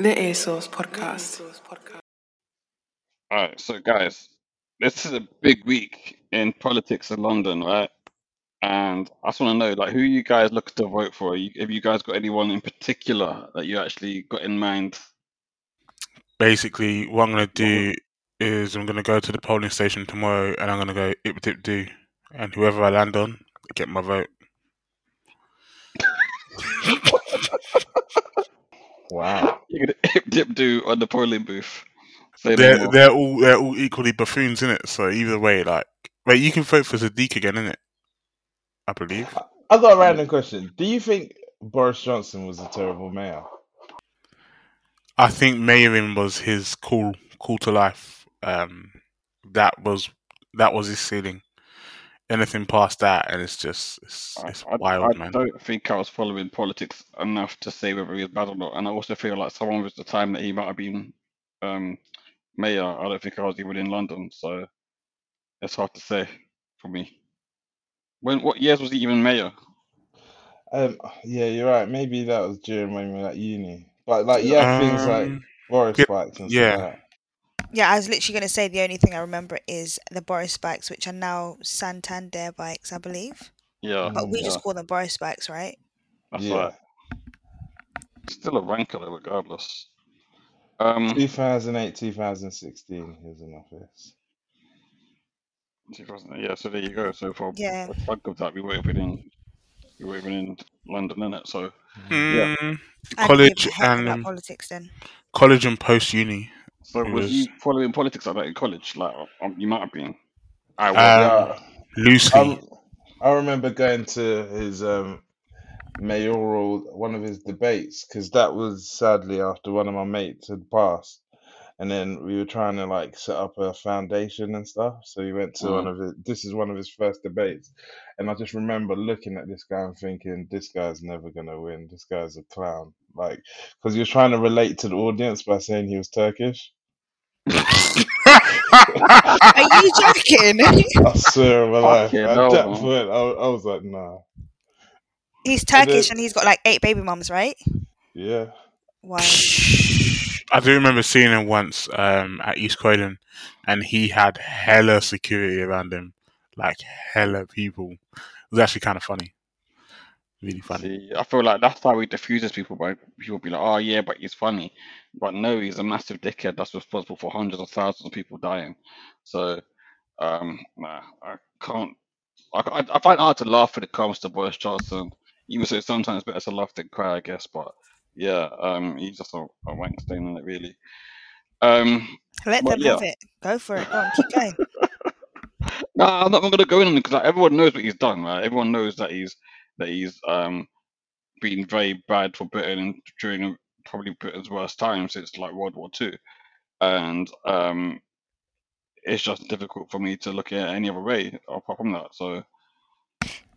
The EarSauce podcast. All right, so guys, this is a big week in politics in London, right? And I just want to know, like, who you guys looking to vote for? You, have you guys got anyone in particular that you actually got in mind? Basically, what I'm gonna do is I'm gonna go to the polling station tomorrow, and I'm gonna go ip dip do, and whoever I land on, I get my vote. Wow. You're gonna hip dip do on the polling booth. Say They're they're all they're all equally buffoons in it. So either way, like, wait, you can vote for Sadiq again, innit? I believe. I got a random question. Do you think Boris Johnson was a terrible mayor? I think mayoring was his call call to life. Um, that was that was his ceiling. Anything past that, and it's just it's, I, it's I, wild, I man. don't think I was following politics enough to say whether he was bad or not. And I also feel like someone was the time that he might have been um, mayor. I don't think I was even in London, so it's hard to say for me. When what years was he even mayor? Um, yeah, you're right. Maybe that was during when we were at uni. But like, yeah, had things like Um, Boris yeah, bikes and stuff yeah. like. Yeah, I was literally going to say the only thing I remember is the Boris bikes, which are now Santander bikes, I believe. Yeah, But we yeah, just call them Boris bikes, right? that's yeah. right. Still a ranker regardless. Um, 2008, 2016, he was in office. 2000 yeah. So there you go. So for Yeah. a chunk of that, we were even in we were even in London, innit? So yeah. Mm, I college didn't give a heck and about politics then. college and post uni. So was was you following politics like that in college? Like um, you might have been. I was. um, Yeah. loosely. Um, I remember going to his um, mayoral, one of his debates, because that was sadly after one of my mates had passed. And then we were trying to like set up a foundation and stuff. So we went to one Mm. of his, this is one of his first debates. And I just remember looking at this guy and thinking, this guy's never going to win. This guy's a clown. Like, because he was trying to relate to the audience by saying he was Turkish. Are you joking? I swear on my life. Fucking At hell, that point, I, I was like, nah. he's And then, Turkish and he's got like eight baby mums, right? yeah. Wow. I do remember seeing him once um, at East Croydon, and he had hella security around him, like hella people. It was actually kind of funny, really funny. See, I feel like that's how he diffuses people. By people be like, "Oh yeah, but he's funny," but no, he's a massive dickhead that's responsible for hundreds of thousands of people dying. So, um, nah, I can't. I, I, I find it hard to laugh when it comes to Boris Johnson. Even so, sometimes it's better to laugh than cry, I guess. But yeah, um, he's just a, a wank stain on it, really. Um, Let them yeah, have it. Go for it. Go on, keep going. no, I'm not going to go in on it because like, everyone knows what he's done, right? Everyone knows that he's that he's um been very bad for Britain during probably Britain's worst time since like World War Two, and um, it's just difficult for me to look at it any other way apart from that. So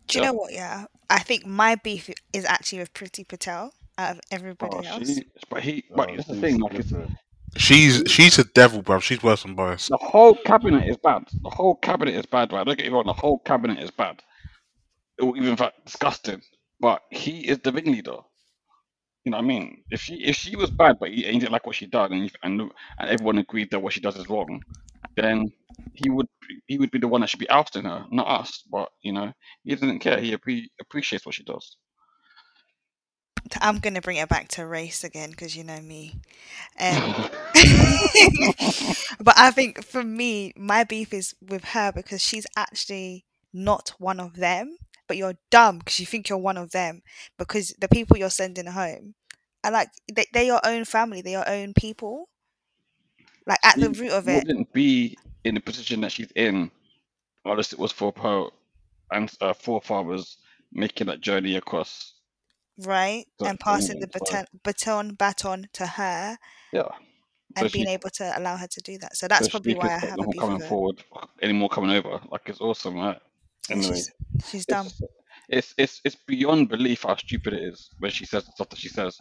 Do you yeah, know what? Yeah, I think my beef is actually with Priti Patel out of oh, everybody else. she, but he, but Oh, that's the thing, like it's different. She's she's a devil, bro. She's worse than Boris. the whole cabinet is bad. The whole cabinet is bad, right? Don't get me wrong, the whole cabinet is bad, or even in fact disgusting. But he is the ringleader. You know what I mean? If she if she was bad, but he, he didn't like what she done, and, he, and and everyone agreed that what she does is wrong, then he would he would be the one that should be ousting her, not us. But you know, he doesn't care. He appre- appreciates what she does. I'm gonna bring it back to race again because you know me. Um, but I think for me, my beef is with her because she's actually not one of them. But you're dumb because you think you're one of them because the people you're sending home are like they, they're your own family, they're your own people. Like at the root of it, wouldn't be in the position that she's in unless it was for her and uh, forefathers making that journey across right? And passing the baton, baton baton to her yeah, so and being able to allow her to do that. So so that's she probably why I have a beef coming her. forward anymore coming over. Like it's awesome, right? Anyway, she's she's dumb. it's it's it's it's beyond belief how stupid it is when she says the stuff that she says.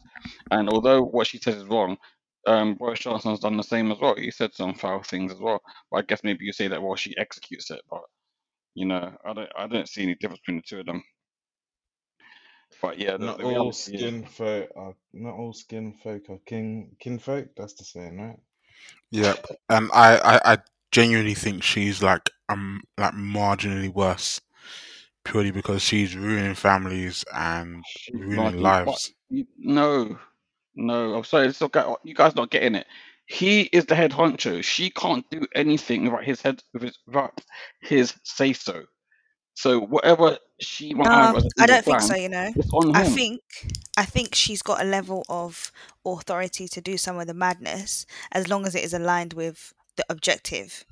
And although what she says is wrong, um, Boris Johnson's done the same as well. He said some foul things as well. But I guess maybe you say that well she executes it, but you know I don't I don't see any difference between the two of them. But yeah, the, Not the all reality is skin folk are not all skin folk are kin kinfolk. That's the saying, right? Yep. And I, I, I genuinely think she's like um like marginally worse, purely because she's ruining families and she's ruining marginally but lives. you, no, no, I'm sorry, it's okay. You guys not getting it. He is the head honcho. She can't do anything without his head with his without his say so. So whatever she might have Um, as I don't think plan, so. You know, it's on I think I think she's got a level of authority to do some of the madness as long as it is aligned with the objective.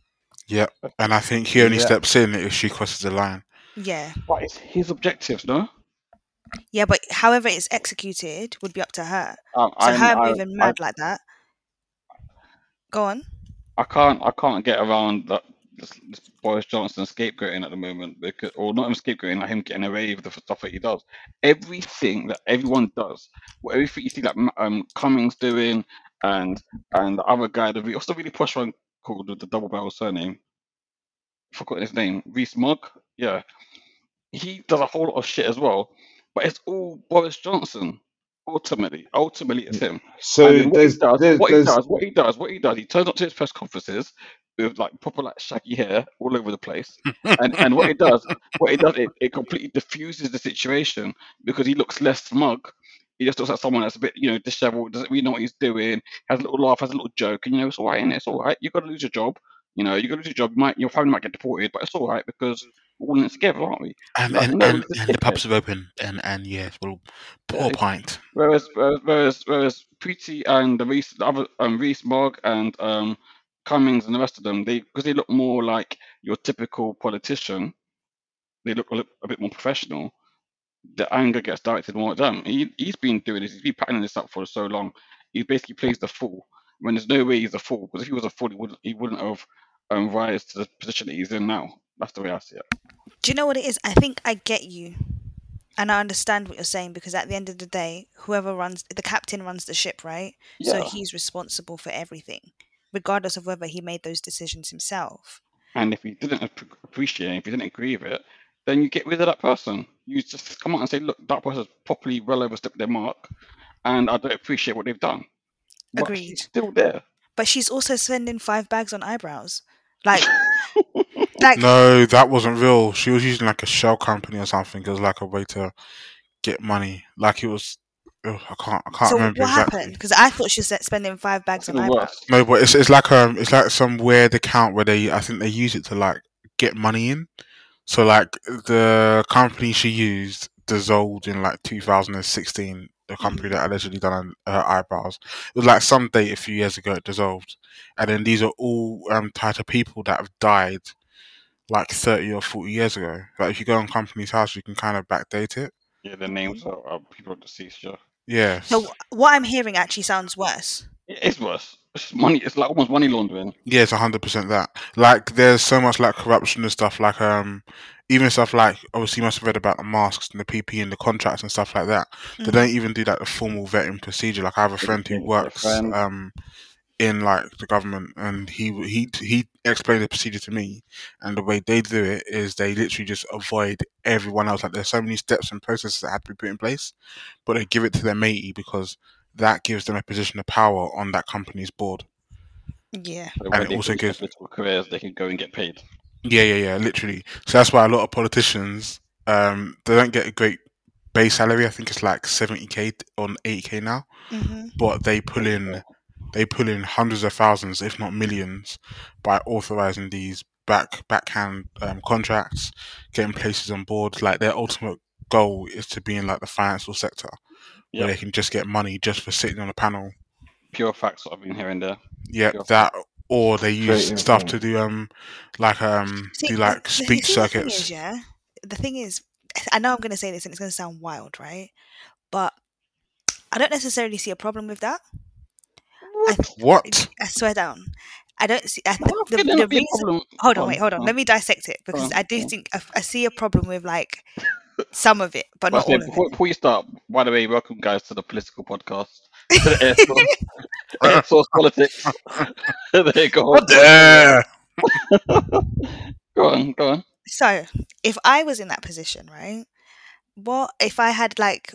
Yeah, And I think he only Yeah. steps in if she crosses the line. Yeah, But it's his objectives, no? yeah, but however it's executed would be up to her. Um, So I, her I, moving I, mad like that. Go on. I can't, I can't get around that this, this Boris Johnson scapegoating at the moment because, or not him scapegoating, like him getting away with the stuff that he does. Everything that everyone does, what everything you see like M- um Cummings doing, and and the other guy, the also really posh one called with the double barrel surname? Forgot his name. Rees-Mogg. Yeah, he does a whole lot of shit as well, but it's all Boris Johnson. Ultimately, ultimately, it's him. So And then what he there's does, what he does, what he does, what he does, he turns up to his press conferences with like proper like shaggy hair all over the place. And and what he does, what he does, it, it completely diffuses the situation because he looks less smug. He just looks like someone that's a bit, you know, disheveled, doesn't really know what he's doing, has a little laugh, has a little joke, and you know, it's all right, innit? It's all right. You've got to lose your job. You know, you're gonna lose your job. You might your family might get deported, but it's all right because we're all in it together, aren't we? And Like, and, no, and, and the pubs are open and, and yes, well poor he's pint. Whereas, whereas, whereas, whereas Priti and the Reese, the other um, Rees-Mogg and um, Cummings and the rest of them, they because they look more like your typical politician, they look a, a bit more professional. The anger gets directed more at them. He he's been doing this. He's been patterning this up for so long. He basically plays the fool when there's no way he's a fool. Because if he was a fool, he wouldn't he wouldn't have um, rise to the position that he's in now. That's the way I see it. Do you know what it is? I think I get you. And I understand what you're saying because at the end of the day, whoever runs the captain runs the ship, right? So he's responsible for everything, regardless of whether he made those decisions himself. And if you didn't appreciate it, if you didn't agree with it, then you get rid of that person. You just come out and say, look, that person's properly well overstepped their mark, and I don't appreciate what they've done. But Agreed. she's still there. But she's also spending five bags on eyebrows. Like, like No, that wasn't real. She was using like a shell company or something as like a way to get money. Like it was. Ugh, I can't. I can't so remember what exactly. happened? Because I thought she was spending five bags That's on even eyebrows. No, but it's it's like um it's like some weird account where they I think they use it to like get money in. So like the company she used dissolved in like 2016. The company that allegedly done her eyebrows. It was like some date a few years ago. It dissolved, and then these are all um tied to people that have died like 30 or 40 years ago. Like if you go on Companies House, you can kind of backdate it. Yeah, the names are, are people deceased. Yeah, Yes. So what I'm hearing actually sounds worse. it is worse. It's money. It's like almost money laundering. Yeah, it's hundred percent that. Like, there's so much like corruption and stuff. Like, um, even stuff like obviously you must have read about the masks and the PP and the contracts and stuff like that. They Mhm. don't even do like the formal vetting procedure. Like, I have a friend who just get a works friend. um in like the government, and he he he explained the procedure to me. And the way they do it is they literally just avoid everyone else. Like, there's so many steps and processes that have to be put in place, but they give it to their matey because that gives them a position of power on that company's board. Yeah. So And it they also gives political careers, they can go and get paid. Yeah, yeah, yeah, literally. So that's why a lot of politicians, um, they don't get a great base salary. I think it's like seventy k on eighty k now, hmm but they pull in, they pull in hundreds of thousands, if not millions, by authorizing these back backhand um, contracts, getting places on board. Like their ultimate goal is to be in like the financial sector, where they can just get money just for sitting on a panel. pure facts that I've been hearing there. Yeah, Pure that. Or they use Straight stuff influence. to do um like um See, do like the- speech see, the thing circuits. is, yeah. The thing is, I know I'm going to say this and it's going to sound wild, right? But I don't necessarily see a problem with that. I, What? I swear down. I don't see I, How the, the, could the be a reason. problem? Hold on, on, wait, hold on. on. Let me dissect it because I do think I, I see a problem with like Some of it, but But I not say, all of it. before, before you start, by the way, welcome guys to the political podcast. To the EarSauce, air source politics. there you go. What the? Go on, go on. So, if I was in that position, right? What if I had like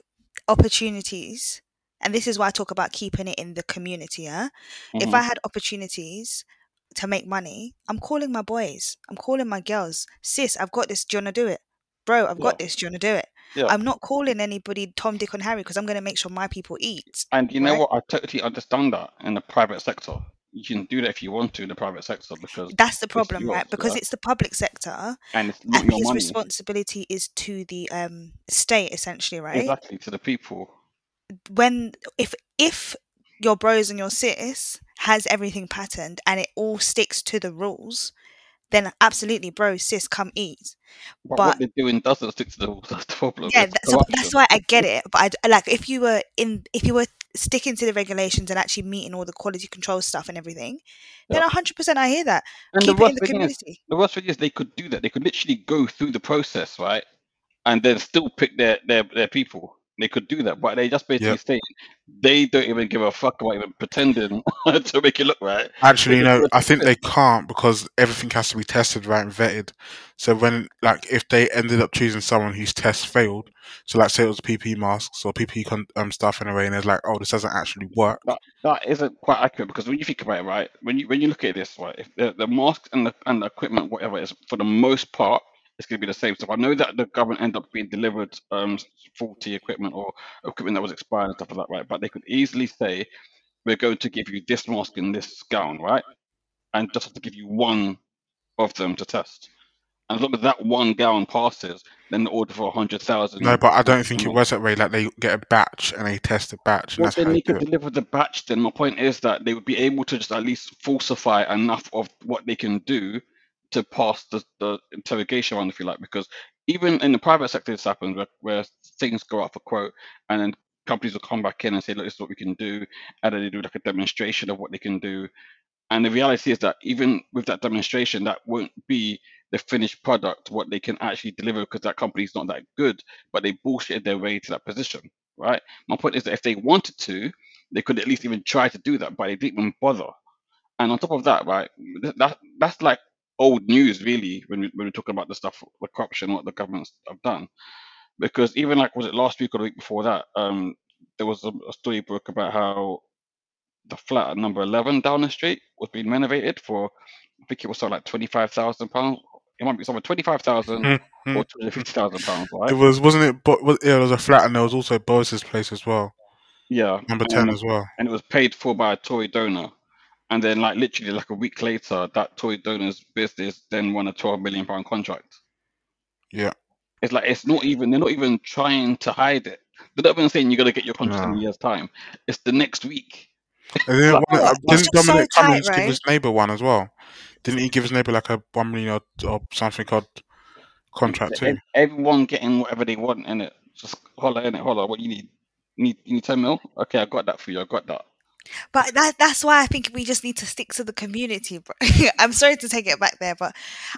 opportunities? And this is why I talk about keeping it in the community. Yeah. If Mhm. I had opportunities to make money, I'm calling my boys. I'm calling my girls. Sis, I've got this. Do you wanna do it? Bro, I've got this. Do you wanna do it? Yeah. I'm not calling anybody Tom, Dick, and Harry because I'm gonna make sure my people eat. And you know Right. what? I totally understand that in the private sector. You can do that if you want to in the private sector because That's the problem, right? Because yeah? it's the public sector, and and your his money. responsibility is to the um state, essentially, right? Exactly to the people. When if if your bros and your sis has everything patterned and it all sticks to the rules, then absolutely, bro, sis, come eat. But, But what they're doing doesn't stick to the rules. That's the problem. yeah, that's, so that's why I get it. But I like if you were in if you were sticking to the regulations and actually meeting all the quality control stuff and everything, then Yeah. hundred percent I hear that. And the Keep in worst the thing is, community. the worst thing is they could do that. They could literally go through the process, right, and then still pick their their their people. They could do that, but they just basically Yep. saying they don't even give a fuck about even pretending to make it look right. Actually, no, I think they can't because everything has to be tested right and vetted. So when, like, if they ended up choosing someone whose test failed, so like say it was PPE masks or PPE con- um, stuff in a way, and it's like, oh, this doesn't actually work. That that isn't quite accurate because when you think about it, right, when you when you look at this, right, if the, the masks and the and the equipment, whatever, is for the most part, it's going to be the same stuff. I know that the government end up being delivered um faulty equipment or equipment that was expired and stuff like that, right? But they could easily say, we're going to give you this mask and this gown, right, and just have to give you one of them to test. And as long as that one gown passes, then the order for a hundred thousand. No, but I don't think it was that way. Like they get a batch and they test a batch, and Well, that's then they they could deliver the batch. Then my point is that they would be able to just at least falsify enough of what they can do to pass the, the interrogation round, if you like. Because even in the private sector, this happens where, where things go up for quote, and then companies will come back in and say, "Look, this is what we can do," and then they do like a demonstration of what they can do. And the reality is that even with that demonstration, that won't be the finished product, what they can actually deliver, because that company's not that good, but they bullshitted their way to that position, right? My point is that if they wanted to, they could at least even try to do that, but they didn't even bother. And on top of that, right, that that's like old news, really, when we when we're talking about the stuff, the corruption, what the governments have done. Because even like was it last week or the week before that, um, there was a, a story broke about how the flat at number eleven down the street was being renovated for, I think it was something like twenty five thousand pounds. It might be somewhere twenty five thousand Hmm, or two hundred fifty thousand pounds, Right? It was, wasn't it? But was, yeah, there was a flat, and there was also Boris's place as well, Yeah, number ten and as well. and it was paid for by a Tory donor. And then, like literally, like a week later, that toy donor's business then won a twelve million pound contract. Yeah, It's like it's not even they're not even trying to hide it. They're not even saying you're gonna get your contract in a year's time. It's the next week. and then Like, one, Yeah, it's didn't just so Dominic tight, Cummings give his neighbour one as well? Didn't he give his neighbour like a one million or, or something odd contract too? everyone getting whatever they want in it. Just holler in it, holler. What you need? You need you need ten mil? Okay, I got that for you. I got that. But that that's why I think we just need to stick to the community, bro. I'm sorry to take it back there, but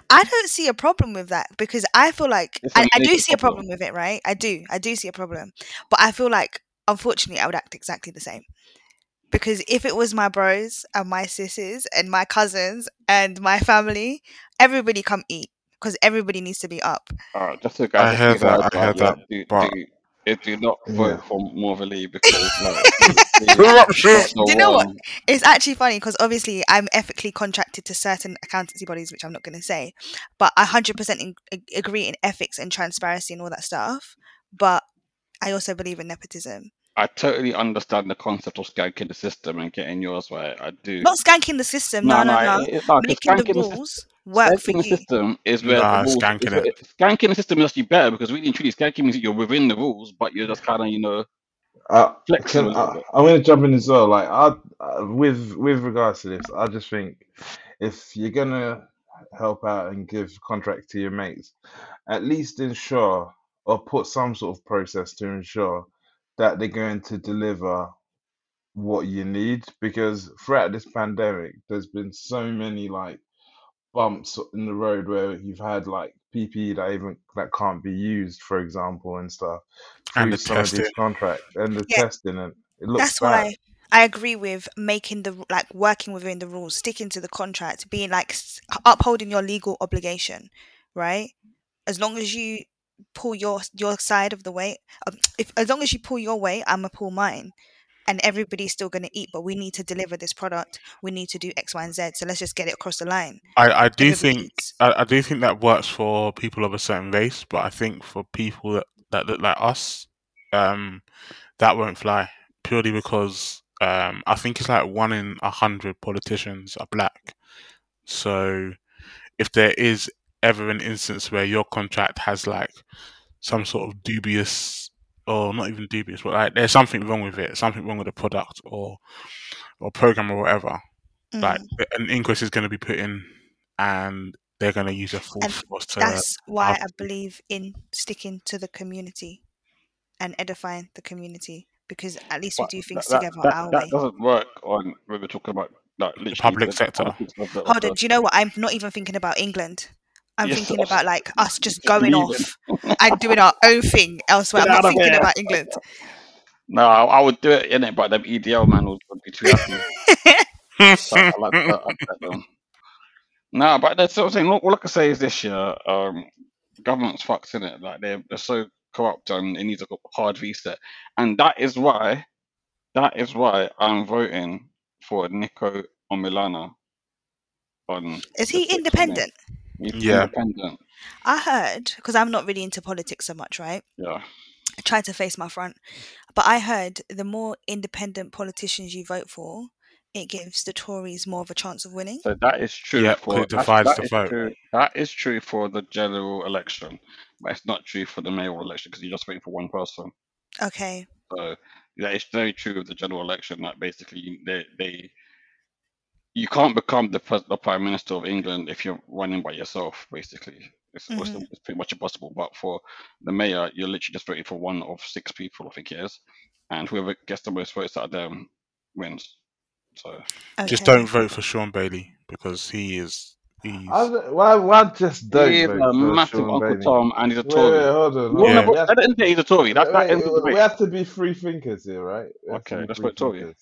I don't see a problem with that because I feel like I, I, a I do major see a problem. problem with it, right? I do. I do see a problem. But I feel like unfortunately I would act exactly the same. Because if it was my bros and my sisters and my cousins and my family, everybody come eat because everybody needs to be up. All right, just so I guys heard that. I worldwide, heard that, do, but do, eh, do not Yeah. vote for Morley because like he, he corruption. the Do you know what? It's actually funny because obviously I'm ethically contracted to certain accountancy bodies, which I'm not going to say, but I 100% in, agree in ethics and transparency and all that stuff. But I also believe in nepotism. I totally understand the concept of skanking the system and getting yours right. I do. Not skanking the system, No, no, no, no, no. it- it's not. 'cause Making the Skanking the, sys- rules work for skanking the you. system is where Nah, the rules. skanking Is where, it. skanking the system is actually better because really and truly, skanking means that you're within the rules, but you're just kind of you know Uh, flexing can, little I, I'm going to jump in as well. Like, I, uh, with with regards to this, I just think if you're gonna help out and give contract to your mates, at least ensure or put some sort of process to ensure that they're going to deliver what you need. Because throughout this pandemic, there's been so many like bumps in the road where you've had like PPE that even that can't be used, for example, and stuff And the some of these testing. contracts and the Yeah. testing, and it looks That's bad. why I agree with making the like working within the rules, sticking to the contract, being like upholding your legal obligation, right? As long as you pull your your side of the weight, um, if as long as you pull your way, I'm gonna pull mine, and everybody's still gonna eat. But we need to deliver this product. We need to do X, Y, and Z. So let's just get it across the line. I, I do Everybody think. I, I do think that works for people of a certain race, but I think for people that, that look like us, um, that won't fly purely because um, I think it's like one in a hundred politicians are black. So if there is ever an instance where your contract has like some sort of dubious or not even dubious, but like there's something wrong with it, something wrong with the product or or program or whatever, like Mm. an inquest is going to be put in and they're going to use a full And force to That's why I believe in sticking to the community and edifying the community because at least we do things that, together that, our that way. doesn't work on when we're talking about like literally public the sector. politics of the, of Hold on, do you know what? I'm not even thinking about England. I'm thinking about like us just going off and doing our own thing elsewhere. Get I'm not thinking here. about England. No, I, would do it in it, but them EDL man would, would be too happy. so I like that. That. No, but that's what I'm saying. All, all I can say is this year, um, government's fucked in it. Like they're they're so corrupt and it needs a hard reset. And that is why, that is why I'm voting for Niko Omilana on. Is he 6th of May. independent? He's Yeah. independent. I heard because I'm not really into politics so much, right? Yeah. I try to face my front, but I heard the more independent politicians you vote for, it gives the Tories more of a chance of winning. So that is true Yeah, for it that's- divides that the vote. true. That is true for the general election, but it's not true for the mayoral election because you're just waiting for one person. Okay, So that is very true of the general election. That basically they they you can't become the, the prime minister of England if you're running by yourself. Basically, it's, it's- Mhm. it's pretty much impossible. But for the mayor, you're literally just voting for one of six people, I think it is, and whoever gets the most votes out of them wins. So okay. Just don't vote for Shaun Bailey because he is he's I don't- why, why just don't he is a for massive Sean Uncle Bailey? Tom, and he's a Tory. wait, hold on. Well, hold Yeah. no, on. We but have, at the end of the day, he's a Tory. That, that wait, ends the we have to be free thinkers here, right? We Okay, be let's vote Tory. thinkers.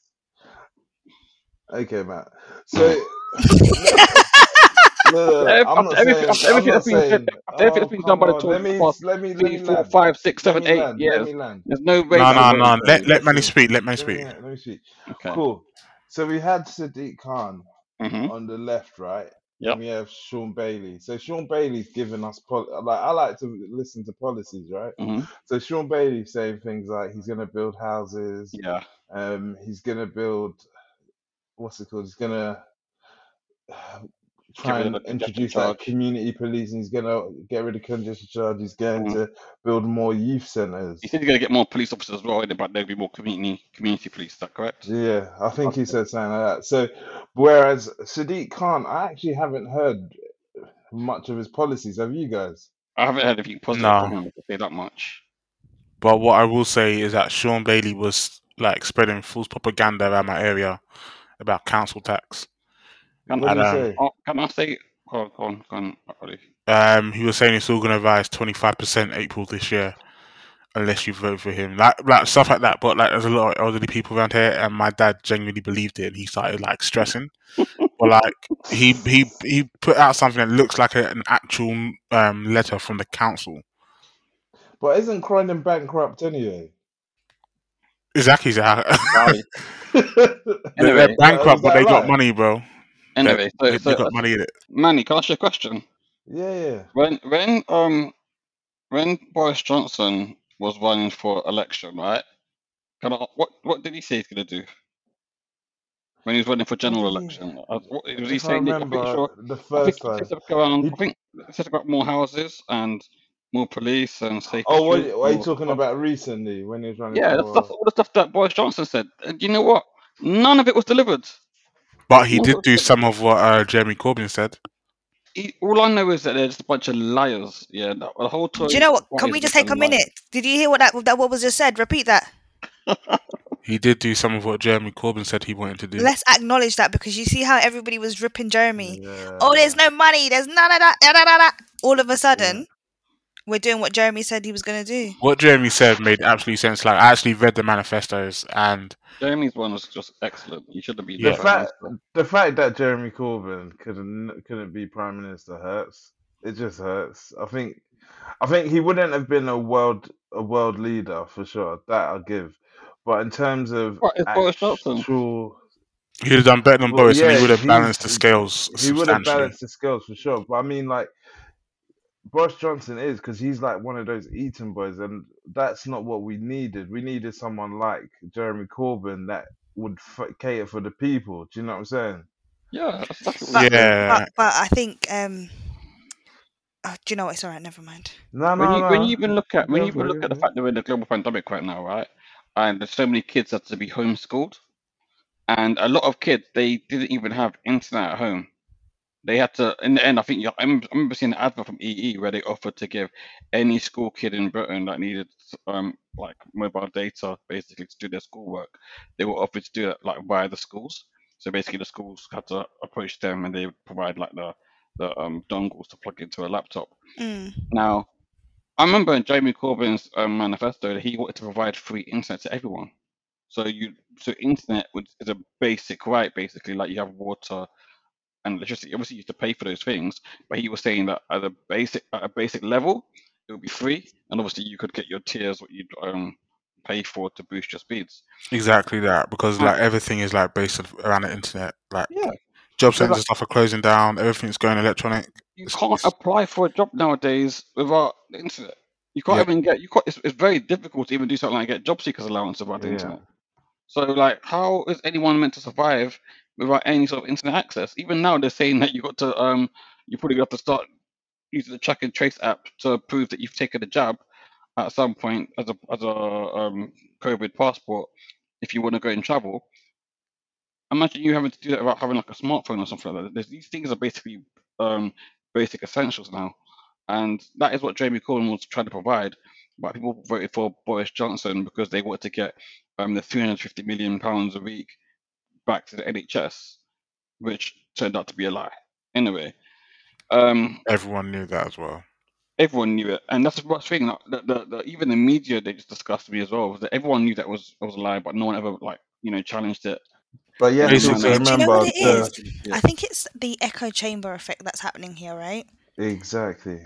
Okay, Matt. So, no, no, no, After everything, saying, everything that's been saying. after everything that's been done by the come on, Tories Let me, past let me, let Three, four, land. five, six, Let seven, me eight land. Years. There's no way. no no no let him. let Manny speak let Manny Let me, speak let me speak. Okay. Cool. So we had Sadiq Khan hmm on the left, right? Yeah. And we have Shaun Bailey. So Shaun Bailey's giving us pol- like I like to listen to policies, right? hmm So Shaun Bailey's saying things like he's gonna build houses, Yeah. um, he's gonna build what's it called? He's gonna try and introduce that charge. community police, he's gonna get rid of congestion charge. He's going Mhm. to build more youth centers. He said he's going to get more police officers as well, but there'll be more community community police. Is that correct? Yeah, I think he said something like that. So, whereas Sadiq Khan, I actually haven't heard much of his policies. Have you guys? I haven't heard anything positive No. from him. I say that much. but what I will say is that Shaun Bailey was like spreading false propaganda around my area about council tax Can, What I he say? oh, can I say? Go on, go on, go on, Um, he was saying it's all going to rise twenty five percent April this year, unless you vote for him. Like, like stuff like that. But like, there's a lot of elderly people around here, and my dad genuinely believed it, and he started like stressing. but like, he he he put out something that looks like a, an actual um letter from the council. But isn't Croydon bankrupt anyway? Exactly, Zach. Sorry. they're, Anyway, they're bankrupt, but that they got money, bro. Anyway, so, They, so got money in it. Manny, can I ask you a question? Yeah, yeah. When when um when Boris Johnson was running for election, right? Can I, what what did he say he's gonna do? When he was running for general election, Uh, what, was he If I saying? I'm remember sure. the I think first he time. around. He- I think he said about more houses and more police and safer Oh, what, what are you talking stuff. about recently when he was running Yeah, that's, for? that's all the stuff that Boris Johnson said. And you know what? None of it was delivered. But he Well, did do some of what uh, Jeremy Corbyn said. He, all I know is that they're just a bunch of liars. Yeah, the, the whole. Do you know what? Can we just take a liars. minute? Did you hear what that that what was just said? Repeat that. He did do some of what Jeremy Corbyn said he wanted to do. Let's acknowledge that because you see how everybody was ripping Jeremy. Yeah. Oh, there's no money. There's none of that. Da, da, da, da. All of a sudden, we're doing what Jeremy said he was going to do. What Jeremy said made absolute sense. Like I actually read the manifestos, and Jeremy's one was just excellent. He should have been. Yeah. The fact, the fact that Jeremy Corbyn couldn't couldn't be prime minister hurts. It just hurts. I think, I think he wouldn't have been a world a world leader for sure. That I'll give. But in terms of What, Boris Johnson? actual, he'd have done better than Well, Boris, and he would have balanced the scales he would have balanced the scales for sure. But I mean, like Boris Johnson is because he's like one of those Eton boys, and that's not what we needed. We needed someone like Jeremy Corbyn that would f- cater for the people. Do you know what I'm saying? Yeah, that's exactly what But. Yeah. but, but I think, um, oh, do you know what? It's all right. Never mind. No, when you no. when you even look at when Go you even look it, at the fact that we're in a global pandemic right now, right? And there's so many kids that have to be homeschooled, and a lot of kids they didn't even have internet at home. They had to. In the end, I think I remember, I remember seeing an advert from EE where they offered to give any school kid in Britain that needed um like mobile data basically to do their schoolwork, they were offered to do it like via the schools. So basically, the schools had to approach them and they would provide like the the um dongles to plug into a laptop. Mm. Now, I remember in Jeremy Corbyn's um, manifesto that he wanted to provide free internet to everyone. So you, so internet would, is a basic right, basically, like you have water and electricity. Obviously, you have to pay for those things, but he was saying that at a basic, at a basic level, it would be free, and obviously you could get your tiers what you'd um pay for to boost your speeds. Exactly that, because like everything is like based around the internet. Like Yeah, job centers like- and stuff are closing down. Everything's going electronic. you It's- can't it's- apply for a job nowadays without the internet. You can't Yeah. even get you. Can't, it's, it's very difficult to even do something like get job seekers allowance without the Yeah. internet. So like, how is anyone meant to survive without any sort of internet access? Even now, they're saying that you got to um, you probably got to start using the track and trace app to prove that you've taken a jab at some point as a as a um, COVID passport if you want to go and travel. Imagine you having to do that without having like a smartphone or something like that. There's, these things are basically um, basic essentials now, and that is what Jeremy Corbyn was trying to provide. But people voted for Boris Johnson because they wanted to get um, the 350 million pounds a week back to the NHS, which turned out to be a lie. Anyway, um, Everyone knew that as well. everyone knew it, and that's what's worst thing. That the, the, the, even the media they just discussed me as well. Was that everyone knew that was was a lie, but no one ever like you know challenged it. But yeah, Basically- to Do you know remember what it the- is? I think it's the echo chamber effect that's happening here, right? exactly.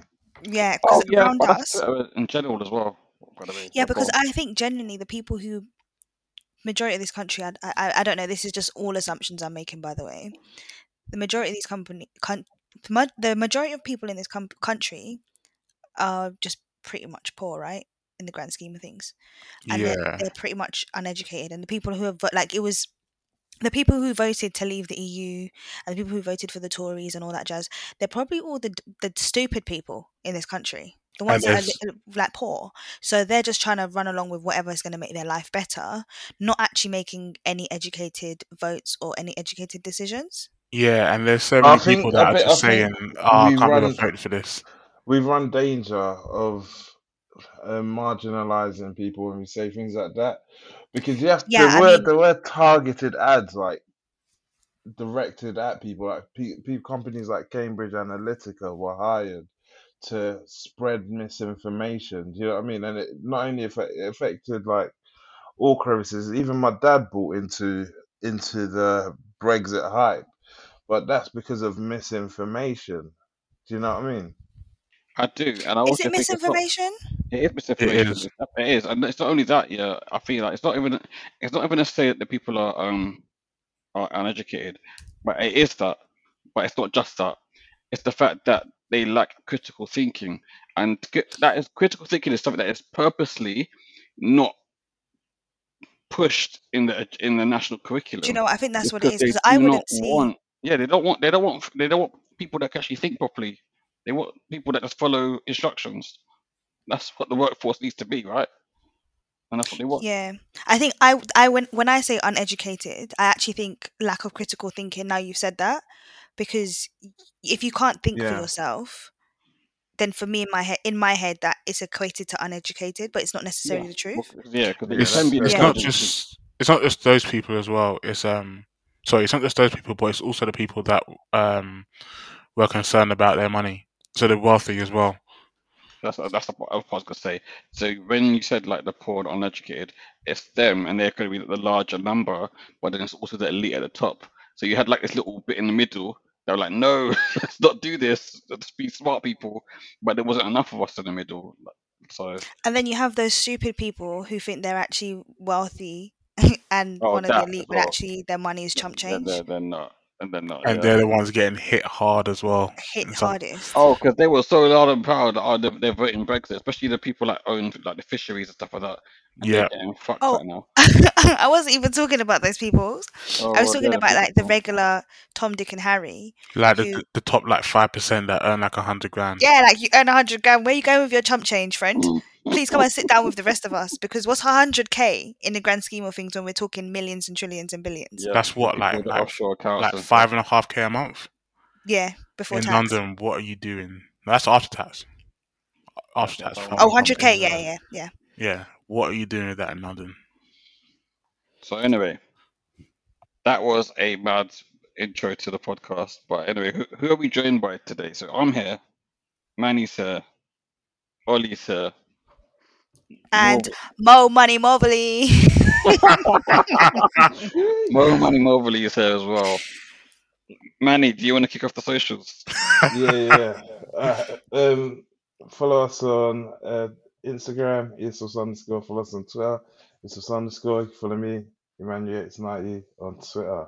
Yeah, because Oh yeah, around us. uh, in general as well. By the way, Yeah, because. I think generally the people who majority of this country, I, I, I don't know. This is just all assumptions I'm making, by the way. The majority of these company, con, the majority of people in this com- country are just pretty much poor, right? In the grand scheme of things, and they're, Yeah. they're pretty much uneducated. And the people who have like it was the people who voted to leave the EU and the people who voted for the Tories and all that jazz. They're probably all the the stupid people in this country. The ones that are li- like poor, so they're just trying to run along with whatever is going to make their life better, not actually making any educated votes or any educated decisions. Yeah, and there's so I many think- people I that are think- just I saying, think "Oh, I we can't believe run- voted for this." we run danger of uh, marginalizing people when we say things like that because you have Yeah, I there were mean- there were targeted ads like directed at people like pe- pe- companies like Cambridge Analytica were hired to spread misinformation. Do you know what I mean? And it not only affect, it affected like all crevices. Even my dad bought into into the Brexit hype, but that's because of misinformation. Do you know what I mean? I do, and I Is also it think it's not- misinformation? It is misinformation. It's- It is, and it's not only that. Yeah, I feel like it's not even. It's not even necessarily that the people are um are uneducated, but it is that. But it's not just that. It's the fact that they lack critical thinking, and that is critical thinking is something that is purposely not pushed in the in the national curriculum. Do you know what? I think that's what it is because I wouldn't see. want. Yeah, they don't want. They don't want. They don't want people that can actually think properly. They want people that just follow instructions. That's what the workforce needs to be, right? And that's what they want. Yeah, I think I I when when I say uneducated, I actually think lack of critical thinking. Now you've said that, because if you can't think for yourself, then for me in my head in my head that is equated to uneducated, but it's not necessarily the truth. Well, Yeah, because Yeah, it It's, it's Yeah. not just it's not just those people as well. It's um, sorry, it's not just those people, but it's also the people that um were concerned about their money. So the wealthy as well. That's that's what I was gonna say. So when you said like the poor and uneducated, it's them, and they're going to be the larger number, but then it's also the elite at the top. So you had like this little bit in the middle. They were like, "No, let's not do this. Let's be smart people." But there wasn't enough of us in the middle. So And then you have those stupid people who think they're actually wealthy and Oh, one of the elite, as but actually their money is chump they're, change. they're, they're not, and they're not. And yeah. they're the ones getting hit hard as well. Hit in some- hardest. Oh, because they were so loud and proud. Oh, they're, they're voting Brexit, especially the people that own like the fisheries and stuff like that. And Yeah. fucked Oh. now. I wasn't even talking about those people. Oh, I was talking about like the regular Tom, Dick, and Harry. Like Who- the, the top like five percent that earn like a hundred grand. Yeah, like you earn a hundred grand. Where you going with your chump change, friend? Mm. Please come and sit down with the rest of us because what's hundred k in the grand scheme of things when we're talking millions and trillions and billions? Yeah, That's what, people like- with like- offshore accounts Like and five and a half k a month Yeah, before in tax. London. What are you doing? That's after tax. After tax. Oh, from- Oh, from 100k. Yeah, yeah, yeah. Yeah. What are you doing with that in London? So anyway, that was a mad intro to the podcast. But anyway, who, who are we joined by today? So I'm here, Manny's here, Ollie's here, And Mo Money Mobley. Mo Money Mobley is here as well. Manny, do you want to kick off the socials? yeah, yeah. Uh, um, follow us on uh, Instagram, earsauce underscore. Follow us on Twitter, earsauce underscore. Follow me, Emmanuel It's 90 on Twitter.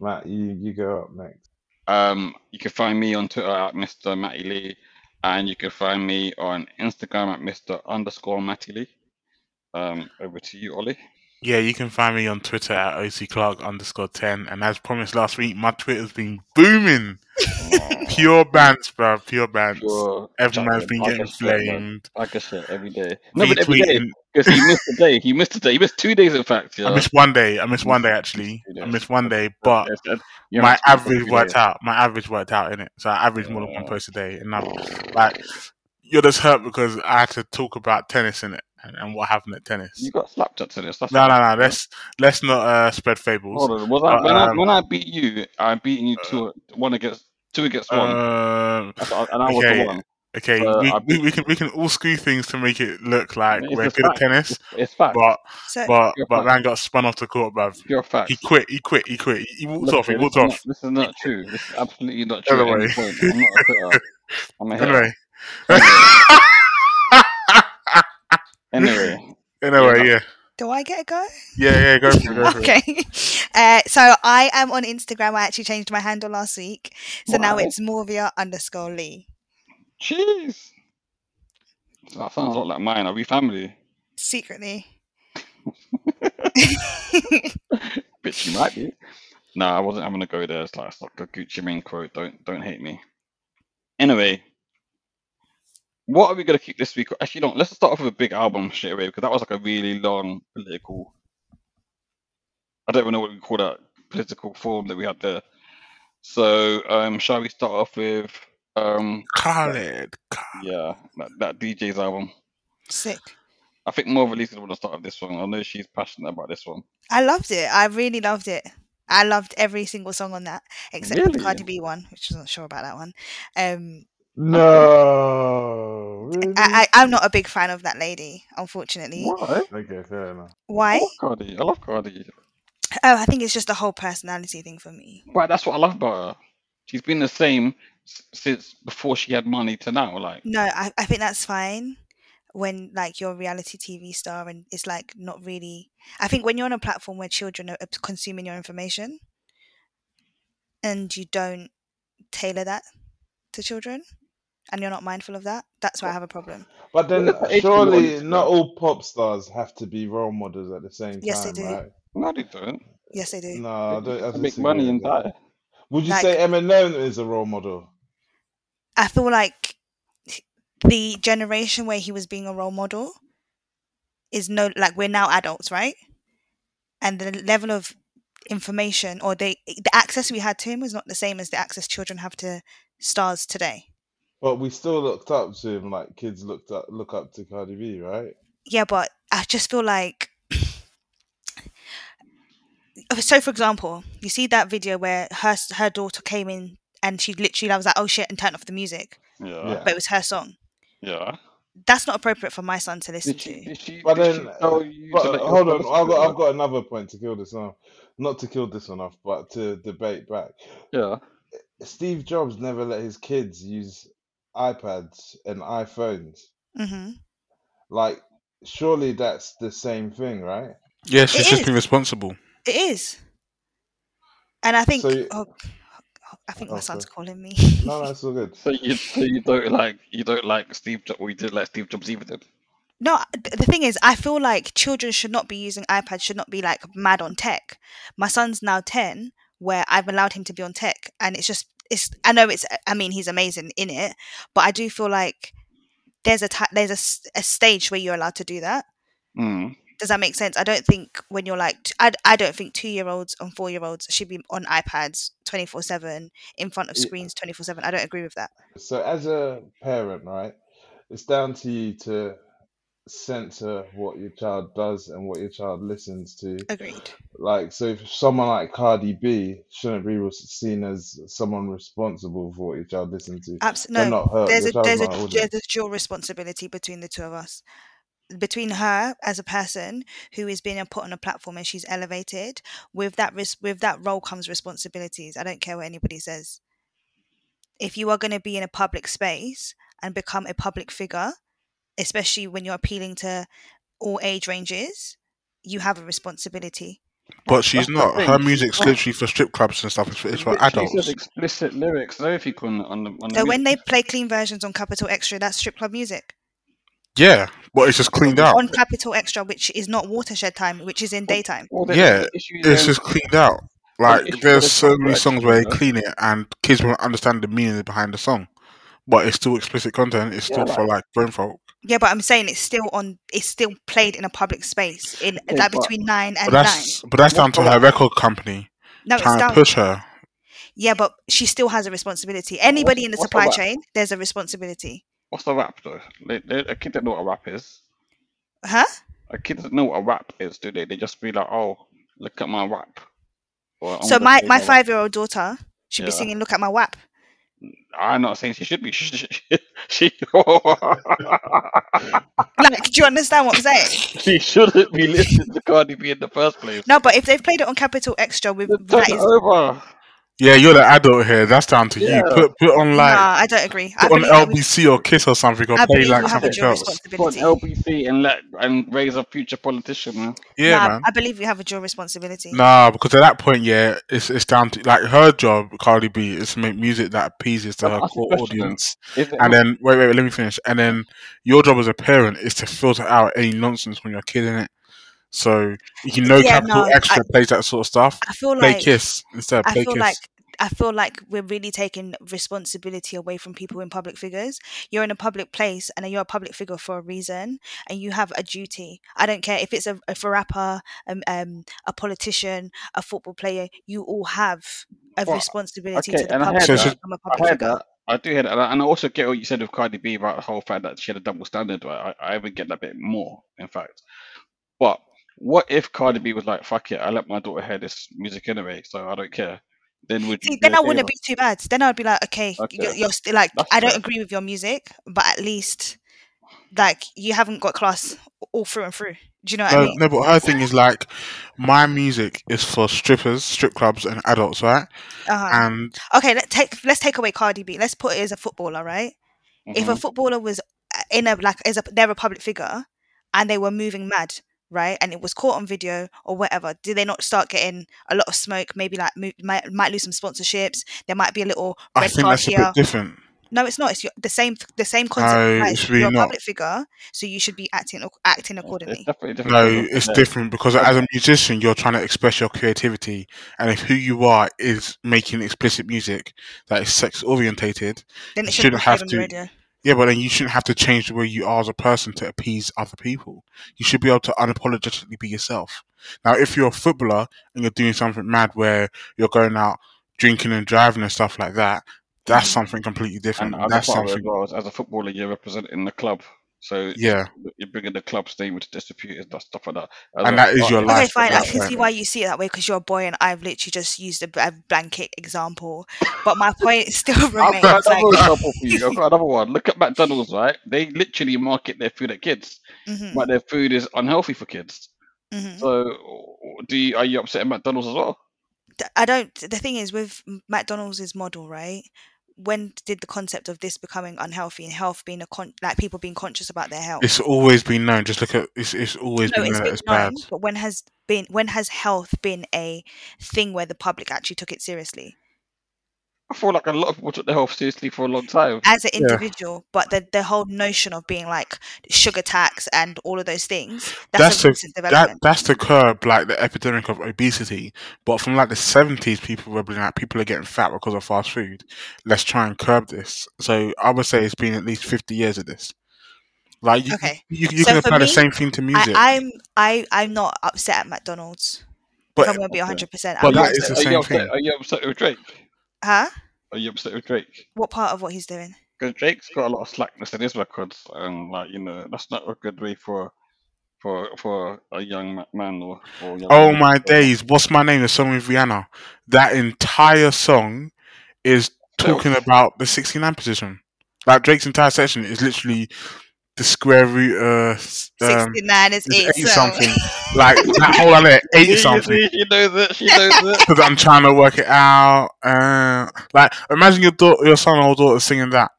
Matt, you, you go up next. Um, you can find me on Twitter at Mr. Matty Lee, and you can find me on Instagram at Mr. underscore Matty Lee. Um, over to you, Ollie. Yeah, you can find me on Twitter at OC Clark underscore ten. And as promised last week, my Twitter's been booming. Pure bands, bro. Pure bands. Pure Every man's been I getting can shit, man. flamed. I can shit every day. No, but every day because he missed a day. He missed a day. He missed two days, in fact. Yeah. I missed one day. I missed one day actually. I missed one day, but. My average worked out. My average worked out in it. So I averaged more than one post a day, and I'm like, you're just hurt because I had to talk about tennis in it and, what happened at tennis. You got slapped at tennis. That's No, no, no. Let's let's not uh, spread fables. Hold on. Was I, But, when, I, um, when I beat you, I beating you two, one against two against one, Um, and I was okay. the one. okay, Uh, we, we, we can we can all screw things to make it look like It's we're a good at tennis, It's fact. but So but but fine. man got spun off the court, bruv. Pure fact. He quit. He quit. He quit. He walked Look, off. He walked is not- off. This is not true. This is absolutely not true. at Anyway. I'm not a hitter. I'm a hitter. Anyway, Anyway, anyway, yeah, do I get a go? yeah, yeah. Go for it. Go for it. Okay. Uh, so I am on Instagram. I actually changed my handle last week. So now Why? it's Morvia underscore Lee. jeez. That sounds a lot like mine. Are we family? Secretly. Bitch, you might be. No, I wasn't having a go there. It's like, it's like a Gucci Mane quote. Don't don't hate me. Anyway, what are we gonna keep this week? Actually, don't. Let's start off with a big album straight away because that was like a really long political. I don't even know what we call that political form that we had there. So, um, shall we start off with um, Khaled. yeah, that, that DJ's album. Sick. I think more of going to start with this one. I know she's passionate about this one. I loved it. I really loved it. I loved every single song on that, except for the Really? Cardi B one, which I'm not sure about that one. Um, No, really? I, I, I'm not a big fan of that lady, unfortunately. Why? Okay, fair enough. I Why? love Cardi. I love Cardi. Oh, I think it's just a whole personality thing for me. Right, that's what I love about her. She's been the same since before she had money to now. Like, No, I, I think that's fine when like you're a reality TV star and it's like not really. I think when you're on a platform where children are uh, consuming your information and you don't tailor that to children and you're not mindful of that, that's why I have a problem. But then Look at the age surely not all pop stars have to be role models at the same Yes, they time, do. right? no, they don't. Yes, they do. No, I don't. I They make money with and that. die. Would you Like- say Eminem is a role model? I feel like the generation where he was being a role model is no like we're now adults, right? And the level of information or the the access we had to him was not the same as the access children have to stars today. But we still looked up to him like kids looked up look up to Cardi B, right? Yeah, but I just feel like so for example, you see that video where her her daughter came in and she literally I was like, oh shit, and turned off the music, Yeah. Yeah. but it was her song. Yeah. That's not appropriate for my son to listen Did she, to. did she, But then, she but to let your hold on, I've got? I've got another point to kill this off. Not to kill this one off, but to debate back. Yeah. Steve Jobs never let his kids use iPads and iPhones. hmm Like, surely that's the same thing, right? Yes, she's It just is. been responsible. It is, and I think. So you- oh, I think my Oh, son's sorry. calling me. No, no, it's all good. So you, so you don't like you don't like Steve Jobs, or you didn't like Steve Jobs either then? No, the thing is, I feel like children should not be using iPads, should not be like mad on tech. My son's now 10, where I've allowed him to be on tech, and it's just, it's, I know it's, I mean, he's amazing in it, but I do feel like there's a, ti there's a stage where you're allowed to do that. Mm. Does that make sense? I don't think when you're like, t- I, I don't think two year olds and four year olds should be on iPads 24 7 in front of screens 24 7. I don't agree with that. So, as a parent, right, it's down to you to censor what your child does and what your child listens to. Agreed. Like, so if someone like Cardi B shouldn't be seen as someone responsible for what your child listens to. Absolutely. No, not her. there's a there's a there's a dual responsibility between the two of us between her as a person who is being put on a platform and she's elevated with that ris- with that role comes responsibilities i don't care what anybody says if you are going to be in a public space and become a public figure especially when you're appealing to all age ranges you have a responsibility But she's That's not. Her music's She's literally for strip clubs and stuff. It's for, it's for Literally says adults. explicit lyrics and everything on on the on the so when they play clean versions on capital extra that's strip club music Yeah, but it's just cleaned out. on capital extra which is not watershed time which is in daytime Well, the, Yeah, It's then, just cleaned out. well, the Like there's so many songs where they extra, clean it and kids won't understand the meaning behind the song, but it's still explicit content. It's yeah, still for like like grown folk. Yeah, but I'm saying it's still on. It's still played in a public space in okay, like but between nine But and nine. that's but that's down to her record company No, it's trying to down. push her. Yeah, but she still has a responsibility. What's Anybody in the what's the supply chain, there's a responsibility. What's the rap though? They, they, a kid don't know what a rap is. Huh? A kid doesn't know what a rap is, do they? They just be like, oh, look at my rap, or oh, So my my my five year old daughter should be singing "Look at My WAP." I'm not saying she should be. She, she, Like, do you understand what I'm saying? she shouldn't be listening to Cardi B in the first place. No, but if they've played it on Capital Extra with that is over. Yeah, you're the adult here. That's down to Yeah. you. Put put on like nah, I don't agree. I put on believe that we, LBC or Kiss or something, or I play like you have a something dual else. Put an responsibility. LBC and let and raise a future politician. Man. Yeah, nah, man. I believe you have a dual responsibility. Nah, because at that point, yeah, it's it's down to like her job, Cardi B, is to make music that appeases to her ask you a core audience. Is it And then wait, wait, wait, let me finish. And then your job as a parent is to filter out any nonsense from your kid in it. So you know Yeah, Capital no, I, Extra plays that sort of stuff, I feel play like Kiss instead. I Play feel Kiss. like I feel like we're really taking responsibility away from people in public figures. You're in a public place and you're a public figure for a reason, and you have a duty. I don't care if it's a, if a rapper, um, um, a politician, a football player. You all have a Well, responsibility okay, to the and I public heard So to that. just become a I heard figure. that. I do hear that, and I and I also get what you said with Cardi B about the whole fact that she had a double standard. Right? I, I even get that bit more, in fact. But what if Cardi B was like, "Fuck it, I let my daughter hear this music anyway, so I don't care." Then would See, then I wouldn't with be too bad. Then I'd be like, okay, it? you're, you're still like, that's I don't fair. agree with your music, but at least like you haven't got class all through and through. Do you know what I no, mean? no, but her thing is like, my music is for strippers, strip clubs, and adults, right? Uh huh. And Okay, let's take let's take away Cardi B. Let's put it as a footballer, right? If a hmm footballer was uh, in a like as a they're a public figure and they were moving mad, right? And it was caught on video or whatever. Do they not start getting a lot of smoke? Maybe like mo- might might lose some sponsorships. There might be a little I red think card that's a bit here. different. No, it's not. It's your, the same. The same concept No, applies. it's really You're a not. public figure, so you should be acting ac- acting It's, it's accordingly. definitely different. No, it's yeah, different because because as a musician, you're trying to express your creativity, and if who you are is making explicit music that is sex orientated, Then it shouldn't shouldn't have on the to. Yeah, but then you shouldn't have to change the way you are as a person to appease other people. You should be able to unapologetically be yourself. Now, if you're a footballer and you're doing something mad where you're going out drinking and driving and stuff like that, that's hmm something completely different, and that's something. well as a footballer, you're representing the club. So Yeah, you're bringing the club's name into dispute and stuff like that. and that is your life. Okay, fine. I can see why you see it that way because you're a boy, and I've literally just used a, a blanket example. But my point still remains. I've got Like, another example for you. I've got another one. Look at McDonald's, right? They literally market their food at kids, mhm, but their food is unhealthy for kids. mhm. So, do you, are you upset at McDonald's as well? I don't. The thing is with McDonald's model, right? When did the concept of this becoming unhealthy and health being a con- like people being conscious about their health? It's always been known. Just look at it's. It's always no, been known it's bad. known, but when has been when has health been a thing where the public actually took it seriously I feel like a lot of people took their health seriously for a long time. as an Yeah. individual? But the the whole notion of being like sugar tax and all of those things That's that's, a a- recent That that's to curb like the epidemic of obesity. But from like the seventies, people were being like people are getting fat because of fast food. Let's try and curb this. So I would say it's been at least fifty years of this. Like you, Okay. you, you So can for apply the same thing to music. I, I'm I I'm not upset at McDonald's. but if I'm gonna be hundred percent. But Are you that is upset- the are you same upset- thing. Are you upset with Drake? huh? Are you upset with Drake? What part of what he's doing? Because Drake's got a lot of slackness in his records, and like you know, that's not a good way for for for a young man or. or young oh woman my days! What's my name? The song with Rihanna. That entire song is talking about the sixty nine position. Like Drake's entire section is literally the square root. S- um, Sixty nine is it's eight, eight so- something. like that whole other See, eight you something. see, She knows it. She knows it. because I'm trying to work it out. Uh, like, imagine your daughter, your son or daughter singing that.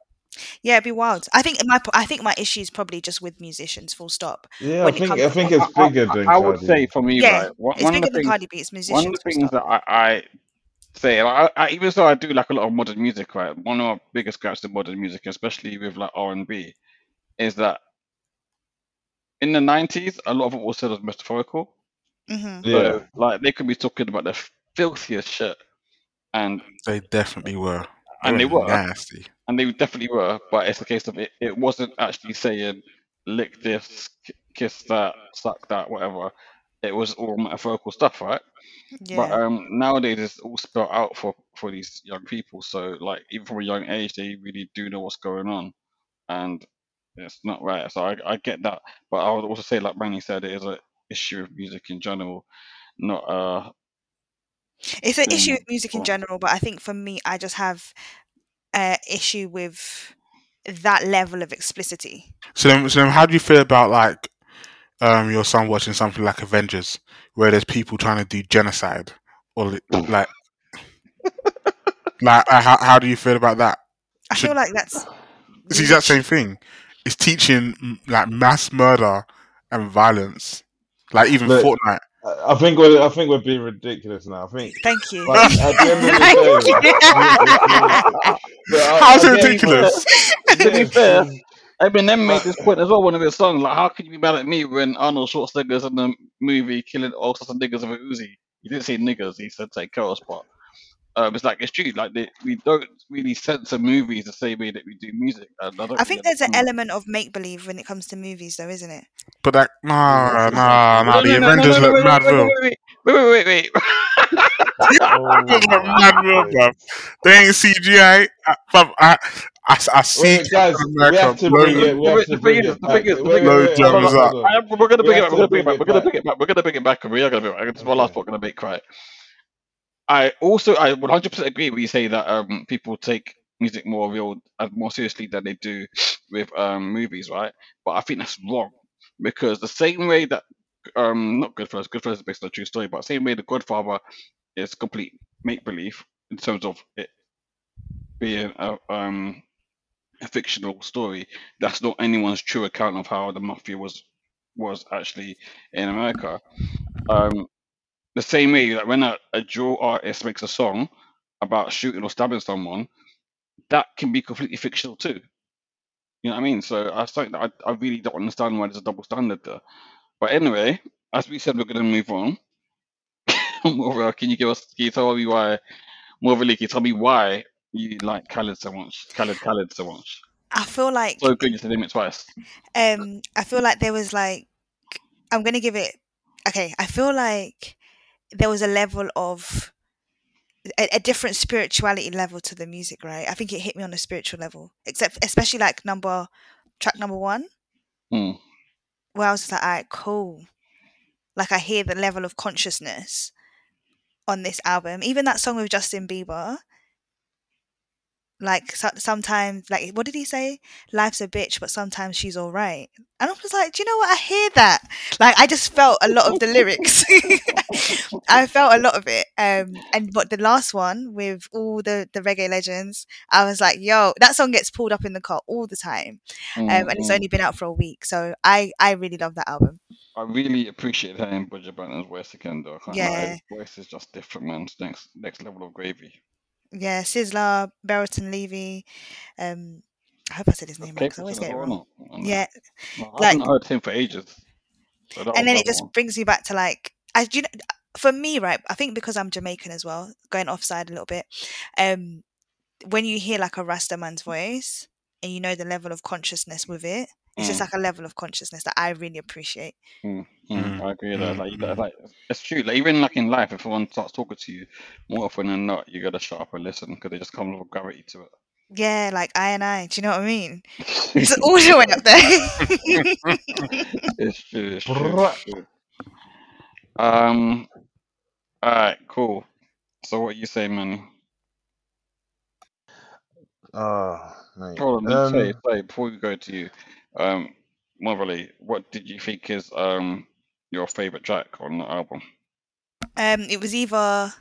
Yeah, it'd be wild. I think my I think my issue is probably just with musicians. Full stop. Yeah, I think I think it's bigger I, than I would say for me, Yeah, right, one, It's one bigger of the than things, Cardi B. It's one of the things stop. that I, I say, like, I, I, even though I do like a lot of modern music, right, one of my biggest gripes to modern music, especially with like R and B, is that in the nineties, a lot of it was said as metaphorical. hmm Yeah, So, like, they could be talking about the filthiest shit, and They definitely were. And they were. nasty. and they definitely were, but it's a case of it. It wasn't actually saying lick this, kiss that, suck that, whatever. It was all metaphorical stuff, right? Yeah. But um, nowadays it's all spelled out for for these young people. So like even from a young age, they really do know what's going on, and it's not right. So I, I get that, but I would also say, like Manny said, it is an issue of music in general, not uh. It's an issue thing with music in general, but I think for me, I just have an issue with that level of explicitity. So then, so then, how do you feel about like um your son watching something like Avengers, where there's people trying to do genocide, or like, like uh, how how do you feel about that? I Should- feel like that's It's the exact same thing. It's teaching like mass murder and violence. Like even Look, Fortnite. I I think we're I think we're being ridiculous now. I think Thank you. like, at the end of the day, you. I- uh, How's it I get- ridiculous? To be yeah, fair, so- Eminem made this point as well. One of his songs, like, how can you be mad at me when Arnold Schwarzenegger's in the movie killing all sorts of niggas with a Uzi? He didn't say niggas. He said take girls, but um, it's like it's true. Like they, we don't really censor movies the same way that we do music. And I, I think really there's an understand element of make believe when it comes to movies, though, isn't it? But that nah nah nah. The No, no, no, no, Avengers no, no, look mad real. wait, wait, wait, wait, wait, wait. Oh They look mad real, days. bruv. They ain't CGI. I, bruv, I, I, I see Wait, guys, Captain we have America to bring blowing- it. We have The to thing bring is- it the back. thing is- the Wait, thing wait, is- wait, Low hold on, gems hold up. on. I am, we're gonna bring it back. We're gonna bring it back. We're gonna bring it back. We're gonna bring it back. We are gonna bring it back. This is my last part. Gonna make cry. I also I 100% agree when you say that um people take music more real and more seriously than they do with um movies, right? But I think that's wrong because the same way that um not Goodfellas, Goodfellas is based on a true story, but same way the Godfather is complete make believe in terms of it being a um a fictional story. That's not anyone's true account of how the mafia was was actually in America. Um, the same way that when a, a drill artist makes a song about shooting or stabbing someone, that can be completely fictional too. You know what I mean? So I think I, I really don't understand why there's a double standard there. But anyway, as we said, we're going to move on. Morva, can you give us? Can you tell me why? Morva, can you tell me why you like Khaled so much? Khaled, Khaled so much. I feel like So good, you said it twice. um I feel like there was like I'm gonna give it okay, I feel like there was a level of a, a different spirituality level to the music, right? I think it hit me on a spiritual level. Except especially like number track number one. Mm. where I was like, all right, cool. Like I hear the level of consciousness on this album. Even that song with Justin Bieber. Like so- sometimes, like what did he say? Life's a bitch, but sometimes she's all right. And I was like, do you know what? I hear that. Like I just felt a lot of the lyrics. I felt a lot of it. Um, and but the last one with all the the reggae legends, I was like, yo, that song gets pulled up in the car all the time. Um, and it's Mm. only been out for a week, so I I really love that album. I really appreciate hearing Buju Banton's voice again, though. I can't lie, Yeah. his voice is just different, man. It's next next level of gravy. Yeah, Sizzla, Barrington Levy. Um, I hope I said his name right I always get it wrong. Yeah, no, I like- haven't heard him for ages. So and then it just one. brings me back to like I you know for me right I think because I'm Jamaican as well going offside a little bit um when you hear like a Rasta man's voice and you know the level of consciousness with it it's just Mm. like a level of consciousness that I really appreciate Mm, Mm, mm, I agree with that. Like, you mm. like, it's true. Like, even like in life, if someone starts talking to you, more often than not, you gotta shut up and listen because they just come with gravity to it. yeah like I and I do you know what I mean it's all the way up there it's true. It's true. It's true. Um. All right. Cool. So what you say, Manny? Oh, mate. Hold on. say, Um, say before we go to you, um, Motherly, what did you think is um your favorite track on the album? um it was either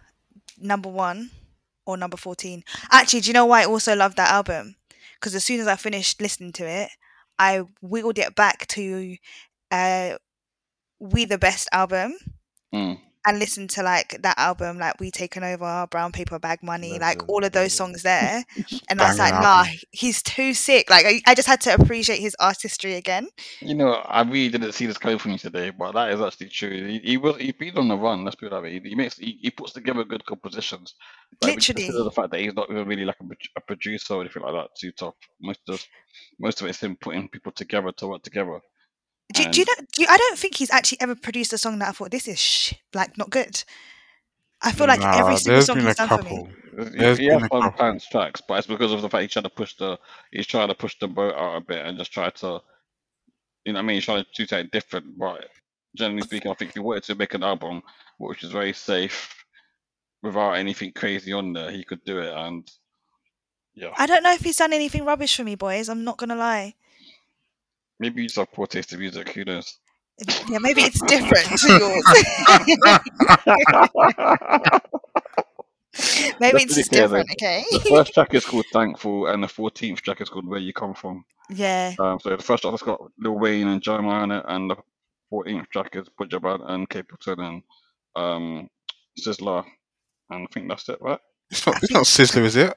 number one or number 14 actually do you know why I also love that album because as soon as I finished listening to it I wiggled it back to uh We the Best album Mm. And listened to like that album, like We Taken Over, Brown Paper Bag Money, like all of those songs there. And I was like, nah, album. he's too sick. Like I, I just had to appreciate his artistry again. You know, I really didn't see this coming from you today, but that is actually true. He, he was he's been on the run. Let's put it that way. He, he makes he, he puts together good compositions. Like Literally. the fact that he's not even really like a, a producer or anything like that. Too tough. Most of most of it's him putting people together to work together. Do, do you know? Do you, I don't think he's actually ever produced a song that I thought this is sh- like not good. I feel like every single there's song been a he's done for me. couple. he, There's he has been a some couple. pants tracks, but it's because of the fact he's trying to push the he's trying to push the boat out a bit and just try to you know what I mean, he's trying to do something different. But generally speaking, I think if he wanted to make an album which is very safe without anything crazy on there, he could do it. And yeah, I don't know if he's done anything rubbish for me, boys. I'm not gonna lie. Maybe you just have poor taste in music. Who knows? Yeah, maybe it's different to yours. maybe Just it's to be just clear, though, different. Okay. the first track is called Thankful, and the 14th track is called Where You Come From. yeah. Um, so the first track has got Lil Wayne and Jeremiah on it, and the 14th track is Buju Banton and Capleton and um, Sizzla. And I think that's it, right? It's not. It's not Sizzla, is it?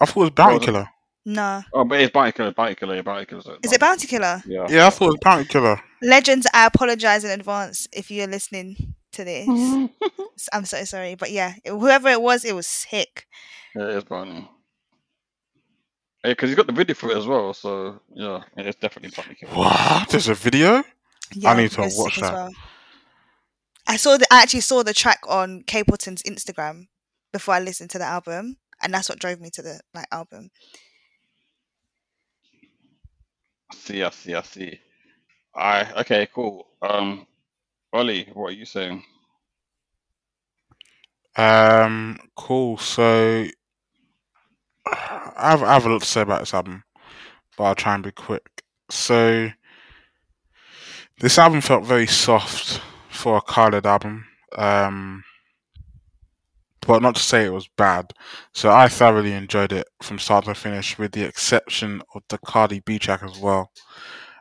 I thought it was Bounty Well, Killer. No. Oh, but it's Bounty Killer, Bounty Killer, Bounty Killer. Is it Bounty Killer? Yeah. Yeah, I thought it was Bounty Killer. Legends, I apologize in advance if you're listening to this. I'm so sorry, but yeah, whoever it was, it was sick. Yeah, it is Bounty. Yeah, because he's got the video for it as well, so yeah, it is definitely Bounty Killer. What? There's a video? Yeah, I need to watch sick as that. well. I saw the I actually saw the track on Capleton's Instagram before I listened to the album, and that's what drove me to the like album. I see, I see, I see. I okay, cool. Um, Ollie, what are you saying? Um, cool. So, I have, I have a lot to say about this album, but I'll try and be quick. So, this album felt very soft for a Khaled album. Um, but not to say it was bad. So I thoroughly enjoyed it from start to finish, with the exception of the Cardi B track as well.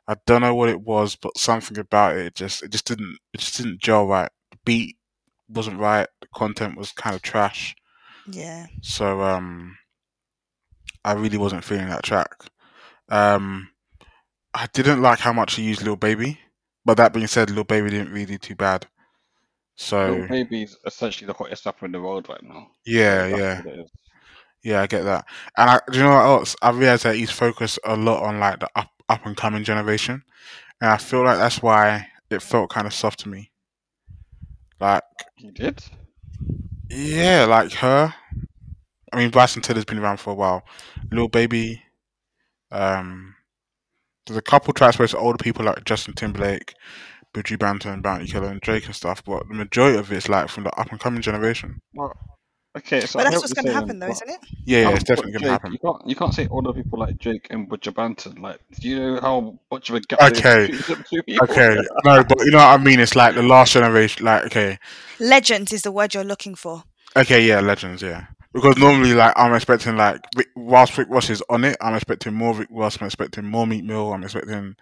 I don't know what it was, but something about it just it just didn't it just didn't gel right. The beat wasn't right. The content was kind of trash. Yeah, So um, I really wasn't feeling that track. Um, I didn't like how much he used Lil Baby, but that being said, Lil Baby didn't really do too bad. So Baby's essentially the hottest rapper in the world right now. yeah, That's yeah, what it is. yeah, I get that. And I, do you know what else? I realized that he's focused a lot on like the up up and coming generation, and I feel like that's why it felt kind of soft to me. Like He did. yeah, like her. I mean, Bryson Tiller has been around for a while. Little Baby, um, there's a couple tracks where it's older people like Justin Timberlake, Buju Banton, Bounty Killer, and Drake and stuff, but the majority of it's like from the up and coming generation. Well, okay, so but I that's what's going to happen, though, isn't it? Yeah, yeah, it's definitely gonna Jake, happen. You can't you can't say older people like Jake and Buju Banton. Like, do you know how much of a gap Okay, there is between the two people? Okay, no, but you know what I mean. It's like the last generation. Like, okay, Legends is the word you're looking for. okay, yeah, legends, yeah. Because normally, like, I'm expecting like Rick, whilst Rick Ross is on it, I'm expecting more Rick Ross. I'm expecting more Meek Mill. I'm expecting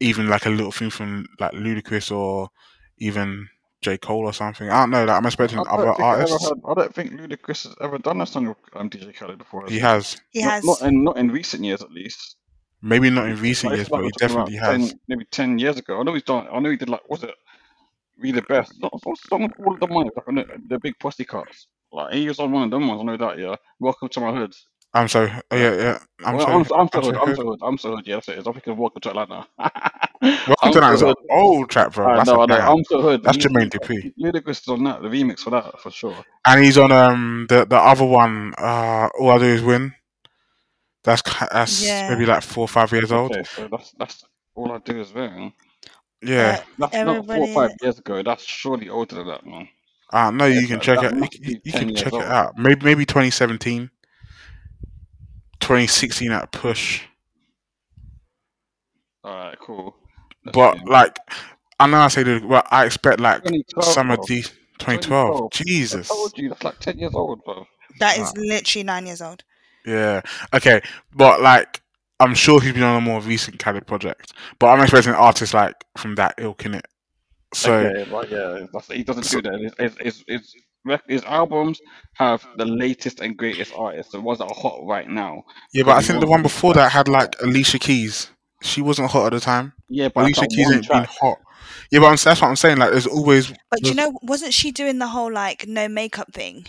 even like a little thing from like Ludacris or even J Cole or something. I don't know. Like, I'm expecting don't other think I ever artists. heard. I don't think Ludacris has ever done a song with um, DJ Khaled before. has He he? has, He Not, has. not in not in recent years, at least. maybe not in recent it's years, but he definitely has. ten, maybe ten years ago. I know he's done. I know he did like was it Be the Best? Not what song called the money, like the, the big pussy cuts. Like he was on one of them ones. I know that. Yeah. Welcome to my hood. I'm so oh, yeah, yeah. I'm well, so I'm, so- I'm so I'm so hood. I'm hood. so hood. I'm so hood. Yeah, that's it. is. I'm thinking Welcome to Atlanta. Welcome to that so an old track, bro. I That's know, a I know. I'm so hood. That's He's, Jermaine he's Dupri, Ludacris is on that. The remix for that for sure. and he's on um the the other one. Uh, all I do is win. That's that's Yeah. maybe like four or five years old. Okay, so that's that's all I do is win. Yeah, Uh, That's not four or five years ago. That's surely older than that, man. uh, no, Yeah, you can that, check that it. You, must c- be you can years check it out. Maybe maybe 2017, 2016 at a push. All right, cool. Let's But see. like, I know I say that, but I expect like 2012, some of these 2012. 2012. I Jesus. told you that's like ten years old, bro. That Uh, literally nine years old. Yeah. Okay. But like, I'm sure he's been on a more recent Khaled project. But I'm expecting artists like from that ilk in it. So Okay, but yeah, that's, he doesn't so do that. His, his, his, his, rec- his albums have the latest and greatest artists, the ones that are hot right now. yeah, but I think the one before that had like Alicia Keys. She wasn't hot at the time. Yeah, but that's Alicia Keys one ain't been hot. Yeah, but I'm, that's what I'm saying. Like, there's always But you know, wasn't she doing the whole like no makeup thing?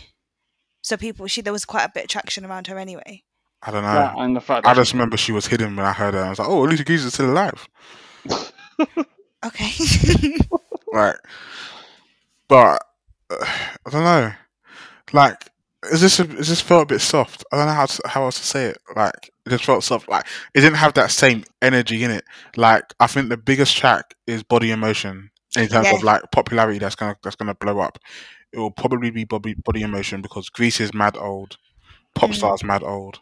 So people, she there was quite a bit of traction around her anyway. I don't That know. and the fact I that just remember she was hidden when I heard her. I was like, oh, Alicia Keys is still alive. Okay. Right. But uh, I don't know. Like, is this a, is this felt a bit soft? I don't know how to, how else to say it. Like, it just felt soft. Like, it didn't have that same energy in it. Like, I think the biggest track is Body Emotion in terms yeah. of like popularity. That's gonna that's gonna blow up. It will probably be Body Body Emotion because Greece is mad old, Mm. Popstar's mad old.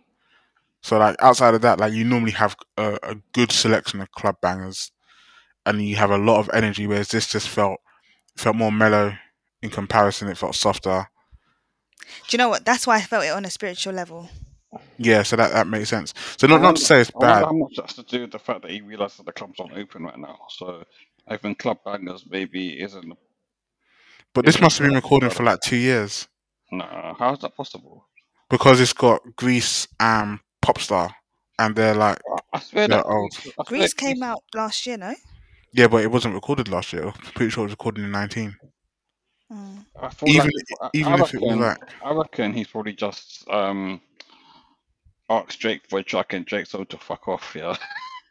So like outside of that, like you normally have a, a good selection of club bangers, and you have a lot of energy. Whereas this just felt felt more mellow in comparison. It felt softer. Do you know what? That's why I felt it on a spiritual level. Yeah, so that that makes sense. So not not to say it's bad, how much that's to do with the fact that he realized that the clubs aren't open right now. So I think Club Bangers maybe isn't but this isn't must have been like recording for like two years nah. How is that possible? because it's got Greece and Popstar, and they're like I- I swear they're that old. Greece, I swear Greece came out last year, no? Yeah, but it wasn't recorded last year. I'm pretty sure it was recorded in nineteen. Mm. I Even like I, I even if it was reckon like I reckon he's probably just um asked Drake for a track and Drake told to fuck off. Yeah.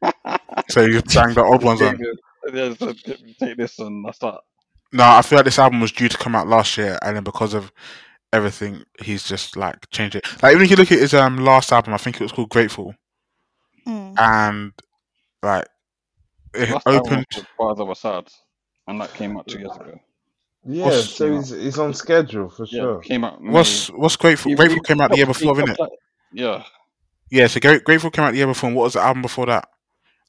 so you bang the old ones on. this, yeah, so take this and that's that. No, I feel like this album was due to come out last year, and then because of everything, he's just like changed it. Like even if you look at his um last album, I think it was called Grateful, Mm. and like it Last opened. Father of Asahd, and that came out two years ago. Yeah, What's so he's he's on schedule for yeah, sure. came out May. what's what's Grateful? He, Grateful he, came out the he year before, dropped didn't it? Yeah, Yeah, so Grateful came out the year before. And what was the album before that?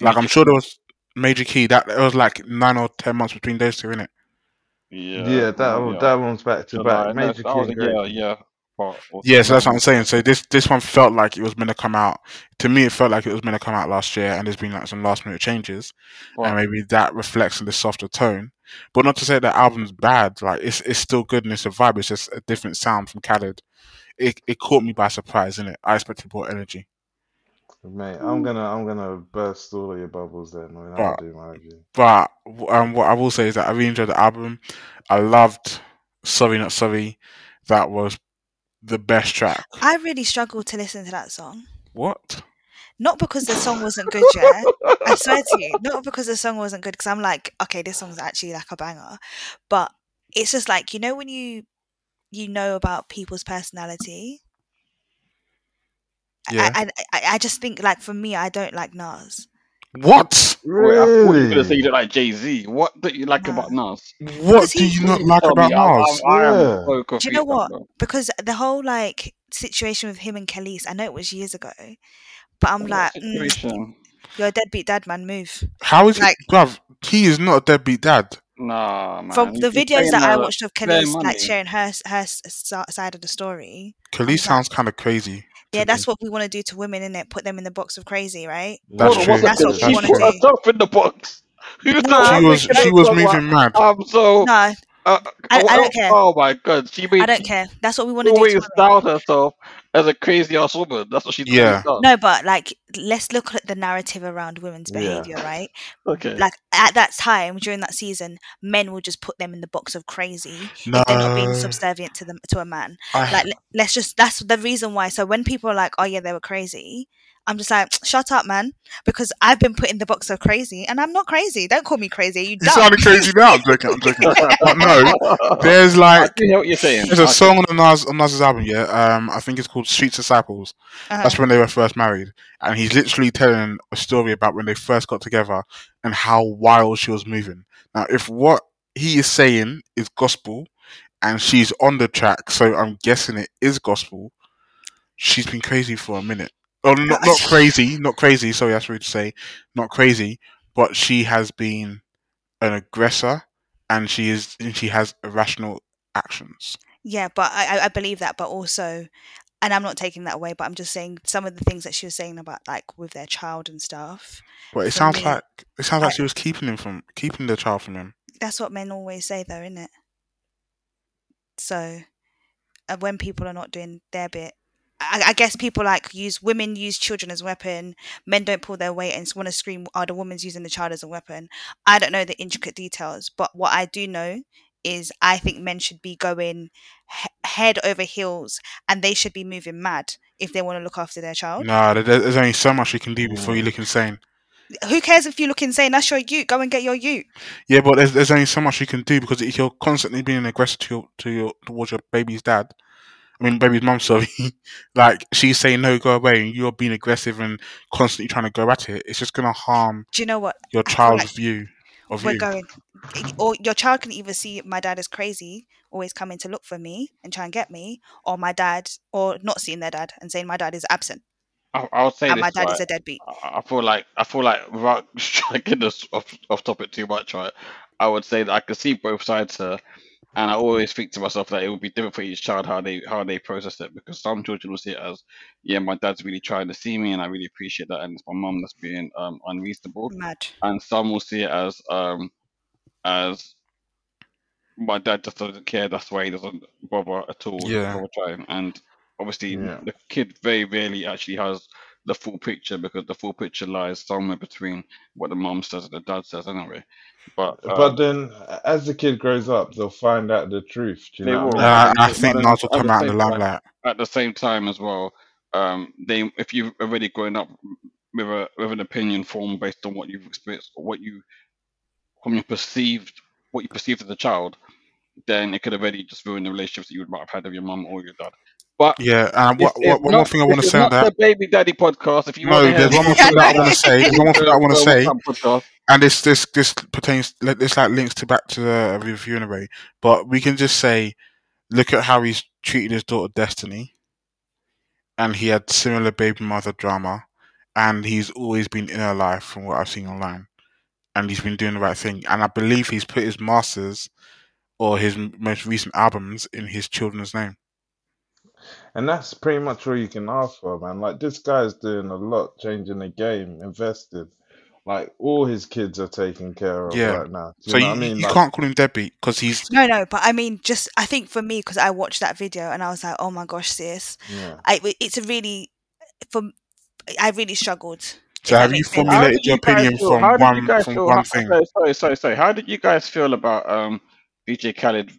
Like I'm sure there was Major Key. That it was like nine or ten months between those two, innit? Yeah, Yeah, that yeah. that one's back to So back. no, Major Key was yeah, yeah. Part Yeah, so that's what I'm saying. So this this one felt like it was meant to come out. To me, it felt like it was meant to come out last year, and there's been like some last minute changes, and maybe that reflects in the softer tone. But not to say that album's bad. Like it's it's still good and it's a vibe. It's just a different sound from Khaled. It it caught me by surprise, innit? I expected more energy, Mate, I'm gonna I'm gonna burst all of your bubbles then but do my but um, what I will say is that I really enjoyed the album. I loved Sorry Not Sorry. That was the best track. I really struggled to listen to that song. What? Not because the song wasn't good, yeah. I swear to you, not because the song wasn't good. Because I'm like, okay, this song's actually like a banger, but it's just like you know when you you know about people's personality. Yeah. I, I I I just think like for me, I don't like Nas. What? Wait, I thought you were gonna say you don't like Jay Z. What do you like Nah. about Nas? What do you not like about me. I'm, Nas? I'm, I Yeah. so Do you know what? now. Because the whole like situation with him and Kelis, I know it was years ago, but I'm like, mm, you're a deadbeat dad, man. Move. How is Like- it, bruv? He is not a deadbeat dad. Nah, man. From the He's videos that I watched of fair Kelis like sharing her her s- s- side of the story, Kelis like- sounds kind of crazy. To yeah, me. that's what we want to do to women, innit? Put them in the box of crazy, right? That's Hold true. one That's what She we wanna put do. herself in the box. Who's the She was she was look like- moving mad. I'm so. No, Uh, I- I oh, don't care. Oh my god, she made I don't care. That's what we want to do. always To styled herself as a crazy ass woman. That's what she's Yeah. always done. No, but like, let's look at the narrative around women's Yeah. behavior, right? Okay. Like at that time during that season, men will just put them in the box of crazy if they're not being subservient to them to a man. I, Like, le- let's just that's the reason why. So when people are like, "Oh yeah, they were crazy," I'm just like, "Shut up, man," because I've been put in the box of crazy, and I'm not crazy. Don't call me crazy. You you dumb. sounded crazy now. I'm joking. I'm joking. But no, there's I like can hear what you're saying. there's a Okay. song on the Nas on Nas's album. Yeah, um, I think it's called Street Disciples. Uh-huh. That's when they were first married, and he's literally telling a story about when they first got together and how wild she was moving. Now, if what he is saying is gospel, and she's on the track, so I'm guessing it is gospel. She's been crazy for a minute. Oh, not not crazy, not crazy. Sorry, that's rude to say. Not crazy, but she has been an aggressor, and she is and she has irrational actions. Yeah, but I, I- believe that, but also, and I'm not taking that away, but I'm just saying some of the things that she was saying about like with their child and stuff. But it sounds me, like it sounds like I- she was keeping him from keeping the child from him. That's what men always say, though, isn't it? So, uh, when people are not doing their bit, I, I guess people like use women use children as weapon. Men don't pull their weight and want to scream, "Oh, the woman's using the child as a weapon." I don't know the intricate details, but what I do know is I think men should be going he- head over heels, and they should be moving mad if they want to look after their child. Nah, there's only so much you can do before you mm. look insane. Who cares if you look insane? That's your you. Go and get your you. Yeah, but there's, there's only so much you can do because if you're constantly being aggressive to your, to your towards your baby's dad, I mean baby's mum, sorry, like she's saying no, go away, and you're being aggressive and constantly trying to go at it. It's just gonna harm Do you know what? your child's like view of we're you. going or your child can either see my dad is crazy always coming to look for me and try and get me or my dad or not seeing their dad and saying my dad is absent I, I would say and this, my dad right? is a deadbeat I I feel like I feel like without trying to get this off, off topic too much, right? I would say that I could see both sides here, and I always think to myself that it would be different for each child how they how they process it because some children will see it as, yeah, my dad's really trying to see me, and I really appreciate that, and it's my mum that's being um, unreasonable, mad and some will see it as um as my dad just doesn't care. That's why he doesn't bother at all. Yeah. Bother trying. And obviously, Yeah. the kid very rarely actually has the full picture because the full picture lies somewhere between what the mom says and the dad says, anyway. But, But um, then, as the kid grows up, they'll find out the truth. Do you They know will. Uh, I I think then Nas will come out in the same time- limelight. at the same time as well, um, they if you've already grown up with a with an opinion formed based on what you've experienced or what you from your perceived what you perceived as a child, then it could have already just ruin the relationships that you might have had with your mum or your dad. But Yeah, uh, and this what, what, one more not- thing I want to say on that. the baby daddy podcast. If you No, want to there's one more thing that I want to say. There's one more thing that I want to say. And this this this pertains this like links to back to the review in a way but we can just say look at how he's treated his daughter destiny and he had similar baby mother drama and he's always been in her life from what i've seen online and he's been doing the right thing and i believe he's put his masters or his most recent albums in his children's name And that's pretty much all you can ask for, man. Like this guy's doing a lot, changing the game, invested. Like all his kids are taken care of Yeah. right now. Do you so know you, what I mean? you Like, can't call him deadbeat because he's no no but i mean just i think for me because i watched that video and i was like oh my gosh sis yeah. I, it's a really for i really struggled so have you. How formulated did your you guys opinion feel- from how did you one from feel- one thing Sorry, sorry, sorry, sorry. How did you guys feel about um DJ Khaled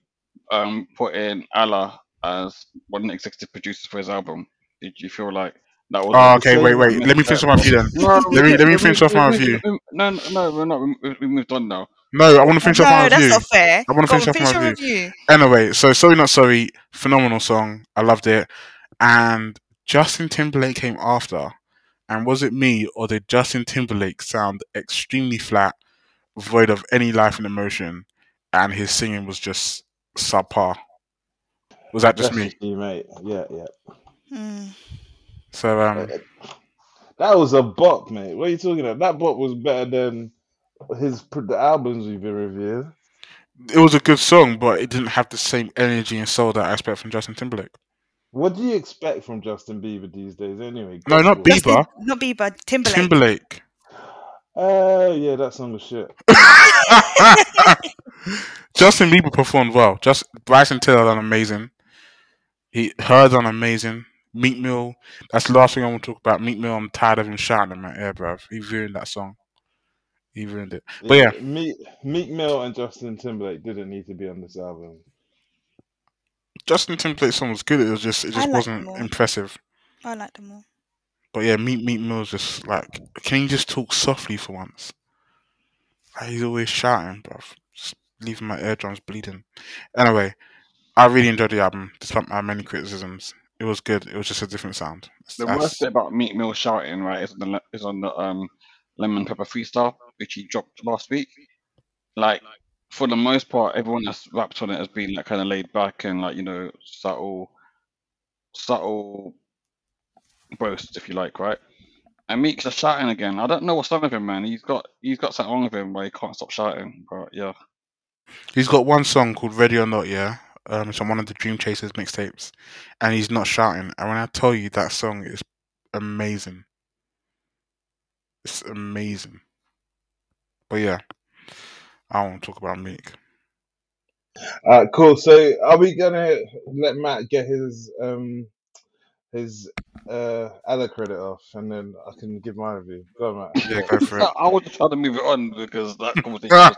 um putting Allah as one of the executive producers for his album? Did you feel like that was? oh okay wait wait let me finish off my view then No, Let me- let me finish off my we- review. No, no, no, we're not. We, we moved on now. no i want to finish off no my that's review not fair I wanna Go on, finish off my your review. review Anyway, so Sorry Not Sorry, phenomenal song. I loved it. And Justin Timberlake came after And was it me or did Justin Timberlake sound extremely flat, void of any life and emotion, and his singing was just subpar? Was that just That's me? you, mate. Yeah, yeah. Hmm. So um, Uh, That was a bop, mate. What are you talking about? That bop was better than his the albums we've been reviewing. it was a good song, but it didn't have the same energy and soul that I expect from Justin Timberlake. What do you expect from Justin Bieber these days, anyway? No, not Bieber. Justin, not Bieber, Timberlake. Timberlake. Oh yeah, that song was shit. Justin Bieber performed well. Just Bryson Tiller done amazing. He heard on amazing. Meek Mill. That's the last thing I want to talk about. Meek Mill. I'm tired of him shouting in my ear, bruv. He ruined that song. He ruined it. But yeah, Meek, Meek Mill and Justin Timberlake didn't need to be on this album. Justin Timberlake's song was good. It was just it just like wasn't impressive. I like them all. But yeah, Meat Meek Mill's just like, can you just talk softly for once? Like, he's always shouting, bruv. Just leaving my eardrums bleeding. Anyway, I really enjoyed the album, despite my many criticisms. It was good. It was just a different sound. The That's- worst bit about Meek Mill shouting, right, is on the, is on the um, Lemon Pepper Freestyle, which he dropped last week. Like, for the most part, everyone that's rapped on it has been like kind of laid back and like you know subtle, subtle boasts, if you like, right? And Meek's just shouting again. I don't know what's wrong with him, man. He's got he's got something wrong with him where he can't stop shouting. But yeah, He's got one song called Ready or Not, yeah. Um, it's on one of the Dream Chasers mixtapes, and he's not shouting. And when I tell you that song is amazing, it's amazing. But yeah, I want to talk about Meek. Alright, cool. So are we gonna let Matt get his um his uh other credit off and then I can give my review. Go on, Matt. Yeah, go for it. I was just trying to move it on because that conversation was,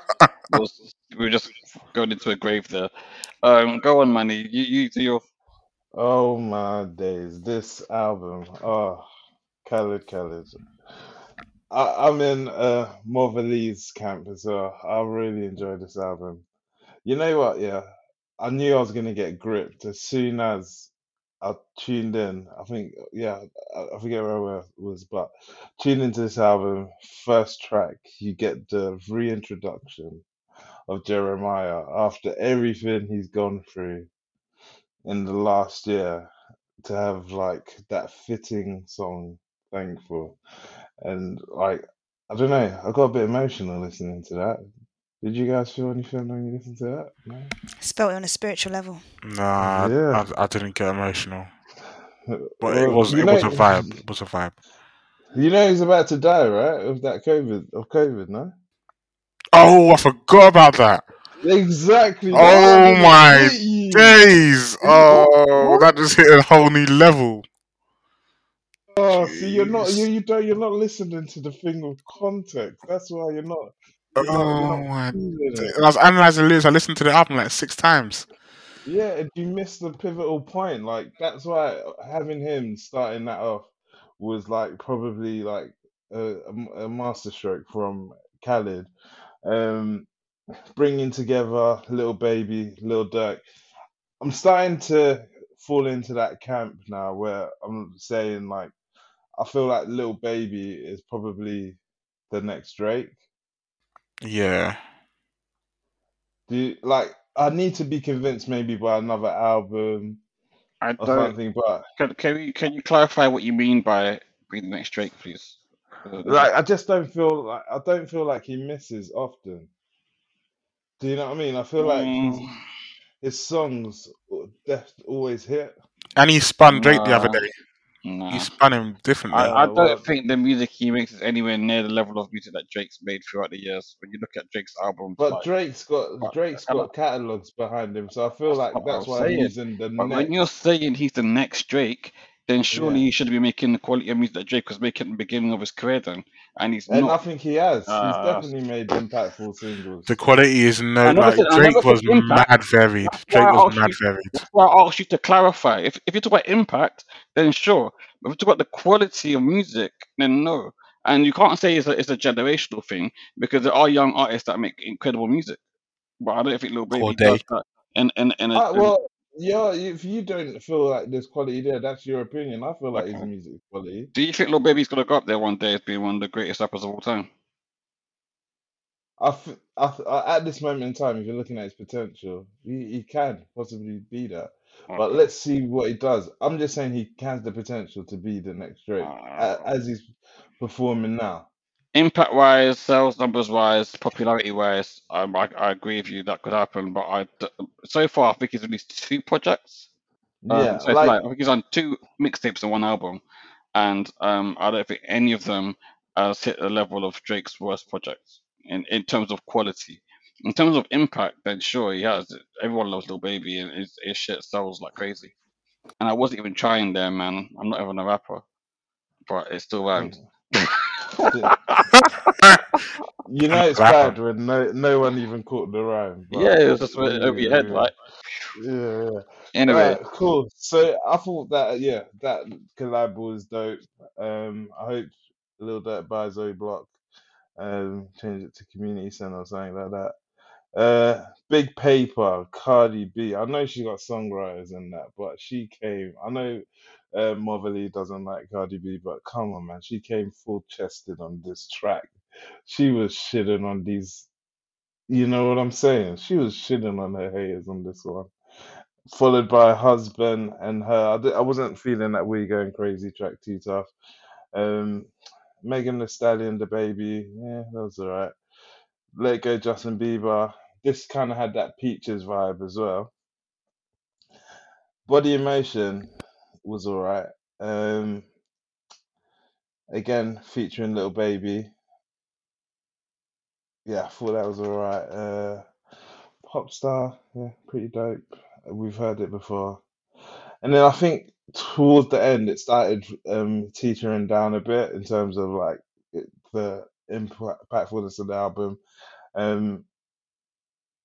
was we were just going into a grave there. Um, go on, Manny. You you do your Oh my days, this album. Oh, Khaled, Khaled. I, I'm in uh Lee's camp as well. I really enjoyed this album. You know what? Yeah, I knew I was gonna get gripped as soon as I tuned in. I think, yeah, I, I forget where I was, but tuned into this album. First track, you get the reintroduction of Jeremiah after everything he's gone through in the last year to have like that fitting song, Thankful. And like, I don't know, I got a bit emotional listening to that. Did you guys feel anything when you listened to that? No? Spelt it on a spiritual level. Nah, Yeah. I, I didn't get emotional, but it was you it was a know- vibe. It was a vibe. You know he's about to die, right? Of that COVID, of COVID, no? Oh, I forgot about that. Exactly. Oh that my hit. Days. Oh, What? that just hit a whole new level. Oh, see, you're not you you don't you're not listening to the thing of context. That's why you're not you're not, you're Oh not my. I was analyzing lyrics. I listened to the album like six times. Yeah, you missed the pivotal point. Like that's why having him starting that off was like probably like a, a masterstroke from Khaled. Um, bringing together Little Baby, Little Durk. I'm starting to fall into that camp now where I'm saying like I feel like Little Baby is probably the next Drake. Yeah. Do you, like I need to be convinced maybe by another album I or don't. something, but Can, can you can you clarify what you mean by being the next Drake, please? Like I just don't feel like I don't feel like he misses often. Do you know what I mean? I feel like his mm, his songs def always hit. And he spun Drake the other day. Nah. He spun him differently. I, I don't well, think the music he makes is anywhere near the level of music that Drake's made throughout the years. When you look at Drake's albums, but like Drake's got but Drake's I got don't- catalogs behind him, so I feel that's like not what I that's was why saying. he's in the But when you're saying he's the next Drake, then surely Yeah, he should be making the quality of music that Drake was making at the beginning of his career. Then, and he's and I think he has. He's Uh, definitely made impactful singles. The quality is no like said Drake was impact. mad varied. That's Drake was mad you. varied. That's why I asked you to clarify. If if you talk about impact, then sure. But if you talk about the quality of music, then no. And you can't say it's a, it's a generational thing because there are young artists that make incredible music. But I don't think Lil Baby does that. And and and, Uh, well, yeah, if you don't feel like there's quality there, that's your opinion. I feel like his Okay. music is quality. Do you think Lil Baby's gonna go up there one day as being one of the greatest rappers of all time? I, f- I, f- I- at this moment in time, if you're looking at his potential, he, he can possibly be that. But let's see what he does. I'm just saying he has the potential to be the next Drake Uh, as he's performing now. Impact wise, sales numbers wise, popularity wise, um, I, I agree with you that could happen. But I, so far I think he's released two projects. Um, Yeah, so it's like like I think he's on two mixtapes and one album, and um, I don't think any of them has hit the level of Drake's worst projects in in terms of quality. In terms of impact, then sure he has. Everyone loves Lil Baby, and his, his shit sells like crazy. And I wasn't even trying there, man. I'm not even a rapper, but it still rhymed. You know it's Rapper. bad when no no one even caught the rhyme. But yeah, it was just over your head, yeah, right? yeah, yeah. Anyway, Alright, cool. So I thought that yeah, that collab was dope. Um, I hope Lil Durk buys O Block, um, change it to Community Center or something like that. Uh, Big Paper, Cardi B. I know she got songwriters and that, but she came. I know uh, Moverly doesn't like Cardi B, but come on, man, she came full chested on this track. She was shitting on these. You know what I'm saying? She was shitting on her haters on this one followed by husband and her. I, wasn't feeling that we going crazy track too tough. Um, Megan Thee Stallion, DaBaby, yeah, that was alright. Let Go, Justin Bieber. This kind of had that Peaches vibe as well. Body Emotion was alright. Um, again, featuring Lil Baby. Yeah, I thought that was alright. Uh, Popstar, yeah, pretty dope. We've heard it before. And then I think towards the end, it started um, teetering down a bit in terms of like it, the impactfulness of the album. Um,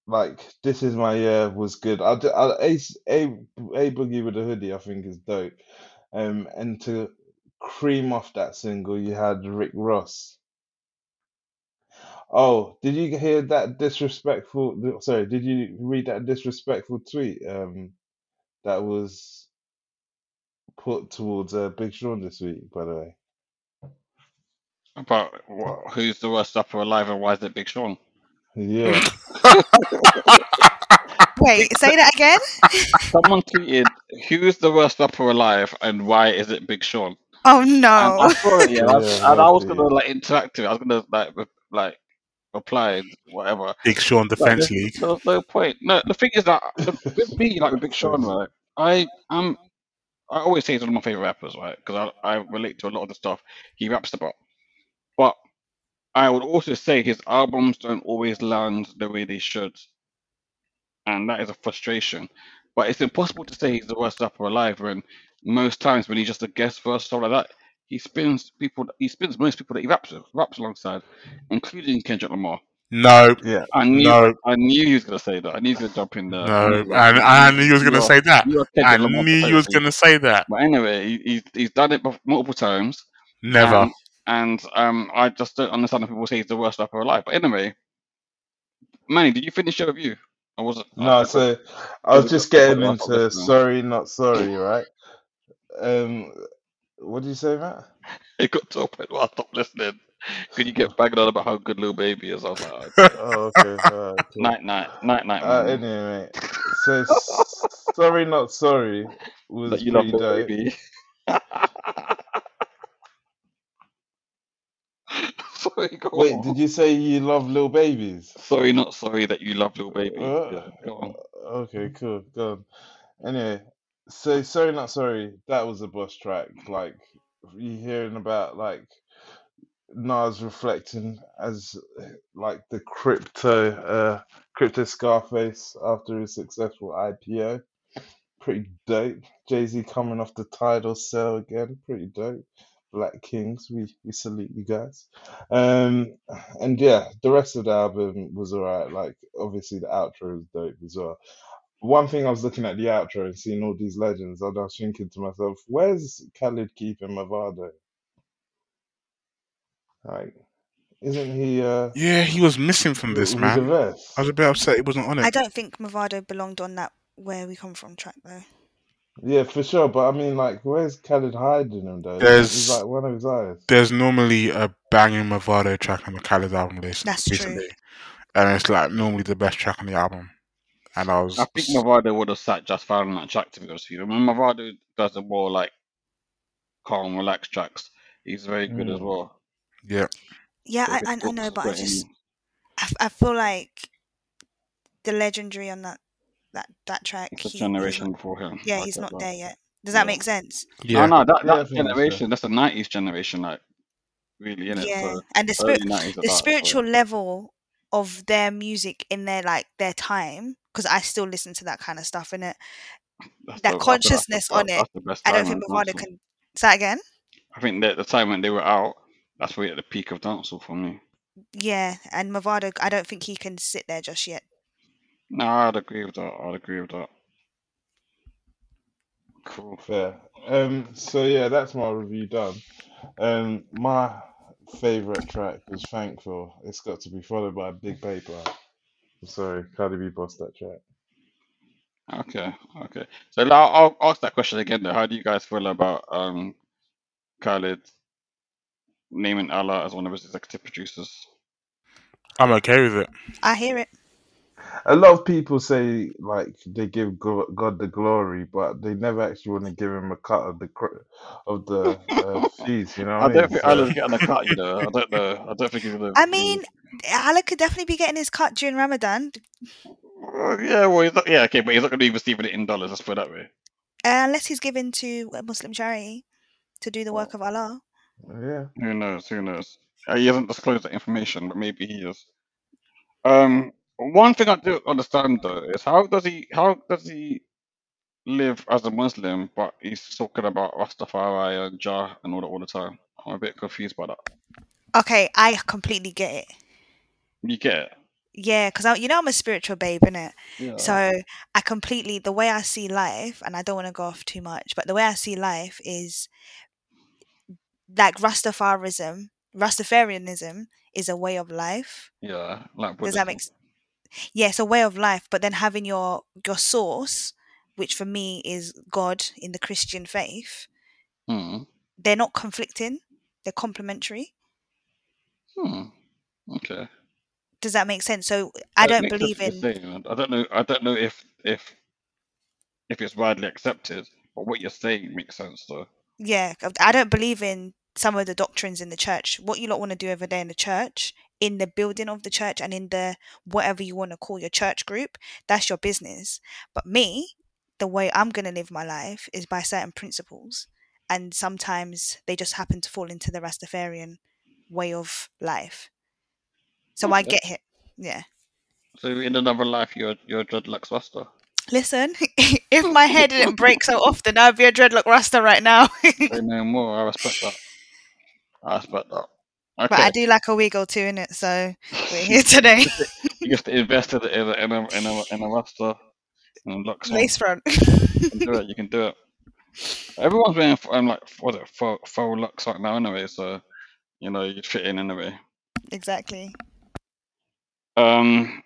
like this is my year was good. I, I- Ace- a a boogie with a hoodie I think is dope. Um, and to cream off that single, you had Rick Ross. Oh, did you hear that disrespectful? Sorry, did you read that disrespectful tweet? Um, that was put towards uh, Big Sean this week, by the way. About wha- who's the worst rapper alive, and why is it Big Sean? Yeah. Wait, say that again. Someone tweeted, "Who's the worst rapper alive, and why is it Big Sean?" Oh And no. I saw it, yeah, and I, was- Yeah, and I was that's gonna like interact with it. I was gonna like re- like reply whatever. Big Sean Defense there's, League. there's no point. No, the thing is that with me, like with Big Sean, right? I am. I always say he's one of my favorite rappers, right? Because I, I relate to a lot of the stuff he raps about. But I would also say his albums don't always land the way they should, and that is a frustration. But it's impossible to say he's the worst rapper alive when most times when he's just a guest verse stuff like that, he spins people. He spins most people that he raps with, raps alongside, including Kendrick Lamar. No, Yeah. I knew. no, I knew he was gonna say that. I knew he was gonna jump in there. No. And like, I knew you was gonna are say that. I knew he was gonna say that. But anyway, he, he's he's done it multiple times, Never. and and um, I just don't understand when people say he's the worst rapper alive. But anyway, Manny, did you finish your review? Or was it? I, I No, got so I was just got to the getting point where I stopped into sorry, not sorry, right? Um, what did you say, Matt? It got to a point where I stopped listening. Could you get banging on about how good Lil Baby is? I was like, okay. Oh, okay, alright, cool. Night, night, night, night, Uh, anyway. So sorry, not sorry That was you love pretty Lil dope. Baby. Sorry, go Wait, on. did you say you love little Babies? Sorry, not sorry that you love little babies. Uh, Yeah, go on. okay, cool, go on. Anyway, so sorry, not sorry. That was a boss track. Like you hearing about like Nas reflecting as like the crypto, uh, crypto Scarface after his successful IPO. Pretty dope. Jay Z coming off the title sale again. Pretty dope. Black Kings, we we salute you guys. Um, and yeah, the rest of the album was alright. Like obviously the outro is dope as well. One thing I was looking at the outro and seeing all these legends, and I was thinking to myself, where's Khaled keeping Mavado? Like, isn't he uh Yeah, he was missing from this, man. I was a bit upset he wasn't on I don't think Mavado belonged on that where we come from track though. Yeah, for sure. But I mean, like, where's Khaled hiding him though? He's There's like one of his eyes. there's normally a banging Mavado track on the Khaled album list That's true. recently, and it's like normally the best track on the album. And I was I think Mavado would have sat just fine on that track to be honest with you. When Mavado does the more like calm, relaxed tracks, he's very good as Mm. well. yeah, Yeah, I, I, I know, but I just I, I, f- I feel like the legendary on that that that track. It's a he- generation not, before him. yeah, I he's get not that. there yet. Does that Yeah. make sense? yeah. No, no, that, that think that's fair. generation, that's the nineties generation, like really, innit? Yeah, So and the early spirit, nineties the spiritual level of their music in their like their time, because I still listen to that kind of stuff in it. that consciousness on it, That's the best I don't think in Mavado dancehall. can. Say that again. I think that the time when they were out, that's really at the peak of dancehall for me. Yeah, and Mavado, I don't think he can sit there just yet. No, I'd agree with that. I'd agree with that. Cool. Fair. Um. So yeah, that's my review done. Um. My favorite track was Thankful. It's got to be followed by Big Paper. Sorry, Cardi B bossed that track. Okay, okay. So now I'll ask that question again. Though, how do you guys feel about um Khaled naming Allah as one of his executive producers? I'm okay with it. I hear it. A lot of people say like they give Go- God the glory, but they never actually want to give him a cut of the cr- of the uh, fees. You know I what I don't mean? think So, Allah's getting a cut. You know, I don't know. I don't think he's gonna. I mean, Allah could definitely be getting his cut during Ramadan, Well, yeah, well, he's not, yeah, okay, but he's not going to be receiving it in dollars. Let's put it that way. uh, unless he's given to a Muslim charity to do the work of Allah. yeah. Who knows? Who knows? Uh, he hasn't disclosed that information, but maybe he is. Um, one thing I do understand though is how does he how does he live as a Muslim, but he's talking about Rastafari and Jah and all that all the time? I'm a bit confused by that. Okay, I completely get it. You get it? Yeah, because you know I'm a spiritual babe, innit? Yeah. So I completely the way I see life, and I don't want to go off too much, but the way I see life is like Rastafarism, Rastafarianism is a way of life. yeah, like Does that make Buddhism. s- yeah, it's a way of life, but then having your your source, which for me is God in the Christian faith, Hmm. they're not conflicting, they're complementary. Hmm. Okay. Does that make sense? So I don't believe in saying. I don't know. I don't know if if if it's widely accepted, but what you're saying makes sense though. yeah, I don't believe in some of the doctrines in the church. What you lot want to do every day in the church, in the building of the church, and in the whatever you want to call your church group, that's your business. But me, the way I'm going to live my life is by certain principles. And sometimes they just happen to fall into the Rastafarian way of life. So I get it. Yeah. So in another life, you're you're a dreadlocks Rasta. Listen, if my hair didn't break so often, I'd be a dreadlock rasta right now. Say no more. I respect that. I respect that. But I do like a wig or two in it, so we're here today. you have to invest in a in a in a in a, in a Rasta and locks one. Lace front. You can do it. You can do it. Everyone's wearing um, like what it faux, faux locks right now anyway, so you know you'd fit in anyway. exactly. Um,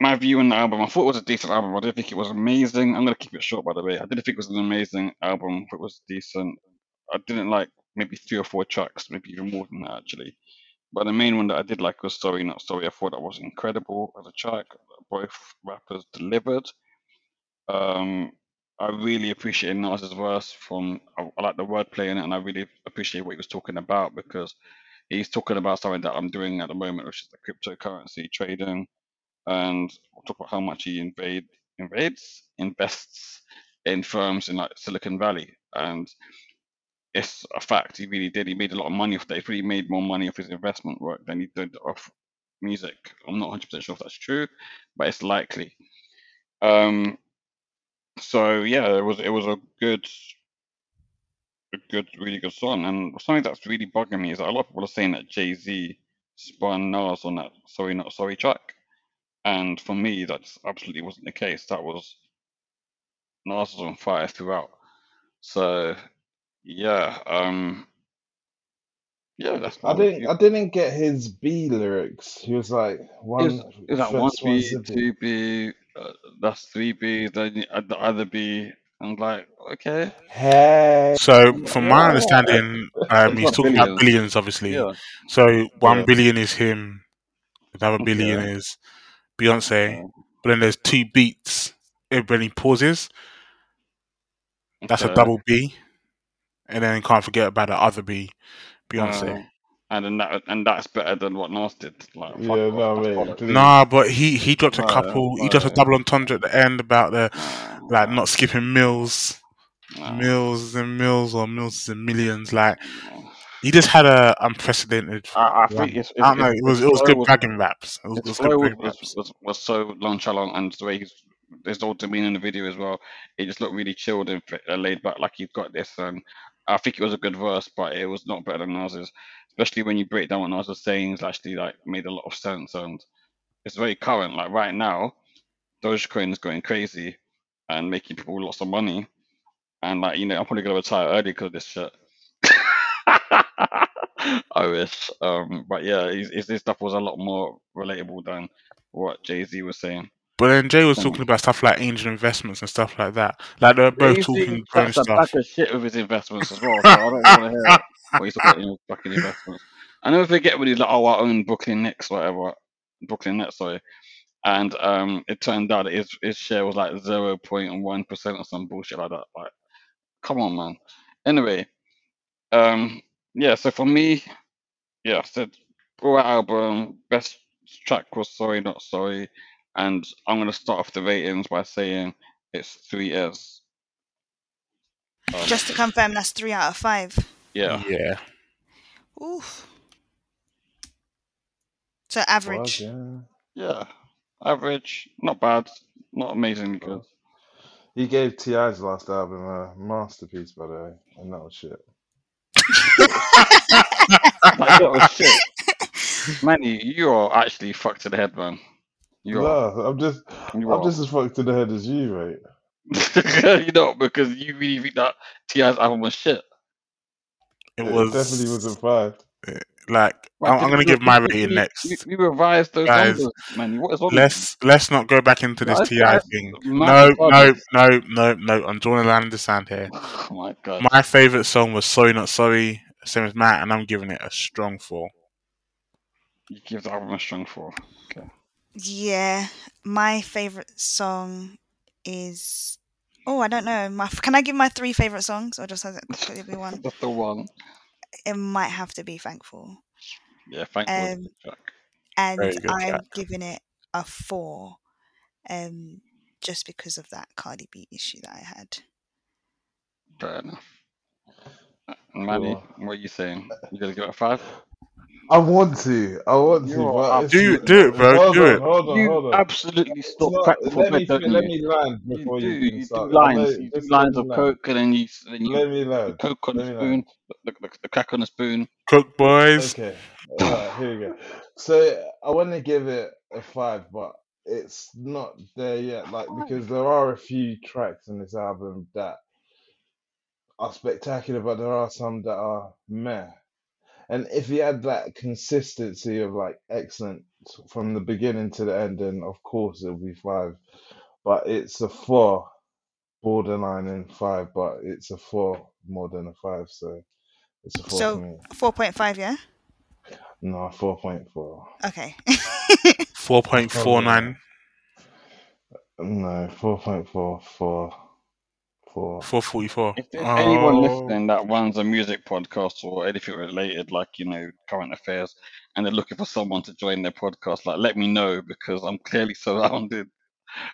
my view on the album, I thought it was a decent album. I didn't think it was amazing. I'm gonna keep it short, by the way. I didn't think it was an amazing album. It was decent. I didn't like maybe three or four tracks, maybe even more than that actually. But the main one that I did like was "Sorry Not Sorry." I thought that was incredible as a track. Both rappers delivered. Um, I really appreciate Nas's verse. From I, I like the wordplay in it, and I really appreciate what he was talking about because he's talking about something that I'm doing at the moment, which is the cryptocurrency trading, and we'll talk about how much he invade invades invests in firms in like Silicon Valley, and it's a fact. He really did. He made a lot of money off that. He really made more money off his investment work than he did off music. I'm not 100 percent sure if that's true, but it's likely. Um, so yeah, it was it was a good a good, really good song. And something that's really bugging me is that a lot of people are saying that Jay Z spun Nas on that Sorry Not Sorry track. And for me, that absolutely wasn't the case. That was Nas was on fire throughout. So yeah, um, yeah, that's I didn't. review. I didn't get his B lyrics. He was like Is one is that one first one B, zippy. two B, uh, that's three B's. Then the other B. I'm like, okay, Hey. So, from my Yeah. understanding, um, he's not talking about billions. billions, obviously. yeah. So, one Yeah. billion is him, another billion Okay. is Beyonce, Okay. but then there's two beats. Everybody pauses. That's a double B, and then can't forget about the other B, Beyonce. Uh, and then that and that's better than what Nas did. Like, Yeah, off, no, that's mate. bollocks. Please. Nah, but he he dropped a No, couple. He dropped a double entendre at the end about the Nah, like not skipping mills, nah, mills and mills or mills and millions. Like he just had a unprecedented. I, I think it's, it's, I don't know. it's, It was it was good was bragging raps. It was, it his was good was, bragging was, raps. was, was so nonchalant and the way he's there's all demeanor in the video as well. It just looked really chilled and laid back, like he's got this. And I think it was a good verse, but it was not better than Nas's. Especially when you break down what Nas was saying, it's actually like made a lot of sense and it's very current. Like right now, Dogecoin is going crazy and making people lots of money. And like you know, I'm probably gonna retire early because of this shit. I wish. Um, but yeah, his, his stuff was a lot more relatable than what Jay Z was saying. But then Jay was talking about stuff like angel investments and stuff like that. Like they're both Jay talking grown a stuff. bag of shit with his investments as well. So I don't want to hear what he's talking about in his fucking investments. I never forget when he's like, "Oh, I own Brooklyn Nets, whatever, Brooklyn Nets, sorry." And um, it turned out that his his share was like zero point one percent or some bullshit like that. Like, come on, man. Anyway, um, yeah. So for me, yeah, I said Raw album best track was Sorry Not Sorry, and I'm gonna start off the ratings by saying it's three S. Um, Just to confirm, that's three out of five. yeah, Yeah. Oof. So average. Fuck, yeah. yeah, average, not bad, not amazingly good. He gave T.I.'s last album a masterpiece, by the way, and that was shit. Like that was shit. Manny, you are actually fucked to the head, man. You are. No, I'm just, You I'm are. just as fucked to the head as you, mate. you know, because you really think that T.I.'s album was shit. It It was definitely wasn't five. Eh, like Right, I'm, I'm gonna we- give my we- rating we- next. We, we revised those Guys, numbers, man. What is wrong? Let's let's not go back into this Guys, Ti thing. No, no, no, no, no. I'm drawing a line in the sand here. Oh my god. My favorite song was "Sorry Not Sorry," same as Matt, and I'm giving it a strong four. You give the album a strong four. Okay. Yeah, my favorite song is. Oh, I don't know. My can I give my three favorite songs, or just has it could be one? That's the one. It might have to be "Thankful," Yeah, thank you. um, and I'm track. giving it a four, um, just because of that Cardi B issue that I had. Fair enough. Manny, what are you saying? You gonna give it a five? I want to, I want to, You're but up. it's, Do do it, bro. hold Do on, it. hold on, You hold on. absolutely stop not, crack before let me bed, don't let me land before do. you even You do lines. Let- You do lines me of land. coke, and then you then you Let me the land. coke on the Let me spoon, land. the, the, the crack on the spoon. Coke boys. Okay, alright, here we go. So I want to give it a five, but it's not there yet. Like because there are a few tracks in this album that are spectacular, but there are some that are meh. And if you had that consistency of like excellent from the beginning to the end, then of course it'll be five. But it's a four, borderline in five, but it's a four more than a five, so it's a four So me. four point five, yeah. No, four point four. Okay. Four point four nine. No, four point four four four. Four forty four. If there's anyone Oh, listening that runs a music podcast or anything related, like you know current affairs, and they're looking for someone to join their podcast, like let me know because I'm clearly surrounded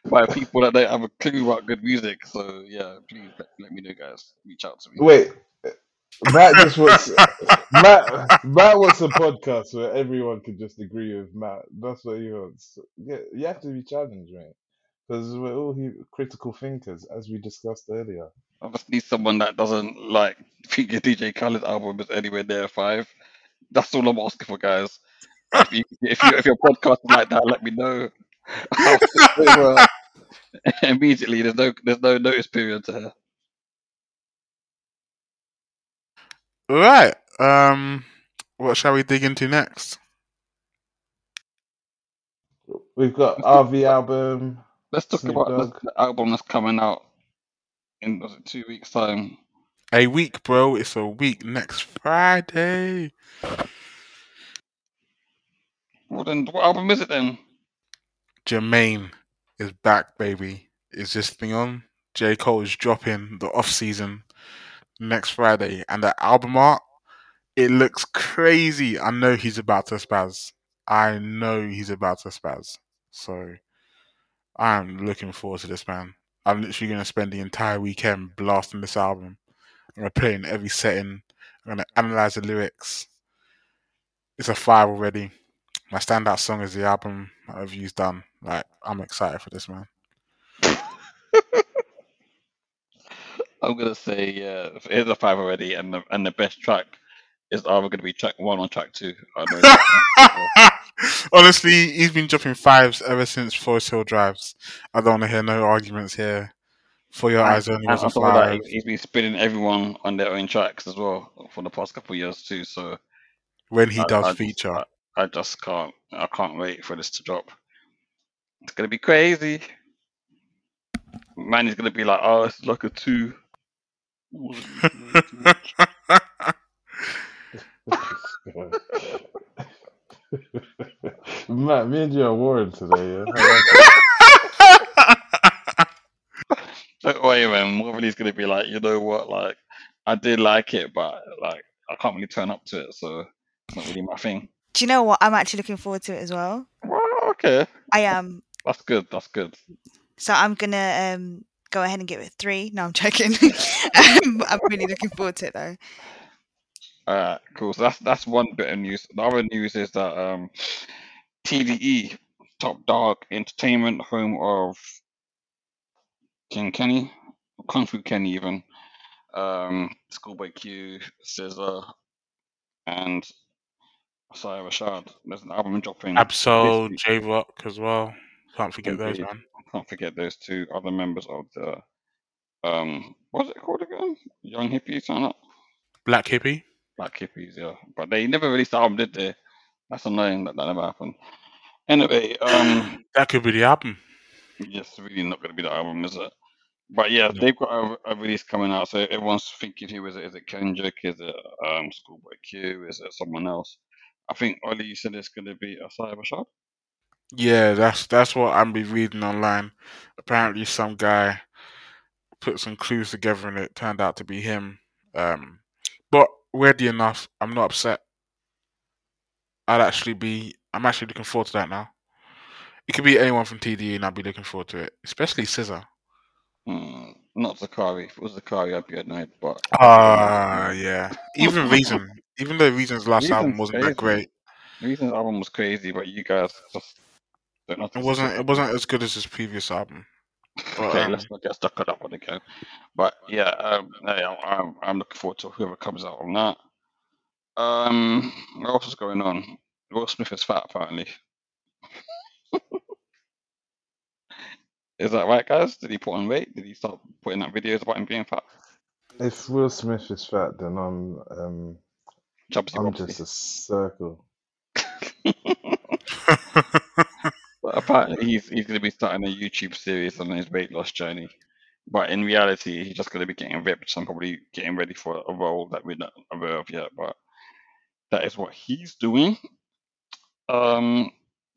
by people that don't have a clue about good music. So yeah, please let, let me know, guys. Reach out to me. Wait, Matt just wants Matt. Matt wants a podcast where everyone can just agree with Matt. That's what he wants. Yeah, you have to be challenged, mate, because we're all hu- critical thinkers, as we discussed earlier. Obviously, someone that doesn't like think your DJ Khaled album is anywhere near five. That's all I'm asking for, guys. If you if you if your podcast is like that, let me know. I'll switch over immediately. There's no there's no notice period to her. right. Um, what shall we dig into next? We've got RV album, Let's talk Snoop about the, Dogg. the album that's coming out in was it two weeks time. A week, bro. It's a week next Friday. Well then, what album is it then? Jermaine is back, baby. Is this thing on? J. Cole is dropping the off season next Friday, and the album art, it looks crazy. I know he's about to spaz. I know he's about to spaz. So I'm looking forward to this, man. I'm literally gonna spend the entire weekend blasting this album. I'm gonna play in every setting. I'm gonna analyze the lyrics. It's a five already. My standout song is the album review's done. Like I'm excited for this, man. I'm gonna say yeah, if it is a five already, and the and the best track is either gonna be track one or track two. I. Honestly, he's been dropping fives ever since Forest Hill Drives. I don't want to hear no arguments here. For your eyes only and was a on top of that, five. he- he's been spinning everyone on their own tracks as well for the past couple of years too. So When he I, does I just feature, I, I just can't I can't wait for this to drop. It's gonna be crazy. Man is gonna be like, oh, it's like a two. Matt, me and you are warring today, yeah? I like it. Don't worry, man. Morley's gonna be like, you know what? Like, I did like it, but like, I can't really turn up to it, so it's not really my thing. Do you know what? I'm actually looking forward to it as well. Well, okay, I am. that's good. That's good. So I'm gonna um go ahead and give it three. No, I'm joking. um, I'm really looking forward to it though. Alright, cool. So that's that's one bit of news. The other news is that um, TDE, Top Dawg Entertainment, home of King Kenny, Kung Fu Kenny, even um, Schoolboy Q, SZA, and Isaiah Rashad. There's an album dropping Ab-Soul. Jay Rock as well. Can't forget those, man. Can't forget those two other members of the um, what's it called again? Young something like that? Black Hippy. Black Hippies, yeah. But they never released the album, did they? That's annoying that that never happened. Anyway, um, That could be the album. it's really not going to be the album, is it? But yeah, No. they've got a, a release coming out, so everyone's thinking who is it? Is it Kendrick? Is it um, Schoolboy Q? Is it someone else? I think Ollie, you said it's going to be Isaiah Rashad. Yeah, that's that's what I'm be reading online. Apparently, some guy put some clues together, and it turned out to be him. Um, weirdly enough, I'm not upset. I'd actually be. I'm actually looking forward to that now. It could be anyone from TDE, and I'd be looking forward to it, especially SZA. Hmm, not Zacari. If it was Zacari, I'd be annoyed. But Ah, yeah. Even Reason, even though Reason's last album wasn't that great, Reason's album was crazy, but you guys just don't know. it wasn't. It wasn't as good as his previous album. But Okay, um, let's not get stuck on that one again. But yeah, um, hey, I'm, I'm I'm looking forward to whoever comes out on that. Um, what else is going on? Will Smith is fat apparently. is that right, guys? Did he put on weight? Did he start putting out videos about him being fat? If Will Smith is fat, then I'm um Chubsy I'm Bobsy. just a circle. Apparently he's he's going to be starting a YouTube series on his weight loss journey. But in reality, he's just going to be getting ripped and probably getting ready for a role that we're not aware of yet. But that is what he's doing. Um,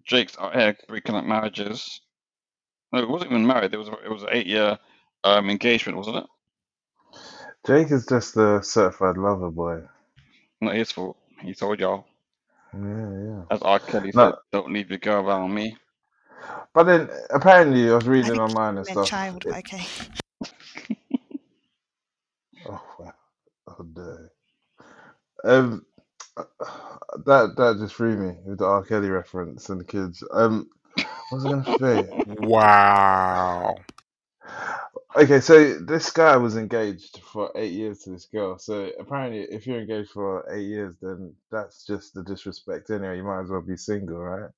Drake's out here breaking up marriages. No, it wasn't even married. It was it was an eight year um engagement, wasn't it? Jake is just a certified lover boy. Not his fault. He told y'all, Yeah, yeah. as R. Kelly No. said, "Don't leave your girl around me." But then apparently I was I reading think online and men stuff. child, it- but okay. Oh wow. Oh dear. Um that that just threw me with the R. Kelly reference and the kids. Um what was I gonna say? wow. Okay, so this guy was engaged for eight years to this girl. So apparently if you're engaged for eight years then that's just the disrespect anyway. You might as well be single, right?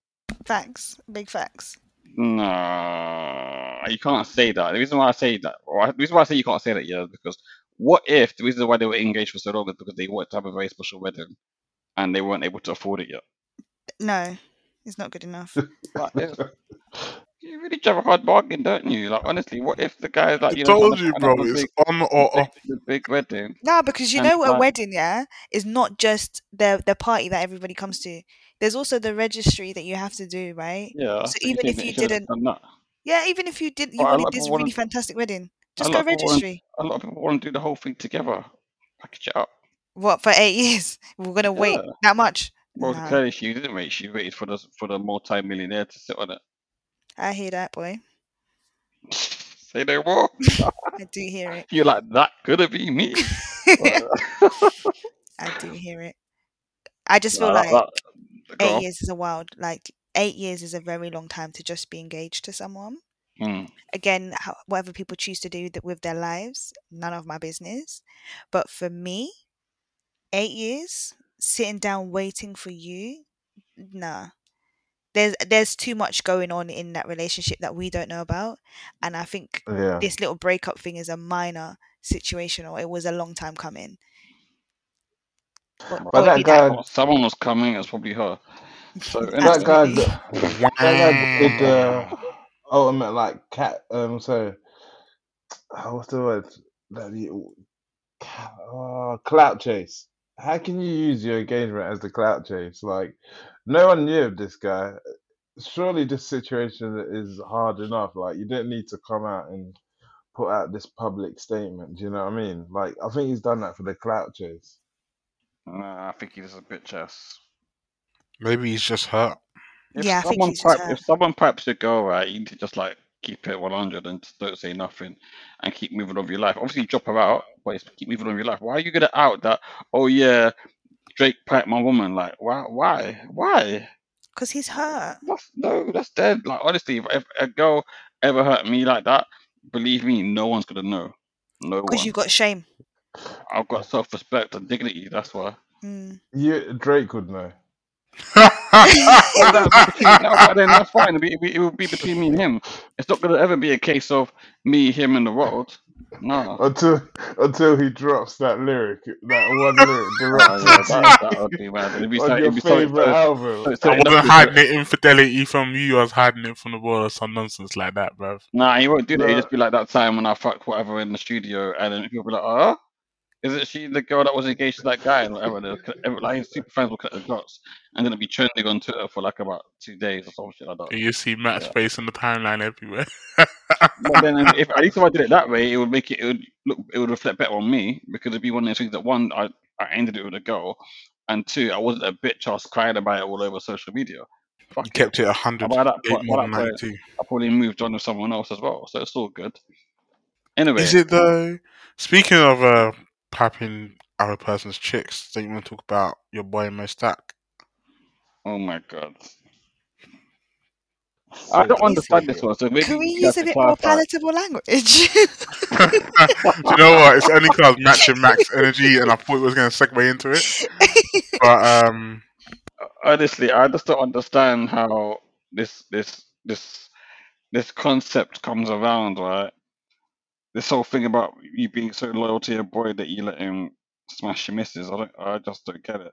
Facts, big facts. No, you can't say that. The reason why I say that, or the reason why I say you can't say that, yeah, is because what if the reason why they were engaged for so long is because they wanted to have a very special wedding and they weren't able to afford it yet? No, it's not good enough. But it's, You really drive a hard bargain, don't you? Like honestly, what if the guy like, I you know, told you, bro. out It's big, on or big, off. the big wedding, No, because you know a like, wedding, yeah, is not just the the party that everybody comes to. There's also the registry that you have to do, right? yeah, So even if you you should have didn't, yeah, even if you oh, did, you But wanted this really to, fantastic wedding, just go people want, registry. a lot of people want to do the whole thing together, package it up. What for eight years? We're gonna wait that much? Well, Nah, clearly she didn't wait. She waited for the for the multi-millionaire to sit on it. I hear that, boy. Say no more. I do hear it. You're like that could have been me. Uh, I do hear it. I just feel like that, eight years is a wild, like eight years is a very long time to just be engaged to someone. Mm. Again, how, whatever people choose to do th- with their lives, none of my business. But for me, eight years sitting down waiting for you, nah. There's there's too much going on in that relationship that we don't know about, and I think yeah. this little breakup thing is a minor situational. It was a long time coming. Or, But or that did guy, Someone, someone was coming. It's probably her. So that guy, Absolutely. that guy did uh, Wow. ultimate like cat. Um, so uh, what's the word? That you, uh, clout chase. How can you use your engagement as the clout chase? Like, no one knew of this guy. Surely this situation is hard enough. Like, you didn't need to come out and put out this public statement. Do you know what I mean? Like, I think he's done that for the clout chase. Nah, I think he's a bitch ass. Maybe he's just hurt. If Yeah, I think someone he's pipe, hurt. if someone pipes your girl right, you need to just like keep it 100 and just don't say nothing and keep moving on with your life. Obviously, you drop her out, but it's keep moving on with your life. Why are you gonna out that? Oh yeah, Drake piped my woman. Like why? Why? Why? Because he's hurt. That's no, that's dead. Like honestly, if, if a girl ever hurt me like that, believe me, no one's gonna know. No Because one. you got shame. I've got self respect and dignity. That's why. Mm. You Drake would know. Well, that would be between, no, but then that's fine. It'd be, it'd be- it would be between me and him. It's not gonna ever be a case of me, him, and the world. No. Until until he drops that lyric, that one lyric Oh yeah, that, that would be mad. It'd be so, your it'd be favorite so, album. so, so I wasn't hiding it infidelity from you. I was hiding it from the world or some nonsense like that, bruv. Nah, he won't do that. He'll just be like that time when I fucked whatever in the studio, and then people be like, "Oh, is it she the girl that was engaged to that guy?" And whatever. Like super fans will connect the dots, and then it'll be trending on Twitter for like about two days or some shit like that. You see Matt's Yeah. face on the timeline everywhere. But then, if, if at least if I did it that way, it would make it, it would look, it would reflect better on me because it'd be one of those things that one, I, I ended it with a girl, and two, I wasn't a bitch. I was crying about it all over social media. you Fuck it. kept it And 100, by that point, by that point, 92. I probably moved on with someone else as well, so it's all good. Anyway, Is it though? Speaking of uh, piping other person's chicks, don't you want to talk about your boy Mo Stack? oh my god, I don't understand this one. So maybe Can we use a bit more clarify. palatable language? Do you know what? It's only because matching Max energy, and I thought it was going to segue into it. But um, Honestly, I just don't understand how this this this this concept comes around, right? This whole thing about you being so loyal to your boy that you let him smash your misses. I don't, I just don't get it.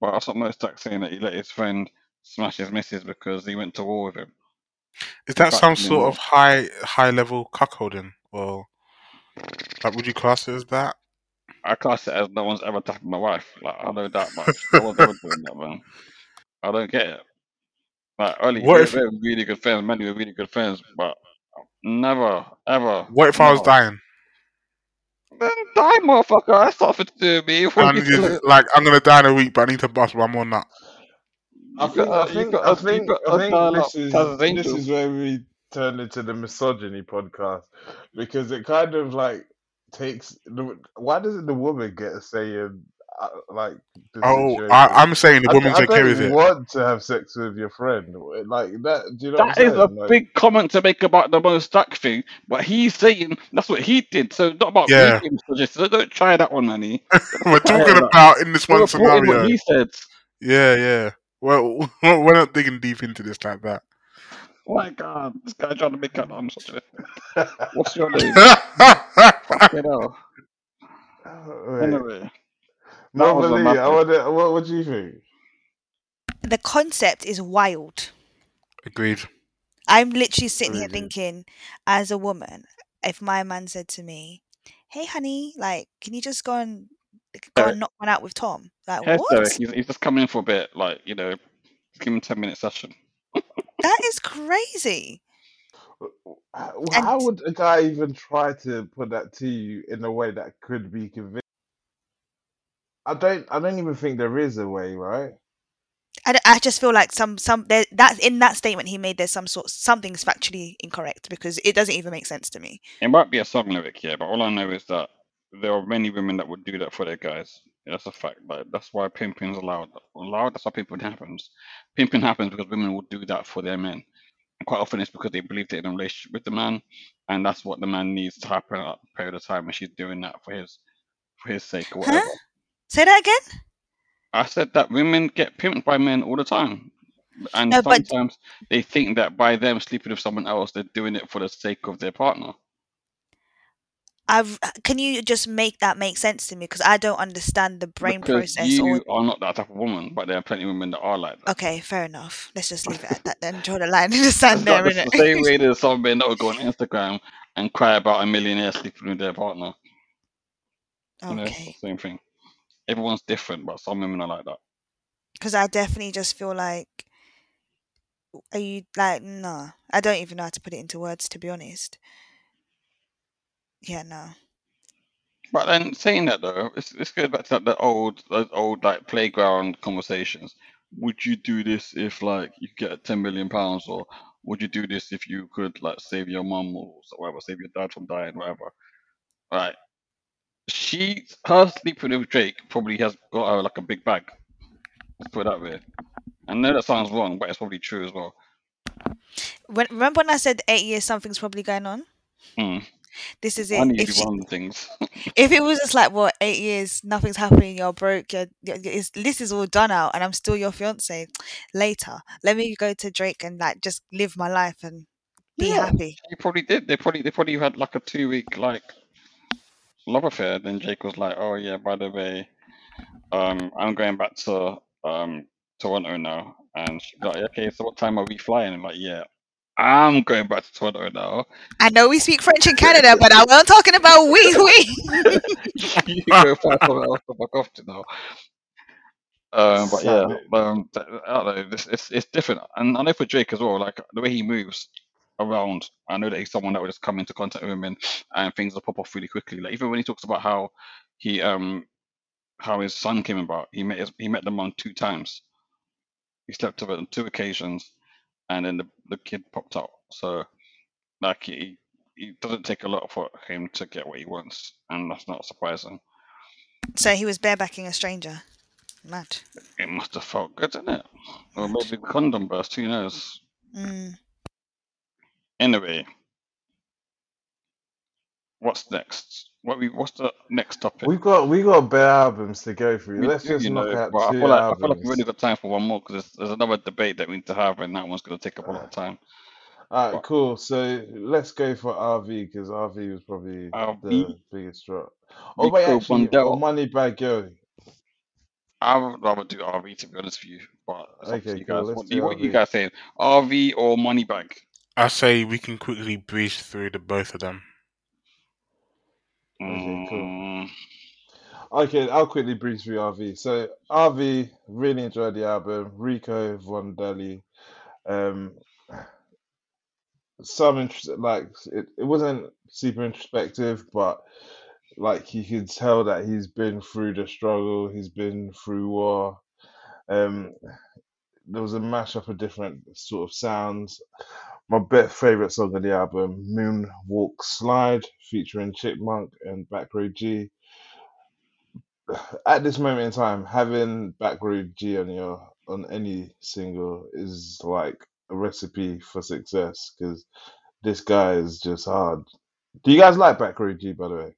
But I saw Mo Stack saying that he let his friend smash his misses because he went to war with him. is that Back some sort of high high level cuckolding, or like would you class it as that? I class it as no one's ever tapping my wife. Like I know that much. No one's ever doing that, man. I don't get it. Like Ollie, What if we're really good friends. Many we're really good friends, but never, ever, what if I was dying Then die, motherfucker. That's nothing to do me. What and are you you doing? like I'm gonna die in a week, but I need to bust one more nut? I think I think I us, you think I think this is this is where we turn into the misogyny podcast because it kind of like takes the why doesn't the woman get a say in uh, like the Oh, I, situation? I'm saying the I, d- woman's I okay with it. want to have sex with your friend like that. Do you know what I'm That is a? Like big comment to make about the Mo Stack thing, but he's saying that's what he did. So not about Yeah, being suggested. So don't try that one, Manny. we're talking about in this We're one reporting what scenario. he said. Yeah, yeah. Well, we're not digging deep into this like that. Oh my god, this guy trying to make out I'm such a. What's your name? Fucking Fucking hell. wait, Anyway, that was a Normally, wonder uh, what what do you think? the concept is wild. Agreed. I'm literally sitting here thinking, as a woman, if my man said to me, "Hey, honey, like, can you just go and go Derek, and knock one out with Tom?" Like, here's what? He's, he's just coming in for a bit, like you know, give him a ten minute session. That is crazy. Uh, how And how would a guy even try to put that to you in a way that could be convincing? I don't. I don't even think there is a way, right? I, I just feel like some some there that in that statement he made there's some sort something's factually incorrect because it doesn't even make sense to me. It might be a song lyric, yeah, but all I know is that there are many women that would do that for their guys. That's a fact. Like that's why pimping's allowed. Allowed. That's why pimping happens. Pimping happens because women will do that for their men. And quite often it's because they believe they're in a relationship with the man, and that's what the man needs to happen at a period of time, and she's doing that for his for his sake or Huh? Say that again? I said that women get pimped by men all the time, and No, but sometimes they think that by them sleeping with someone else, they're doing it for the sake of their partner. I've can you just make that make sense to me because I don't understand the brain Because process or you are not that type of woman, but there are plenty of women that are like that. Okay, fair enough. Let's just leave it at that then. Draw the line in the sand there, the innit? the same way there's some men that will go on Instagram and cry about a millionaire sleeping with their partner. You know, okay. the same thing. Everyone's different, but some women are like that. Because I definitely just feel like are you like no. I don't even know how to put it into words to be honest. Yeah, no. But then saying that though, it's it's goes back to like the old those old like playground conversations. Would you do this if like you get ten million pounds, or would you do this if you could like save your mum or whatever, save your dad from dying, whatever? Right. She her sleeping with Drake probably has got her like a big bag. Let's put it that way. I know that sounds wrong, but it's probably true as well. When remember when I said eight years something's probably going on? Mm. This is it. Money If she, one of the things. if it was just like what eight years, nothing's happening, you're broke, you're, you're, this is all done out, and I'm still your fiance. Later, let me go to Drake and like just live my life and be Yeah, happy. You probably did. They probably they probably had like a two week like love affair. Then Drake was like, "Oh yeah, by the way, um, I'm going back to um Toronto now." And she's like, "Okay, so what time are we flying?" I'm like, "Yeah, I'm going back to Toronto now." I know we speak French in Canada, but I wasn't talking about we we. you can go find somewhere else to fuck off to now. Um, but yeah, Savage. um, I don't know. It's, it's it's different, and I know for Drake as well. Like the way he moves around, I know that he's someone that would just come into contact with women, and things will pop off really quickly. Like even when he talks about how he um how his son came about, he met his, he met them on two times. He slept with on two occasions, and then the the kid popped out. So like he he doesn't take a lot for him to get what he wants, and that's not surprising. So he was barebacking a stranger. Mad. It must have felt good, didn't it? Or maybe the condom burst. Who knows? Mm. Anyway, what's next? What we what's the next topic? We've got we got bare albums to go through. We Let's do, just you knock know, out but I feel like I feel like we've albums. got time for one more because there's, there's another debate that we need to have, and that one's going to take up a lot of time. All right, cool. So let's go for RV because RV was probably RV, the biggest drop. Oh wait, actually, or Moneybagg Yo. I would rather do RV to be honest with you, but Okay, you cool. guys. What do what you guys saying? RV or Moneybagg? I say we can quickly breeze through the both of them. Okay, cool. Mm, Okay, I'll quickly breeze through RV. So RV, really enjoyed the album. Rico Von Deli. Um, some interest, like it, it wasn't super introspective, but like you could tell that he's been through the struggle. He's been through war. Um, there was a mashup of different sort of sounds. My best favorite song of the album, Moonwalk Slide, featuring Chipmunk and Backroad Gee. At this moment in time, having Backroad Gee on your on any single is like a recipe for success because this guy is just hard. Do you guys like Backroad Gee, by the way?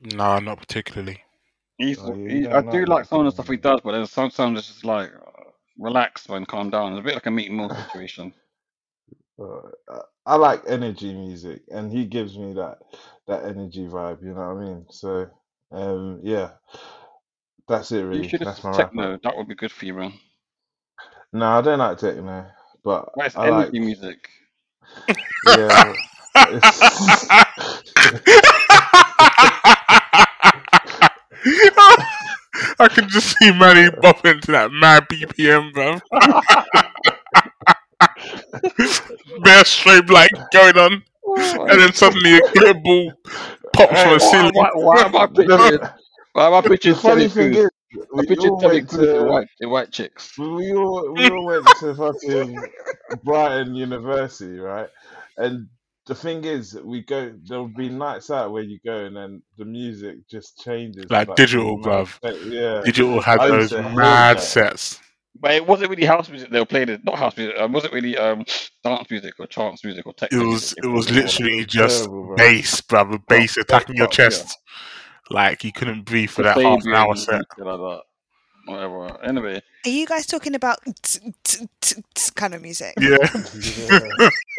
No, not particularly. he's, Oh yeah, you he, I don't do like like some of the stuff he does, but there's sometimes it's just like uh, relax man, calm down. It's a bit like a meat and mill situation. Uh, I I like energy music, and he gives me that that energy vibe. You know what I mean? So, um, yeah, that's it You really. should That's listen my to wrap up. techno. That would be good for you, man. No, I don't like techno, but Well, it's I like energy music. yeah. it's- I can just see Manny bopping to that mad BPM, bro. Bare strobe light going on, oh, and then suddenly a glitter ball pops from the ceiling. Why, why am I picturing? Why am I the picturing funny thing Crews? is, I we pictured all Terry went Crews in to white, in white chicks. we all we all went to fucking Brighton University, right? And the thing is, we go. There'll be nights out where you go, and then the music just changes. Like like digital, mad bruv. Yeah, Digital had those used to hate mad sets. But it wasn't really house music they were playing. It not house music. It wasn't really um dance music or trance music or techno. It techno was music. it was more like literally just terrible, bro. bass, brother, bass attacking your pop, yeah. chest. Like you couldn't breathe for that half an hour and set. like that. Whatever. Anyway, Are you guys talking about t- t- t- t- kind of music? Yeah.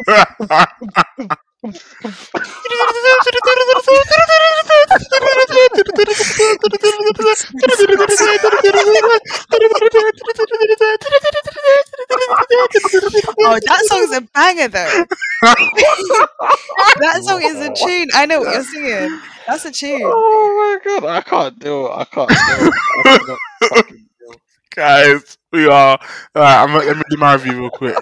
Yeah. Oh, that song's a banger though. that song is a tune. I know what you're singing. That's a tune. oh my god, I can't do it. I can't do it. I cannot fucking do it. Guys, we are. Uh, I'm, let me do my review real quick.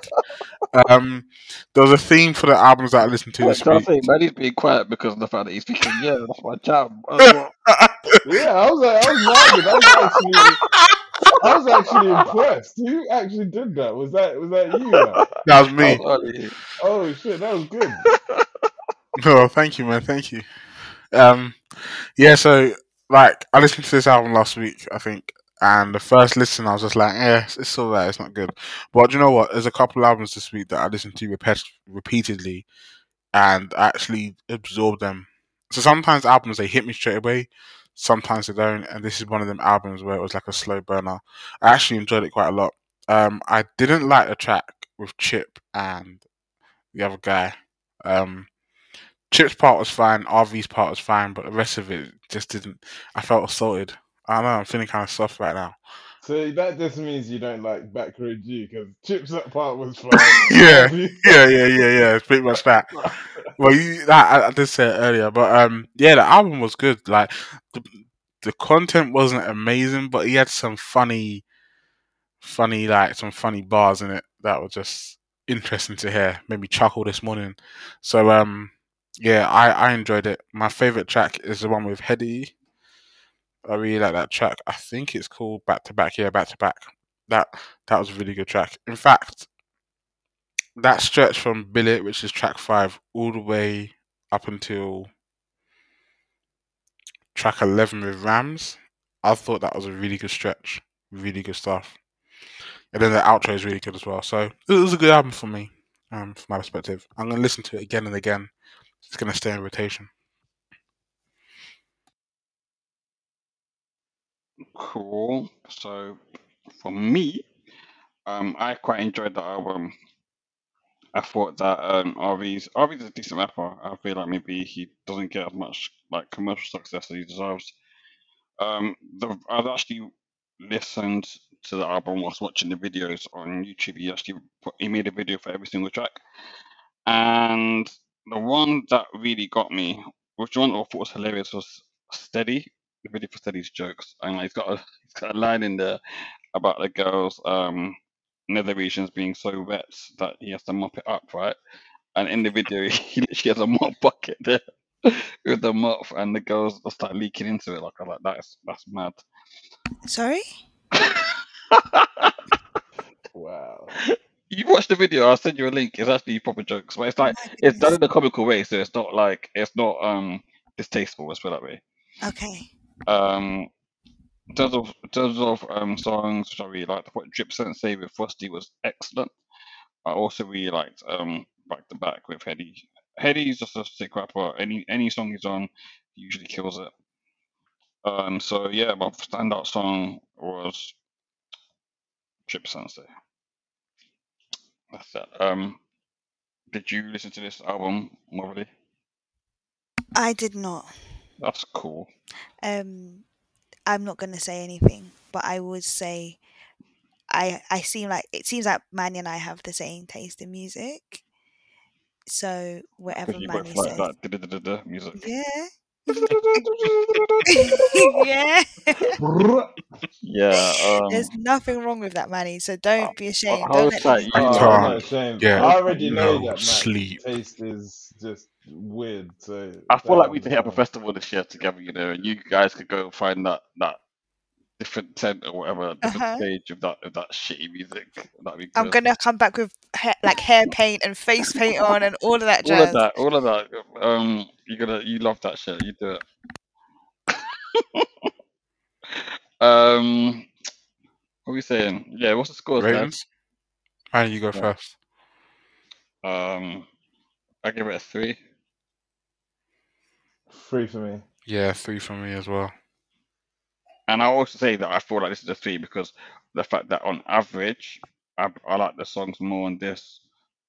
Um, there was a theme for the albums that I listened to Wait, this week. say, man, he's being quiet because of the fact that he's speaking. Yeah, that's my what- Yeah, I was like, I was vibing. I was actually, I was actually impressed. You actually did that? Was that was that you? man? That was me. early. Oh shit, that was good. Oh, thank you, man. Thank you. Um, yeah. So, like, I listened to this album last week, I think, and the first listen, I was just like, "Yeah, it's, all right. It's not good." But you know what? There's a couple albums this week that I listened to repet- repeatedly, and actually absorbed them. So sometimes albums they hit me straight away, sometimes they don't, and this is one of them albums where it was like a slow burner. I actually enjoyed it quite a lot. Um, I didn't like the track with Chip and the other guy. Um, Chip's part was fine, RV's part was fine, but the rest of it just didn't. I felt assaulted. I know. I'm feeling kind of soft right now. So that just means you don't like Backroad Gee because Chips that part was fine. Yeah. Yeah, yeah, yeah, yeah. It's pretty much that. Well, you, that I, I did say it earlier, but um, yeah, the album was good. Like the the content wasn't amazing, but he had some funny, funny like some funny bars in it that were just interesting to hear. Made me chuckle this morning. So um, yeah, I I enjoyed it. My favorite track is the one with Headie. I really like that track. I think it's called Back to Back. Yeah, Back to Back. That that was a really good track. In fact, that stretch from Billet, which is track five, all the way up until track eleven with Rams, I thought that was a really good stretch. Really good stuff. And then the outro is really good as well. So it was a good album for me, um, from my perspective. I'm gonna listen to it again and again. It's gonna stay in rotation. Cool. So, for me, um, I quite enjoyed the album. I thought that um, RV's RV's a decent rapper. I feel like maybe he doesn't get as much like commercial success as he deserves. Um, the, I've actually listened to the album whilst watching the videos on YouTube. He actually put, he made a video for every single track, and the one that really got me, which one I thought was hilarious, was Steady. The video for Steady's jokes, and like, he's got a he's got a line in there about the girls um nether regions being so wet that he has to mop it up, right? And in the video, he literally has a mop bucket there with the mop, and the girls just start leaking into it. Like I'm like, that's that's mad. Sorry? Wow. you watch the video, I'll send you a link. It's actually proper jokes, but it's like it's done in a comical way, so it's not like it's not um distasteful. Let's put it that way. Okay. Um, in terms of in terms of um songs, which I really liked, thought Drip Sensei with Frosty was excellent. I also really liked um Back to Back with Headie. Headie's just a sick rapper. Any any song he's on, he usually kills it. Um, so yeah, my standout song was Drip Sensei. That's that. Um, did you listen to this album, Morley? I did not. That's cool. Um, I'm not going to say anything, but I would say I I seem like it seems like Manny and I have the same taste in music. So whatever Manny both like says, that music. yeah, yeah. Yeah. Um, There's nothing wrong with that, Manny. So don't be ashamed. I Don't let like, Oh, people- I'm not ashamed. Yeah, I already know no that sleep. taste is just weird. So I feel like we need to hit up a festival this year together, you know, and you guys could go and find that that different tent or whatever, different Uh-huh. stage of that of that shitty music. That'd be I'm good. gonna come back with hair, like hair paint and face paint on and all of that all of that, all of that. Um, you gonna you love that shit. You do it. um, what are we saying? Yeah, what's the score? guys? Ratings? Man, you go Yeah. first. Um, I give it a three. Three for me. Yeah, three for me as well. And I also say that I feel like this is a three because the fact that on average, I, I like the songs more on this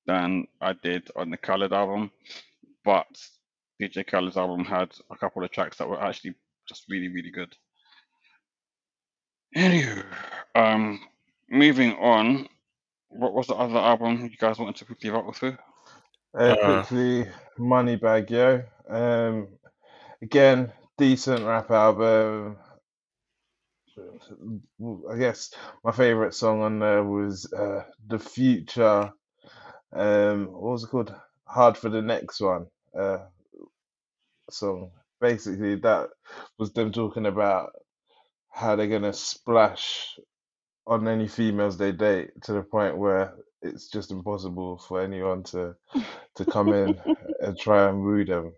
than I did on the Khaled album. But DJ Khaled's album had a couple of tracks that were actually just really, really good. Anywho, um, moving on. What was the other album you guys wanted to quickly rattle through? Uh, Uh, quickly, Moneybagg Yo. Um, again, decent rap album. I guess my favorite song on there was uh, The Future. Um, what was it called? Hard for the next one. Uh, song. Basically, that was them talking about how they're gonna splash on any females they date to the point where it's just impossible for anyone to to come in and try and woo them.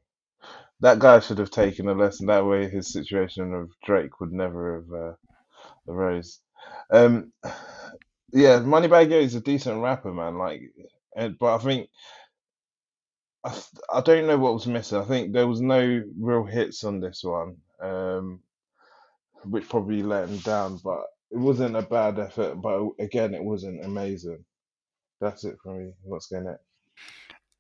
That guy should have taken a lesson. That way, his situation of Drake would never have uh, arose. Um, yeah, Moneybagg Yo is a decent rapper, man. Like, but I think I, I don't know what was missing. I think there was no real hits on this one, um, which probably let him down. But it wasn't a bad effort. But again, it wasn't amazing. That's it for me. What's going next?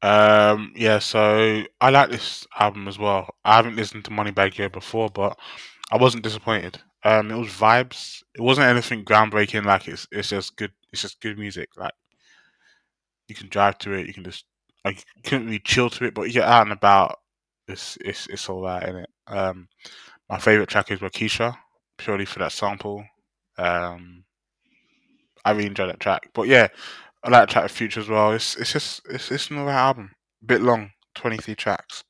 Um, yeah, so I like this album as well. I haven't listened to Moneybagg Yo before, but I wasn't disappointed. Um, it was vibes. It wasn't anything groundbreaking. Like it's it's just good. It's just good music. Like you can drive to it. You can just like you couldn't really chill to it, but you get out and about. It's it's it's all right in it. Um, my favorite track is Wockesha, purely for that sample. Um, I really enjoy that track. But yeah, I like track with Future as well. It's it's just it's it's another album. A Bit long, twenty three tracks.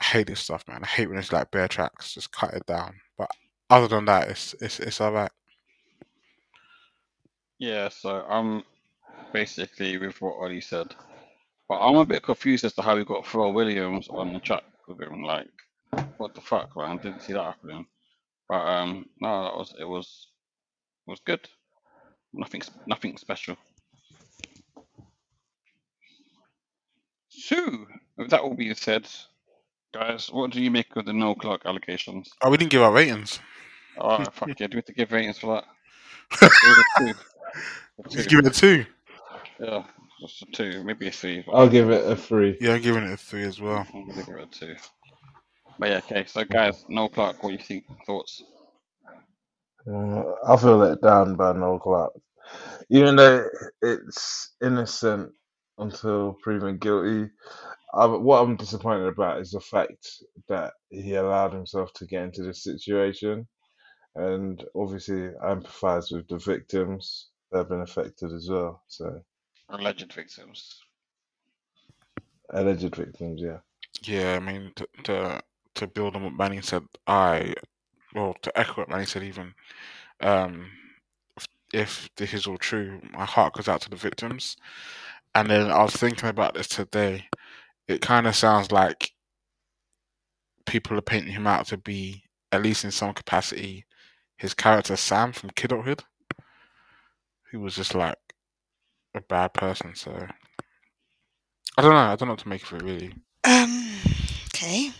I hate this stuff, man. I hate when it's like bare tracks. Just cut it down. But other than that, it's it's it's alright. Yeah, so I'm basically with what Ollie said. But I'm a bit confused as to how we got Pharrell Williams on the track with him. Like, what the fuck, man? Didn't see that happening. But um, no, that was it was it was good. Nothing nothing special. So, with that all being said, guys, what do you make of the Noel Clarke allegations? Oh, we didn't give our ratings. Oh fuck yeah, do we have to give ratings for that? Give it a two. A Just give it a two. Yeah, just a two, maybe a three. I'll give it a three. Yeah, I'm giving it a three as well. I'm gonna give it a two. But yeah, okay. So guys, Noel Clarke, what do you think? Thoughts? Uh, I feel let down by Noel Clarke. Even though it's innocent until proven guilty, I, what I'm disappointed about is the fact that he allowed himself to get into this situation. And obviously, I empathise with the victims that have been affected as well. So, Alleged victims. alleged victims, yeah. Yeah, I mean to to, to build on what Manny said, I well to echo what Manny said even. Um, if, if this is all true, my heart goes out to the victims. And then I was thinking about this today. It kind of sounds like people are painting him out to be, at least in some capacity, his character Sam from Kidulthood, who was just like a bad person. So I don't know. I don't know what to make of it really. Um. Okay.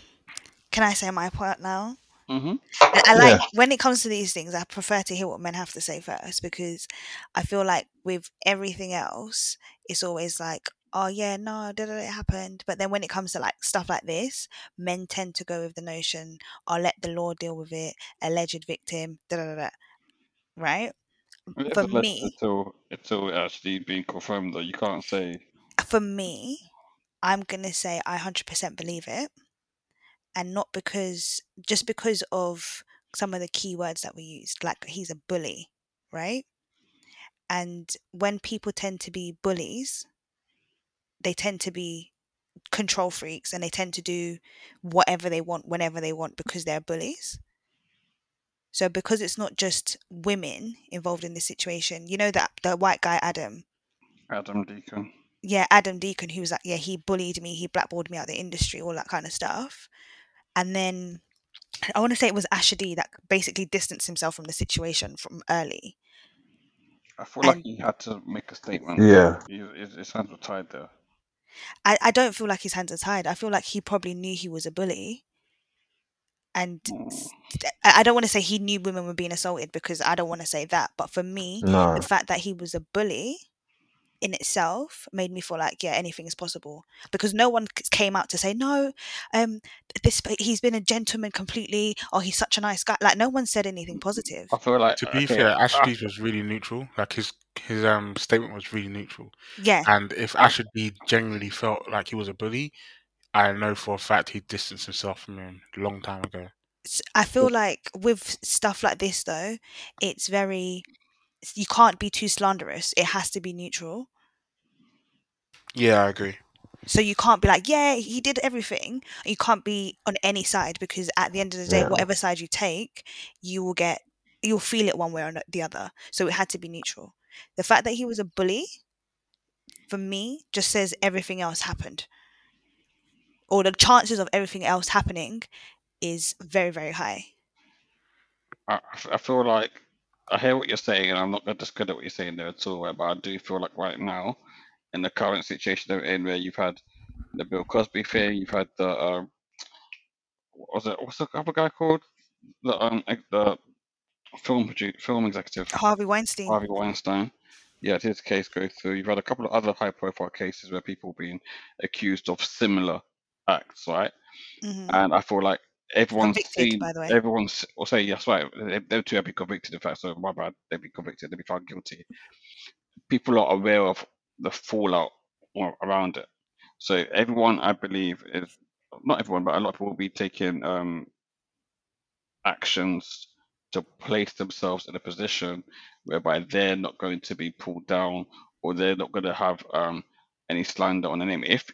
Can I say my part now? Mm-hmm. I, I like Yeah. when it comes to these things. I prefer to hear what men have to say first because I feel like with everything else, it's always like, oh yeah, no, da, da, da, it happened. But then when it comes to like stuff like this, men tend to go with the notion, I'll let the law deal with it. Alleged victim, da da da da. Right. It's for me, until until it actually being confirmed though. You can't say for me, I'm gonna say I hundred percent believe it, and not because just because of some of the keywords that we used, like he's a bully, right? And when people tend to be bullies, they tend to be control freaks and they tend to do whatever they want whenever they want because they're bullies. So because it's not just women involved in this situation, you know that the white guy Adam, Adam Deacon. yeah, Adam Deacon, who was like, yeah, he bullied me, he blackballed me out of the industry, all that kind of stuff. And then I want to say it was Asher D that basically distanced himself from the situation from early. I feel like he had to make a statement. Yeah. He, his, his hands were tied there. I, I don't feel like his hands are tied. I feel like he probably knew he was a bully. And Mm. s- I I don't want to say he knew women were being assaulted because I don't want to say that. But for me, No. the fact that he was a bully in itself made me feel like yeah anything is possible because no one came out to say no um this he's been a gentleman completely or he's such a nice guy like no one said anything positive I feel like To be okay, fair, ah, Ashley's was really neutral. Like his his um statement was really neutral. yeah And if Ashley genuinely felt like he was a bully, I know for a fact he distanced himself from him a long time ago. I feel like with stuff like this though it's very you can't be too slanderous. It has to be neutral. Yeah, I agree. so you can't be like yeah he did everything. You can't be on any side because at the end of the day Yeah. whatever side you take you will get you'll feel it one way or the other. So it had to be neutral. The fact that he was a bully for me just says everything else happened. Or the chances of everything else happening is very very high. I feel like I hear what you're saying, and I'm not going to discredit what you're saying there at all. But I do feel like right now, in the current situation they're in, where you've had the Bill Cosby thing, you've had the um, what was it? What's the other guy called? The um, the film produ- film executive harvey weinstein Harvey Weinstein. Yeah, his case go through. You've had a couple of other high-profile cases where people being accused of similar acts, right? hmm And I feel like everyone's Convicted, seen, by the way. everyone's, or say, yes, right, they, they two have been convicted, in fact, so my bad, they've been convicted, they've been found guilty. People are aware of the fallout around it. So everyone, I believe, is not everyone, but a lot of people will be taking um, actions to place themselves in a position whereby they're not going to be pulled down or they're not going to have um, any slander on their name. If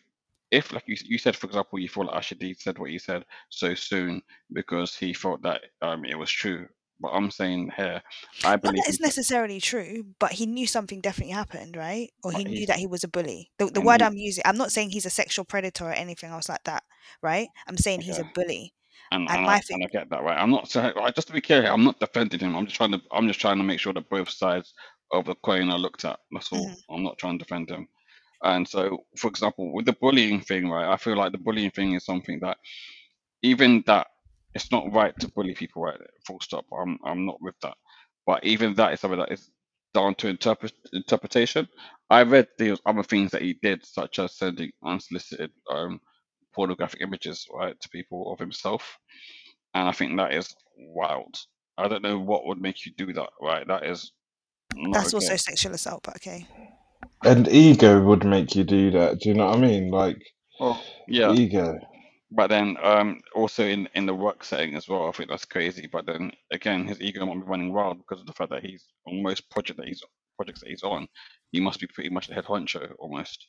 if like you, you said, for example, you feel like Asher D said what he said so soon because he thought that um, it was true. But I'm saying here, I not believe that it's necessarily true but he knew something definitely happened right or But he knew that he was a bully the, the word he- i'm using i'm not saying he's a sexual predator or anything else like that right i'm saying he's a bully and, and and, I, thing- and I get that right. I'm not saying just to be clear, I'm not defending him. I'm just trying to I'm just trying to make sure that both sides of the coin are looked at. That's all. Mhm. I'm not trying to defend him. And so, for example, with the bullying thing, right? I feel like the bullying thing is something that even that it's not right to bully people, right? Full stop. I'm I'm not with that. But even that is something that is down to interpret interpretation. I read the other things that he did, such as sending unsolicited um, pornographic images, right, to people of himself, and I think that is wild. I don't know what would make you do that, right? That is not that's okay. also sexual assault but okay And ego would make you do that. Do you know what I mean? Like Well, yeah, ego. but then um, also in in the work setting as well, I think that's crazy. But then again, his ego might be running wild because of the fact that he's on most project that he's projects that he's on, he must be pretty much the head honcho almost.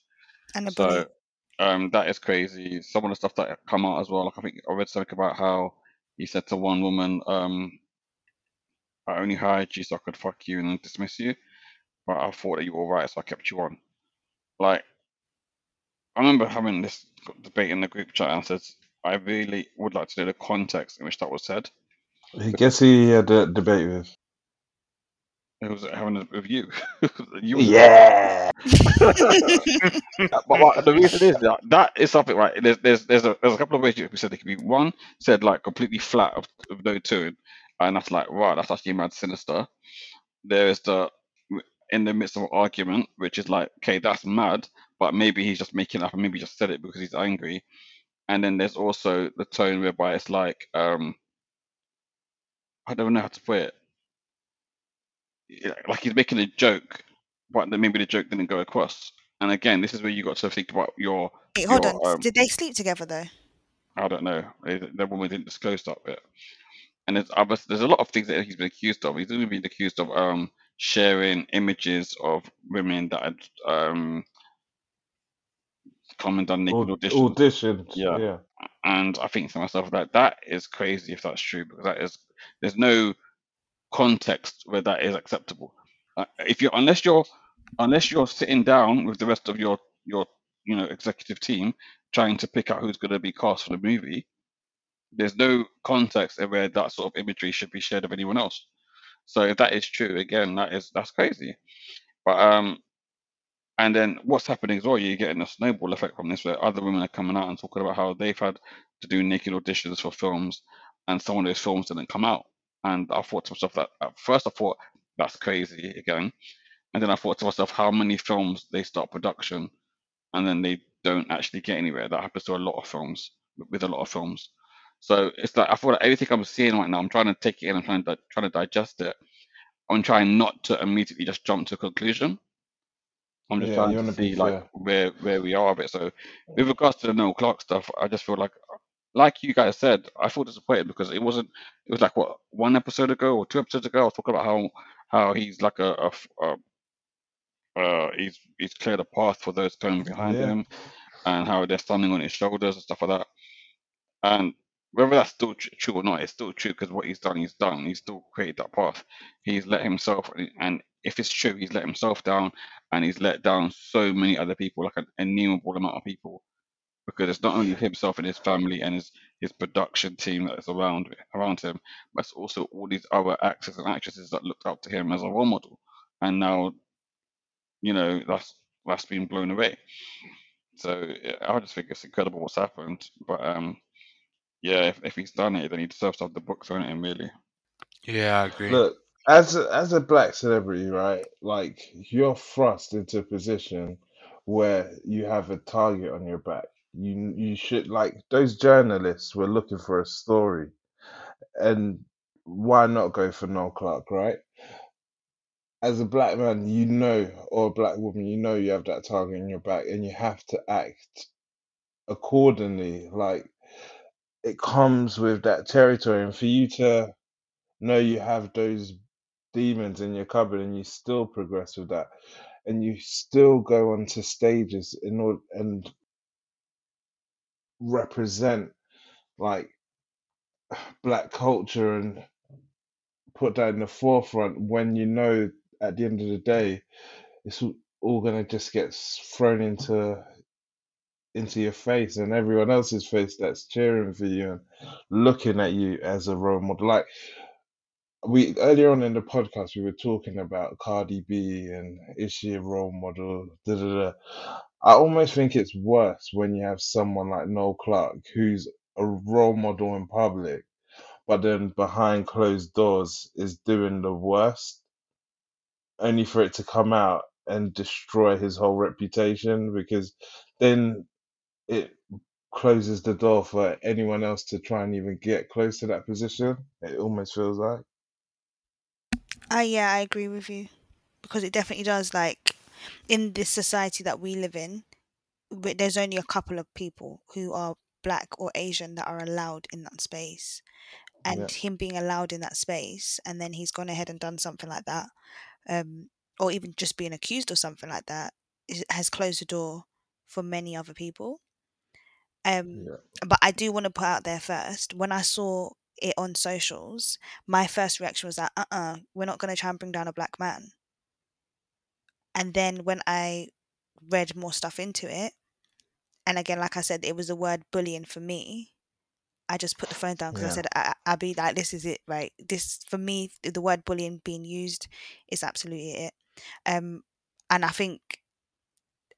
and a bully So um, that is crazy. Some of the stuff that come out as well. Like I think I read something about how he said to one woman, um, "I only hired you so I could fuck you and dismiss you, but I thought that you were right, so I kept you on." Like I remember having this debate in the group chat, and I said, "I really would like to know the context in which that was said." I guess he had a debate with. It was having it with you. you Yeah. but, but the reason is that that is something right. There's there's there's a there's a couple of ways you could said it could be one said like completely flat of, of no tone, and that's like right, that's actually mad sinister. There is the in the midst of an argument, which is like okay, that's mad, but maybe he's just making up, and maybe just said it because he's angry. And then there's also the tone whereby it's like um I don't know how to put it. yeah, like he's making a joke, but then maybe the joke didn't go across. And again, this is where you got to think about your Wait, hold on. um, Did they sleep together though? I don't know. The woman didn't disclose that bit. And there's other, there's a lot of things that he's been accused of. He's even been accused of um sharing images of women that had um come and done naked Aud- auditions. Yeah. Yeah. And I think to myself that that is crazy if that's true because that is there's no context where that is acceptable. Uh, if you unless you're unless you're sitting down with the rest of your your you know executive team trying to pick out who's going to be cast for the movie, there's no context where that sort of imagery should be shared with anyone else. So if that is true, again, that is that's crazy. But um, and then what's happening as well, you're getting a snowball effect from this, where other women are coming out and talking about how they've had to do naked auditions for films, and some of those films didn't come out. And I thought to myself that at first I thought that's crazy again, and then I thought to myself how many films they start production, and then they don't actually get anywhere. That happens to a lot of films with a lot of films. So it's like I feel like everything I'm seeing right now, I'm trying to take it in, I'm trying to trying to digest it. I'm trying not to immediately just jump to a conclusion. I'm just Yeah, trying to to be like fair. where where we are a bit. So with regards to the Noel Clarke stuff, I just feel like like you guys said, I feel disappointed because it wasn't it was like what one episode ago or two episodes ago I was talking about how how he's like a a uh he's he's cleared a path for those coming behind Yeah. him and how they're standing on his shoulders and stuff like that. And whether that's still true or not, it's still true because what he's done, he's done. He's still created that path. He's let himself, and if it's true, he's let himself down, and he's let down so many other people, like an innumerable amount of people, because it's not only himself and his family and his his production team that is around around him, but it's also all these other actors and actresses that looked up to him as a role model, and now, you know, that's that's been blown away. So I just think it's incredible what's happened, but um. Yeah, if, if he's done it, then he deserves to have the book thrown at him, really. Yeah, I agree. Look, as a, as a black celebrity, right? Like you're thrust into a position where you have a target on your back. You you should like those journalists were looking for a story, and why not go for Noel Clarke, right? As a black man, you know, or a black woman, you know you have that target on your back, and you have to act accordingly. Like it comes with that territory, and for you to know you have those demons in your cupboard and you still progress with that and you still go onto stages in order and represent like black culture and put that in the forefront when you know at the end of the day it's all all gonna just get thrown into into your face and everyone else's face that's cheering for you and looking at you as a role model like we earlier on in the podcast we were talking about Cardi B and is she a role model? Da, da, da. I almost think it's worse when you have someone like Noel Clarke who's a role model in public, but then behind closed doors is doing the worst, only for it to come out and destroy his whole reputation because then it closes the door for anyone else to try and even get close to that position. It almost feels like. Ah, yeah, I agree with you because it definitely does. Like in this society that we live in, there's only a couple of people who are black or Asian that are allowed in that space, Yeah. and him being allowed in that space, and then he's gone ahead and done something like that, um, or even just being accused or something like that, is, has closed the door for many other people. Um, Yeah. but I do want to put out there first when I saw it on socials, my first reaction was that, uh uh-uh, uh, we are not going to try and bring down a black man. And then when I read more stuff into it, and again, like I said, it was the word bullying for me. I just put the phone down because I said, I, I- Abby, like, this is it, right? This, for me, the word bullying being used is absolutely it. Um, and I think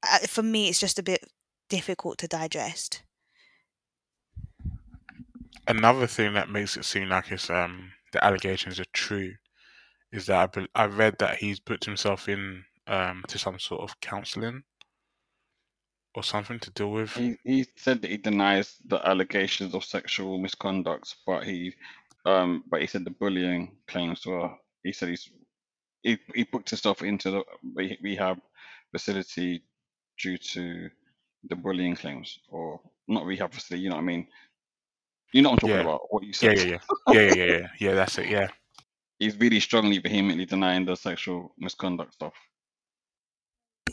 uh, for me, it's just a bit difficult to digest. Another thing that makes it seem like it's um the allegations are true is that I, bel I read that he's put himself in um to some sort of counselling or something to deal with. He he said that he denies the allegations of sexual misconduct, but he um but he said the bullying claims were he said he's he, he booked himself into the re- rehab facility due to the bullying claims, or not rehab facility. You know what I mean? You know what I'm talking Yeah. about? What you said. yeah, yeah, yeah, yeah, yeah, yeah. Yeah, that's it. Yeah. He's really strongly, vehemently denying the sexual misconduct stuff.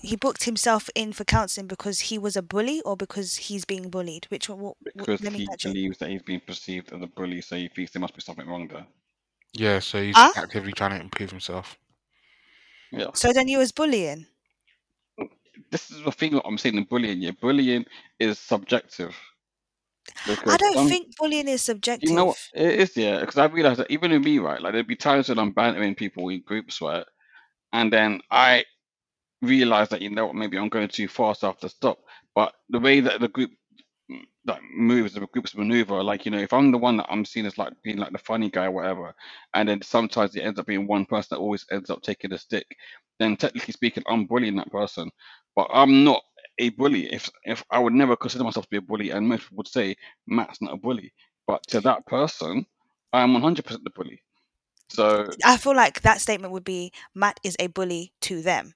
He booked himself in for counselling because he was a bully or because he's being bullied. Which one? What, what- Because let me he catch it. believes that he's being perceived as a bully, so he thinks there must be something wrong there. Yeah, so he's Huh? actively trying to improve himself. Yeah. So then you was bullying. This is the thing that I'm saying in bullying. Yeah, bullying is subjective. I Because don't some- think bullying is subjective. You know what? It is, yeah. Because I realized that even in me, right, like there'd be times when I'm bantering people in groups, right, and then I realize that you know what, maybe I'm going too fast so I have to stop. But the way that the group that moves, the groups maneuver, like you know, if I'm the one that I'm seen as like being like the funny guy, or whatever, and then sometimes it ends up being one person that always ends up taking the stick, then technically speaking, I'm bullying that person, but I'm not a bully. If if I would never consider myself to be a bully, and most people would say Matt's not a bully, but to that person, I'm 100% the bully. So I feel like that statement would be Matt is a bully to them.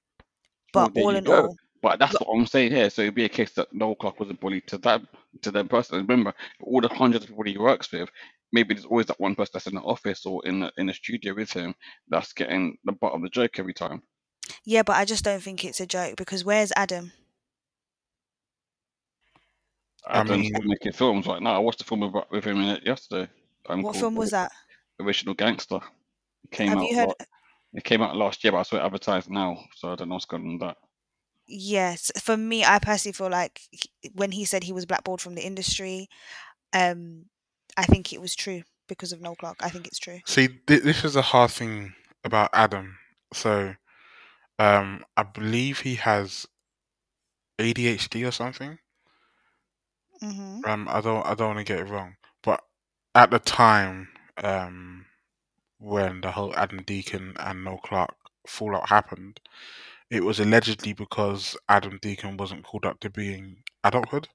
But there all in go. all, But that's what I'm saying here. So it'd be a case that Noel Clarke was a bully to that to that person. And remember, all the hundreds of people he works with, maybe there's always that one person that's in the office or in the in the studio with him that's getting the butt of the joke every time. yeah, but I just don't think it's a joke because where's Adam? I Adam's mean- making films right now. I watched the film with, with him in it yesterday. Um, What film was that? Original Gangster. It came Have out. you heard? la- it came out last year, but I saw it advertised now, so I don't know what's going on with that. Yes, for me, I personally feel like he- when he said he was blackballed from the industry, um, I think it was true because of Noel Clarke. I think it's true. See, th- this is a hard thing about Adam. So, um, I believe he has ADHD or something. Hmm Um, I don't, I don't want to get it wrong, but at the time, um, when the whole Adam Deacon and Noel Clarke fallout happened, it was allegedly because Adam Deacon wasn't called up to being adulthood,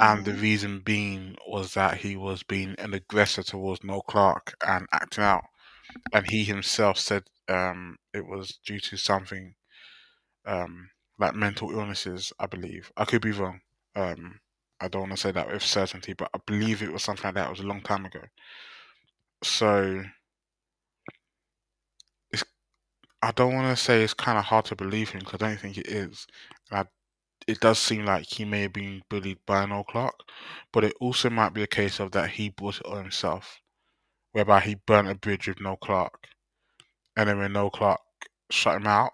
and the reason being was that he was being an aggressor towards Noel Clarke and acting out, and he himself said um, it was due to something um, like mental illnesses. I believe. I could be wrong. Um, I don't want to say that with certainty, but I believe it was something like that. It was a long time ago. So it's I don't want to say it's kind of hard to believe him because I don't think it is. I, it does seem like he may have been bullied by Noel Clarke, but it also might be a case of that he brought it on himself, whereby he burnt a bridge with Noel Clarke, and then when Noel Clarke shut him out,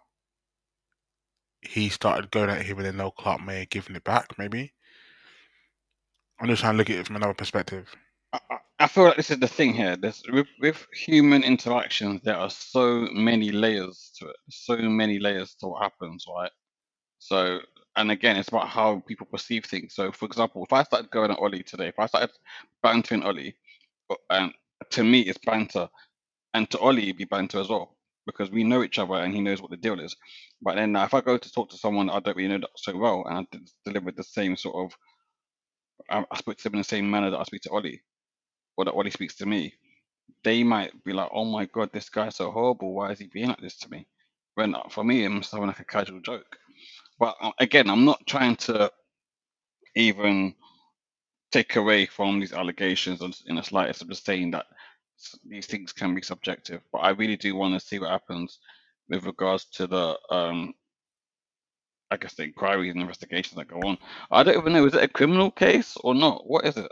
he started going at him, and then Noel Clarke may have given it back. Maybe. I'm just trying to look at it from another perspective. I, I- feel like this is the thing here. There's with with human interactions, there are so many layers to it. So many layers to what happens, right? So, and again, it's about how people perceive things. So, for example, if I started going at Ollie today, if I started bantering Ollie, and um, to me it's banter, and to Ollie it'd be banter as well because we know each other and he knows what the deal is. But then if I go to talk to someone I don't really know that so well and I deliver the same sort of, I, I speak to them in the same manner that I speak to Ollie, or that Ollie speaks to me, they might be like, "Oh my god, this guy's so horrible. Why is he being like this to me?" When uh, for me, I'm having like a casual joke. But uh, again, I'm not trying to even take away from these allegations in the slightest. I'm just saying that these things can be subjective. But I really do want to see what happens with regards to the, um, I guess, the inquiries and investigations that go on. I don't even know, is it a criminal case or not? What is it?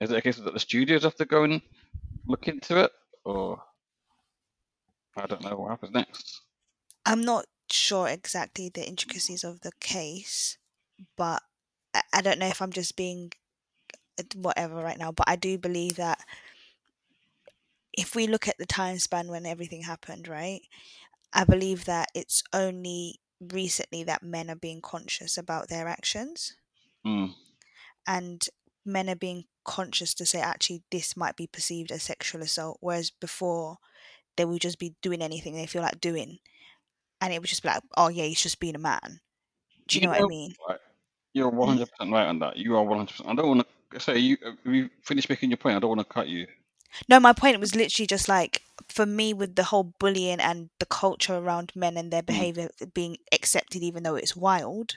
Is it a case that the studios have to go and look into it? Or I don't know what happens next. I'm not sure exactly the intricacies of the case, but I, don't know if I'm just being uh, whatever right now. But I do believe that if we look at the time span when everything happened, right? I believe that it's only recently that men are being conscious about their actions Mm. and men are being conscious to say actually this might be perceived as sexual assault whereas before they would just be doing anything they feel like doing and it would just be like oh yeah he's just being a man do you, know, what i mean Right. You're 100% right on that. You are 100%. I don't want to say you. You finish making your point. I don't want to cut you. no my point was literally just like for me, with the whole bullying and the culture around men and their Mm. behavior being accepted, even though it's wild,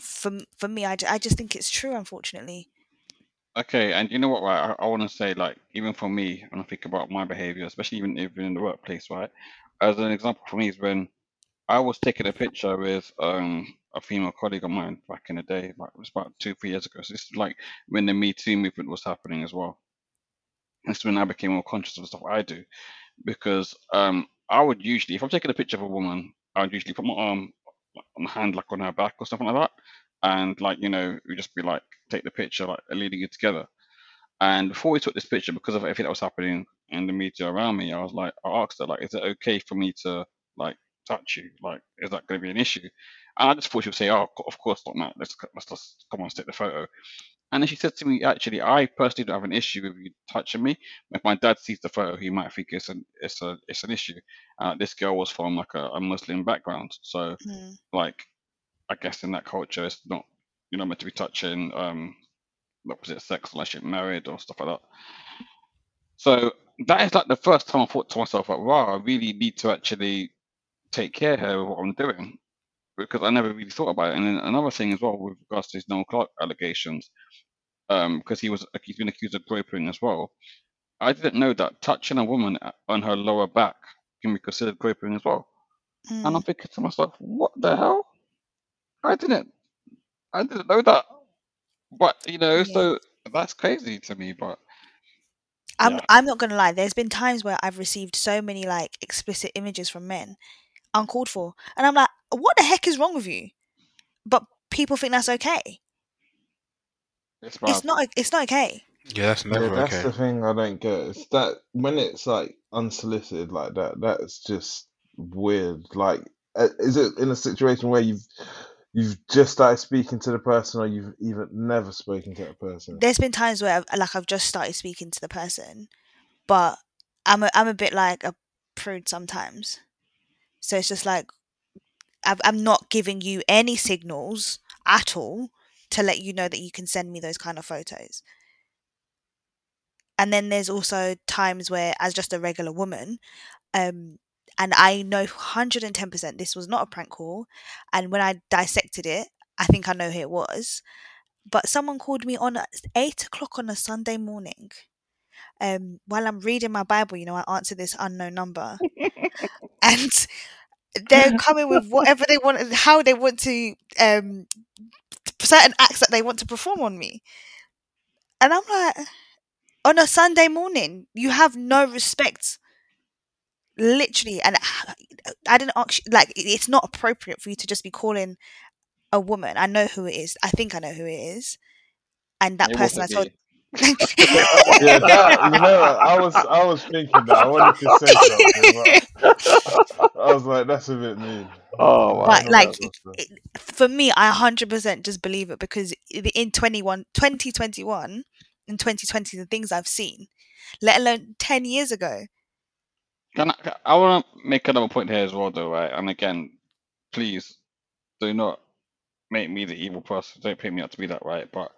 for for me, I, I just think it's true. Unfortunately, Okay, and you know what, right? I, I want to say, like, even for me, when I think about my behavior, especially even even in the workplace, right? As an example for me is when I was taking a picture with um a female colleague of mine back in the day, like it was about two, three years ago. So this is like when the Me Too movement was happening as well. That's when I became more conscious of the stuff I do, because um I would usually, if I'm taking a picture of a woman, I would usually put my arm, my hand like on her back or something like that, and like you know, we just be like take the picture, like leading it together. And before we took this picture, because of everything that was happening in the media around me, I was like, I asked her, like, is it okay for me to like touch you? Like, is that going to be an issue? And I just thought she would say, oh, of course not, Matt. Let's let's just come on, take the photo. And then she said to me, actually, I personally don't have an issue with you touching me. If my dad sees the photo, he might think it's an it's a it's an issue. Uh, this girl was from like a, a Muslim background, so Mm. like I guess in that culture, it's not you're not meant to be touching um the opposite sex unless you're married or stuff like that. So that is like the first time I thought to myself, like, wow, I really need to actually take care here of what I'm doing because I never really thought about it. And then another thing as well with regards to his Noel Clarke allegations, um, because he was he's been accused of groping as well. I didn't know that touching a woman on her lower back can be considered groping as well. And I'm Mm. thinking to myself, what the hell? I didn't I didn't know that. But you know, Yeah. so that's crazy to me. But I'm yeah, I'm not gonna lie. There's been times where I've received so many like explicit images from men, uncalled for, and I'm like, what the heck is wrong with you? But people think that's okay. it's It's not. It's not okay. Yeah, that's Yeah, never that's okay. the thing I don't get. It's that when it's like unsolicited like that, that's just weird. Like, uh, is it in a situation where you've you've just started speaking to the person, or you've even never spoken to that person? There's been times where I've, like I've just started speaking to the person, but I'm a, I'm a bit like a prude sometimes. So it's just like I've, I'm not giving you any signals at all to let you know that you can send me those kind of photos. And then there's also times where, as just a regular woman, um, and I know 110% this was not a prank call. And when I dissected it, I think I know who it was. But someone called me on eight o'clock on a Sunday morning. Um, while I'm reading my Bible, you know, I answer this unknown number, and they're coming with whatever they want, how they want to, um, certain acts that they want to perform on me. And I'm like, on a Sunday morning, you have no respect literally and i didn't actually like it's not appropriate for you to just be calling a woman i know who it is i think i know who it is and that It person i told. Yeah, that you know, I was I was thinking that I wanted to say something, but I was like, that's a bit mean. Oh I wow. but like that sort of stuff. it, for me i 100% just believe it because in 21 2021 and 2020 the things i've seen let alone 10 years ago Can I, can- I want to make another point here as well, though, right? And again, please do not make me the evil person. Don't paint me out to be that, right? But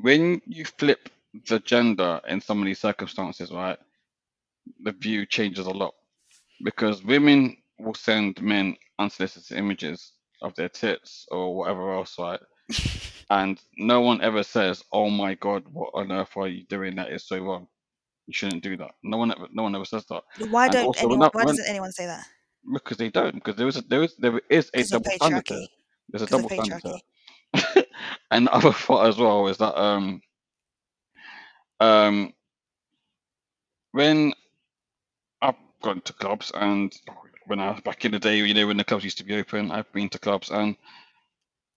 when you flip the gender in some of these circumstances, right, the view changes a lot because women will send men unsolicited images of their tits or whatever else, right? And no one ever says, "Oh my God, what on earth are you doing? That is so wrong. You shouldn't do that." No one ever, no one ever says that. why And don't also, anyone why when doesn't anyone say that because they don't, because there is a, there is there is a double standard there. There's a double standard. and the other thought as well is that um um when I've gone to clubs and when I was back in the day, you know, when the clubs used to be open, I've been to clubs and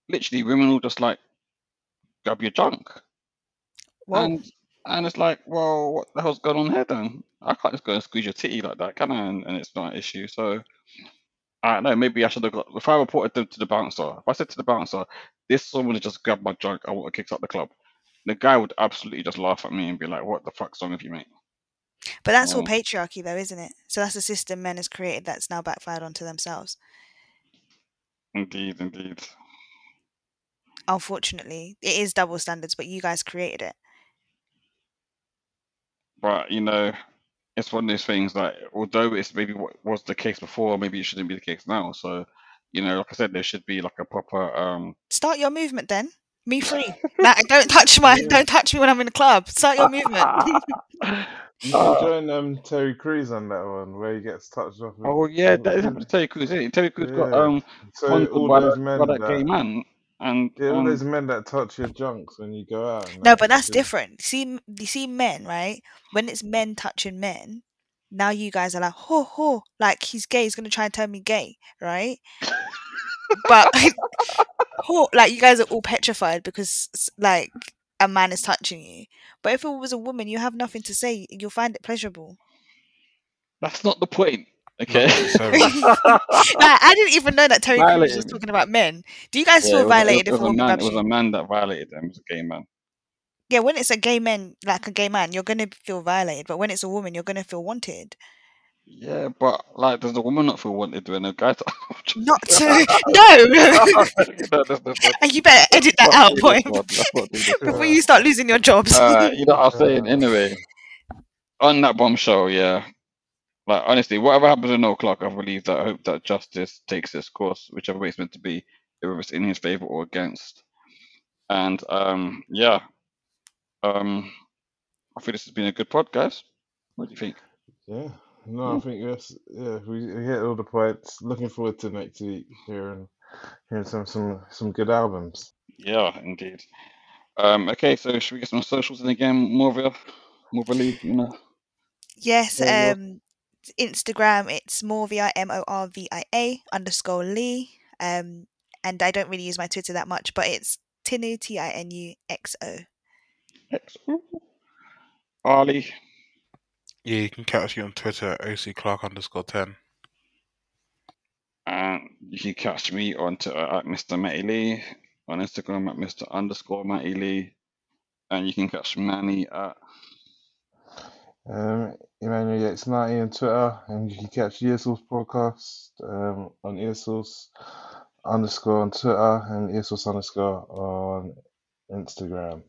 literally women will just like grab your junk whoa and and it's like, well, what the hell's going on here then? I can't just go and squeeze your titty like that, can I? And, and it's not an issue. So I don't know. Maybe I should have got. If I reported them to the bouncer, if I said to the bouncer, "This woman has just grabbed my junk. I want to kick out the club," the guy would absolutely just laugh at me and be like, "What the fuck's wrong with you, mate?" But that's all Um, patriarchy, though, isn't it? So that's a system men has created that's now backfired onto themselves. indeed, indeed. Unfortunately, it is double standards, but you guys created it. But you know, it's one of those things like although it's maybe what was the case before, maybe it shouldn't be the case now. So, you know, like I said, there should be like a proper um Start your movement then. Me free. Like, don't touch my. Don't touch me when I'm in the club. Start your movement. You can join um, Terry Crews on that one where he gets touched off. Oh yeah, that is Yeah. happened to Terry Crews, isn't it? Terry Crews got um So all by, those that, men by that that, gay man, and yeah, all um, those men that touch your junks when you go out. No, that, but that's just- different. See, you see, men, right? When it's men touching men, now you guys are like, ho ho, like he's gay. He's gonna try and turn me gay, right? But ho, like you guys are all petrified because like a man is touching you. But if it was a woman, you have nothing to say. You'll find it pleasurable. that's not the point. Okay. necessarily. like, I didn't even know that Terry Crews was Violated. talking about men. Do you guys Yeah, feel it was, violated it if was, a a woman man. grabs It was you? a man that violated them. It was a gay man. Yeah, when it's a gay man, like a gay man, you're gonna feel violated. But when it's a woman, you're gonna feel wanted. Yeah, but like, does the woman not feel wanted when a guy? Not to no. no, and you better edit that out, boy, this one. Let's not do this one. before you start losing your jobs. Uh, you know what I'm saying? Anyway, on that bombshell, yeah. Like honestly, whatever happens in O'clock, I believe that I hope that justice takes its course, whichever way it's meant to be, whether it's in his favor or against. And um, yeah, um, I think this has been a good pod, guys. What do you think? Yeah. No, I think yes. Yeah, we we hit all the points. Looking forward to next week hearing hearing some some some good albums. Yeah, indeed. Um, okay, so should we get some socials in again, Morvia? Morvia, you know? yes, Yeah, yeah. um, Instagram it's Morvia M O R V I A underscore Lee. Um, and I don't really use my Twitter that much, but it's Tinu T I N U X O. Excellent. Ali. yeah, you can catch me on Twitter at OC Clark underscore 10. And you can catch me on Twitter at Mr. Matty Lee, on Instagram at Mr. underscore Matty Lee, and you can catch Manny at Um, Emmanuel Yates 90 on Twitter, and you can catch EarSauce podcast um, on EarSauce underscore on Twitter and EarSauce underscore on Instagram.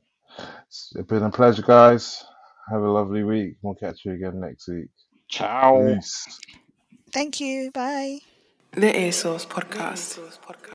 It's been a pleasure, guys. Have a lovely week. We'll catch you again next week. Ciao. Peace. Thank you. Bye. The EarSauce Podcast.